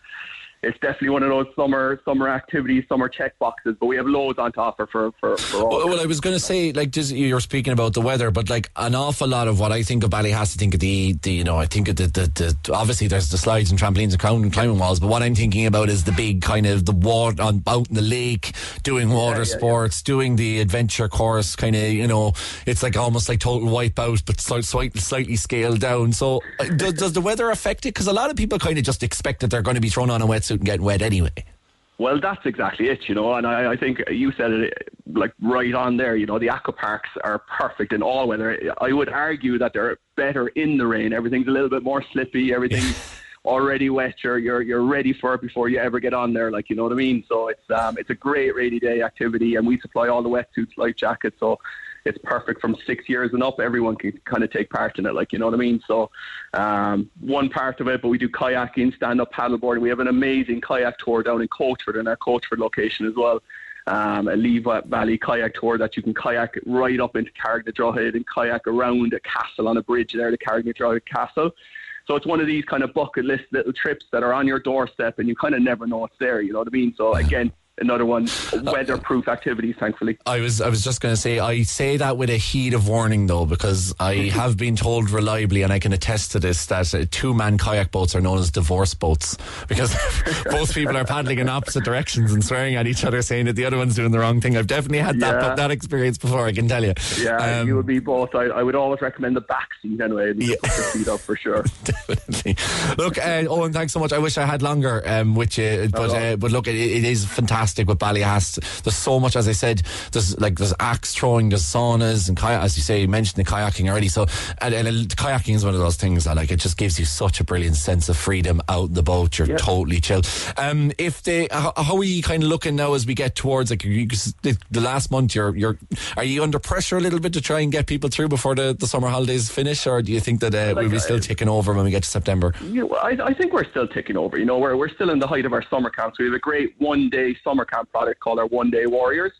S12: it's definitely one of those summer summer activities, summer check boxes. But we have loads on to offer for for, for all.
S2: Well, well, I was going to say, like, just, you're speaking about the weather, but like an awful lot of what I think of Ballyhass, I think of the, the you know, I think of the, the, the obviously there's the slides and trampolines and climbing, climbing walls, but what I'm thinking about is the big kind of the water on out in the lake, doing water
S12: yeah, yeah.
S2: sports, doing the adventure course, kind of, you know, it's like almost like total wipeout, but slightly, slightly scaled down. So uh, does, does the weather affect it? Because a lot of people kind of just expect that they're going to be thrown on a wetsuit and getting wet anyway.
S12: Well, that's exactly it, you know, and I, I think you said it like right on there. You know, the aqua parks are perfect in all weather. I would argue that they're better in the rain. Everything's a little bit more slippy. Everything's already wet. You're you're you're ready for it before you ever get on there. Like you know what I mean. So it's um it's a great rainy day activity, and we supply all the wetsuits, life jackets. So it's perfect from six years and up. Everyone can kind of take part in it, like you know what I mean. So, um, one part of it, but we do kayaking, stand-up paddleboarding. We have an amazing kayak tour down in Coachford, in our Coachford location as well. Um, a Leva Valley kayak tour that you can kayak right up into Carrigadrohid and kayak around a castle on a bridge there, the Carrigadrohid Castle. So it's one of these kind of bucket list little trips that are on your doorstep, and you kind of never know it's there. You know what I mean? So again, another one weatherproof activities, thankfully.
S2: I was I was just going to say I say that with a heat of warning though because I have been told reliably and I can attest to this that uh, two man kayak boats are known as divorce boats because both people are paddling in opposite directions and swearing at each other saying that the other one's doing the wrong thing. I've definitely had that
S12: Yeah.
S2: that experience before. I can tell you.
S12: Yeah,
S2: Um,
S12: you would be both. I, I would always recommend the back seat anyway. You put your feet up for sure.
S2: Definitely. Look, uh, Owen, thanks so much. I wish I had longer um, with you, but uh, but look, it, it is fantastic fantastic with Ballyhass. There's so much, as I said, there's like there's axe throwing, there's saunas and kayak, as you say, you mentioned the kayaking already. So and, and kayaking is one of those things that like it just gives you such a brilliant sense of freedom out the boat. You're totally chill. Um, if they, how, how are you kind of looking now as we get towards like you, the, the last month? You're you're are you under pressure a little bit to try and get people through before the, the summer holidays finish, or do you think that uh,
S12: Like,
S2: we'll be still
S12: uh,
S2: ticking over when we get to September?
S12: Yeah, well, I, I think we're still ticking over. You know, we're, we're still in the height of our summer camps. We have a great one day summer camp product called our One Day Warriors,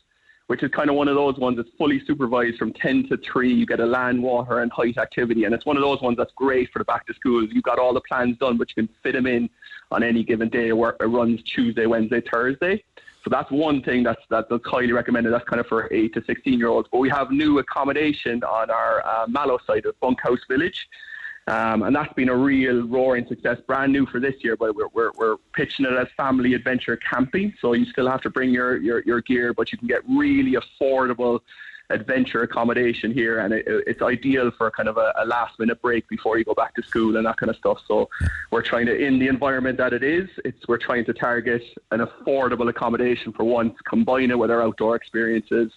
S12: which is kind of one of those ones that's fully supervised from 10 to 3. You get a land, water, and height activity. And it's one of those ones that's great for the back to school. You've got all the plans done, but you can fit them in on any given day where it runs Tuesday, Wednesday, Thursday. So that's one thing that's, that, that's highly recommended. That's kind of for 8 to 16 year olds. But we have new accommodation on our uh, Mallow side of Bunkhouse Village. Um, and that's been a real roaring success, brand new for this year. But we're, we're, we're pitching it as family adventure camping, so you still have to bring your, your, your gear, but you can get really affordable adventure accommodation here, and it, it's ideal for kind of a, a last minute break before you go back to school and that kind of stuff. So we're trying to, in the environment that it is, it's we're trying to target an affordable accommodation for once, combine it with our outdoor experiences.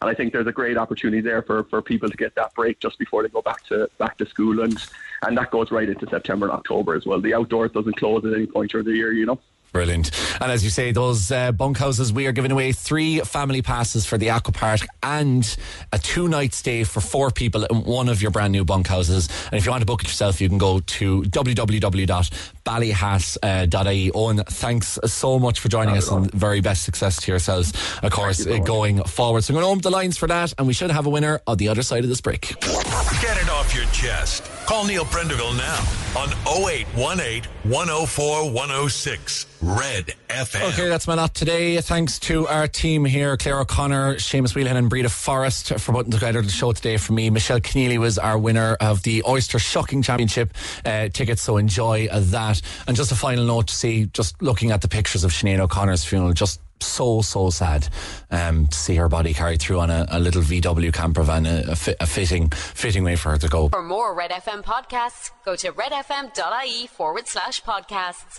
S12: And I think there's a great opportunity there for, for people to get that break just before they go back to back to school, and and that goes right into September and October as well. The outdoors doesn't close at any point during the year, you know.
S2: Brilliant. And as you say, those uh, bunkhouses, we are giving away three family passes for the Aqua Park and a two night stay for four people in one of your brand new bunkhouses. And if you want to book it yourself, you can go to www.ballyhass.ie. Owen, thanks so much for joining us and very best success to yourselves, of course, uh, going forward. So I'm going to open the lines for that, and we should have a winner on the other side of this break.
S3: Get it off your chest. Call Neil Prendeville now on 0818 104 106 Red FM.
S2: Okay, that's my lot today. Thanks to our team here, Claire O'Connor, Seamus Whelan and Breda Forrest for putting together the show today for me. Michelle Keneally was our winner of the Oyster Shucking Championship uh, tickets, so enjoy that. And just a final note to see, just looking at the pictures of Sinead O'Connor's funeral, just so so sad um, to see her body carried through on a, a little VW camper van, a, a, fi- a fitting fitting way for her to go.
S1: For more Red FM podcasts, go to redfm.ie forward slash podcasts.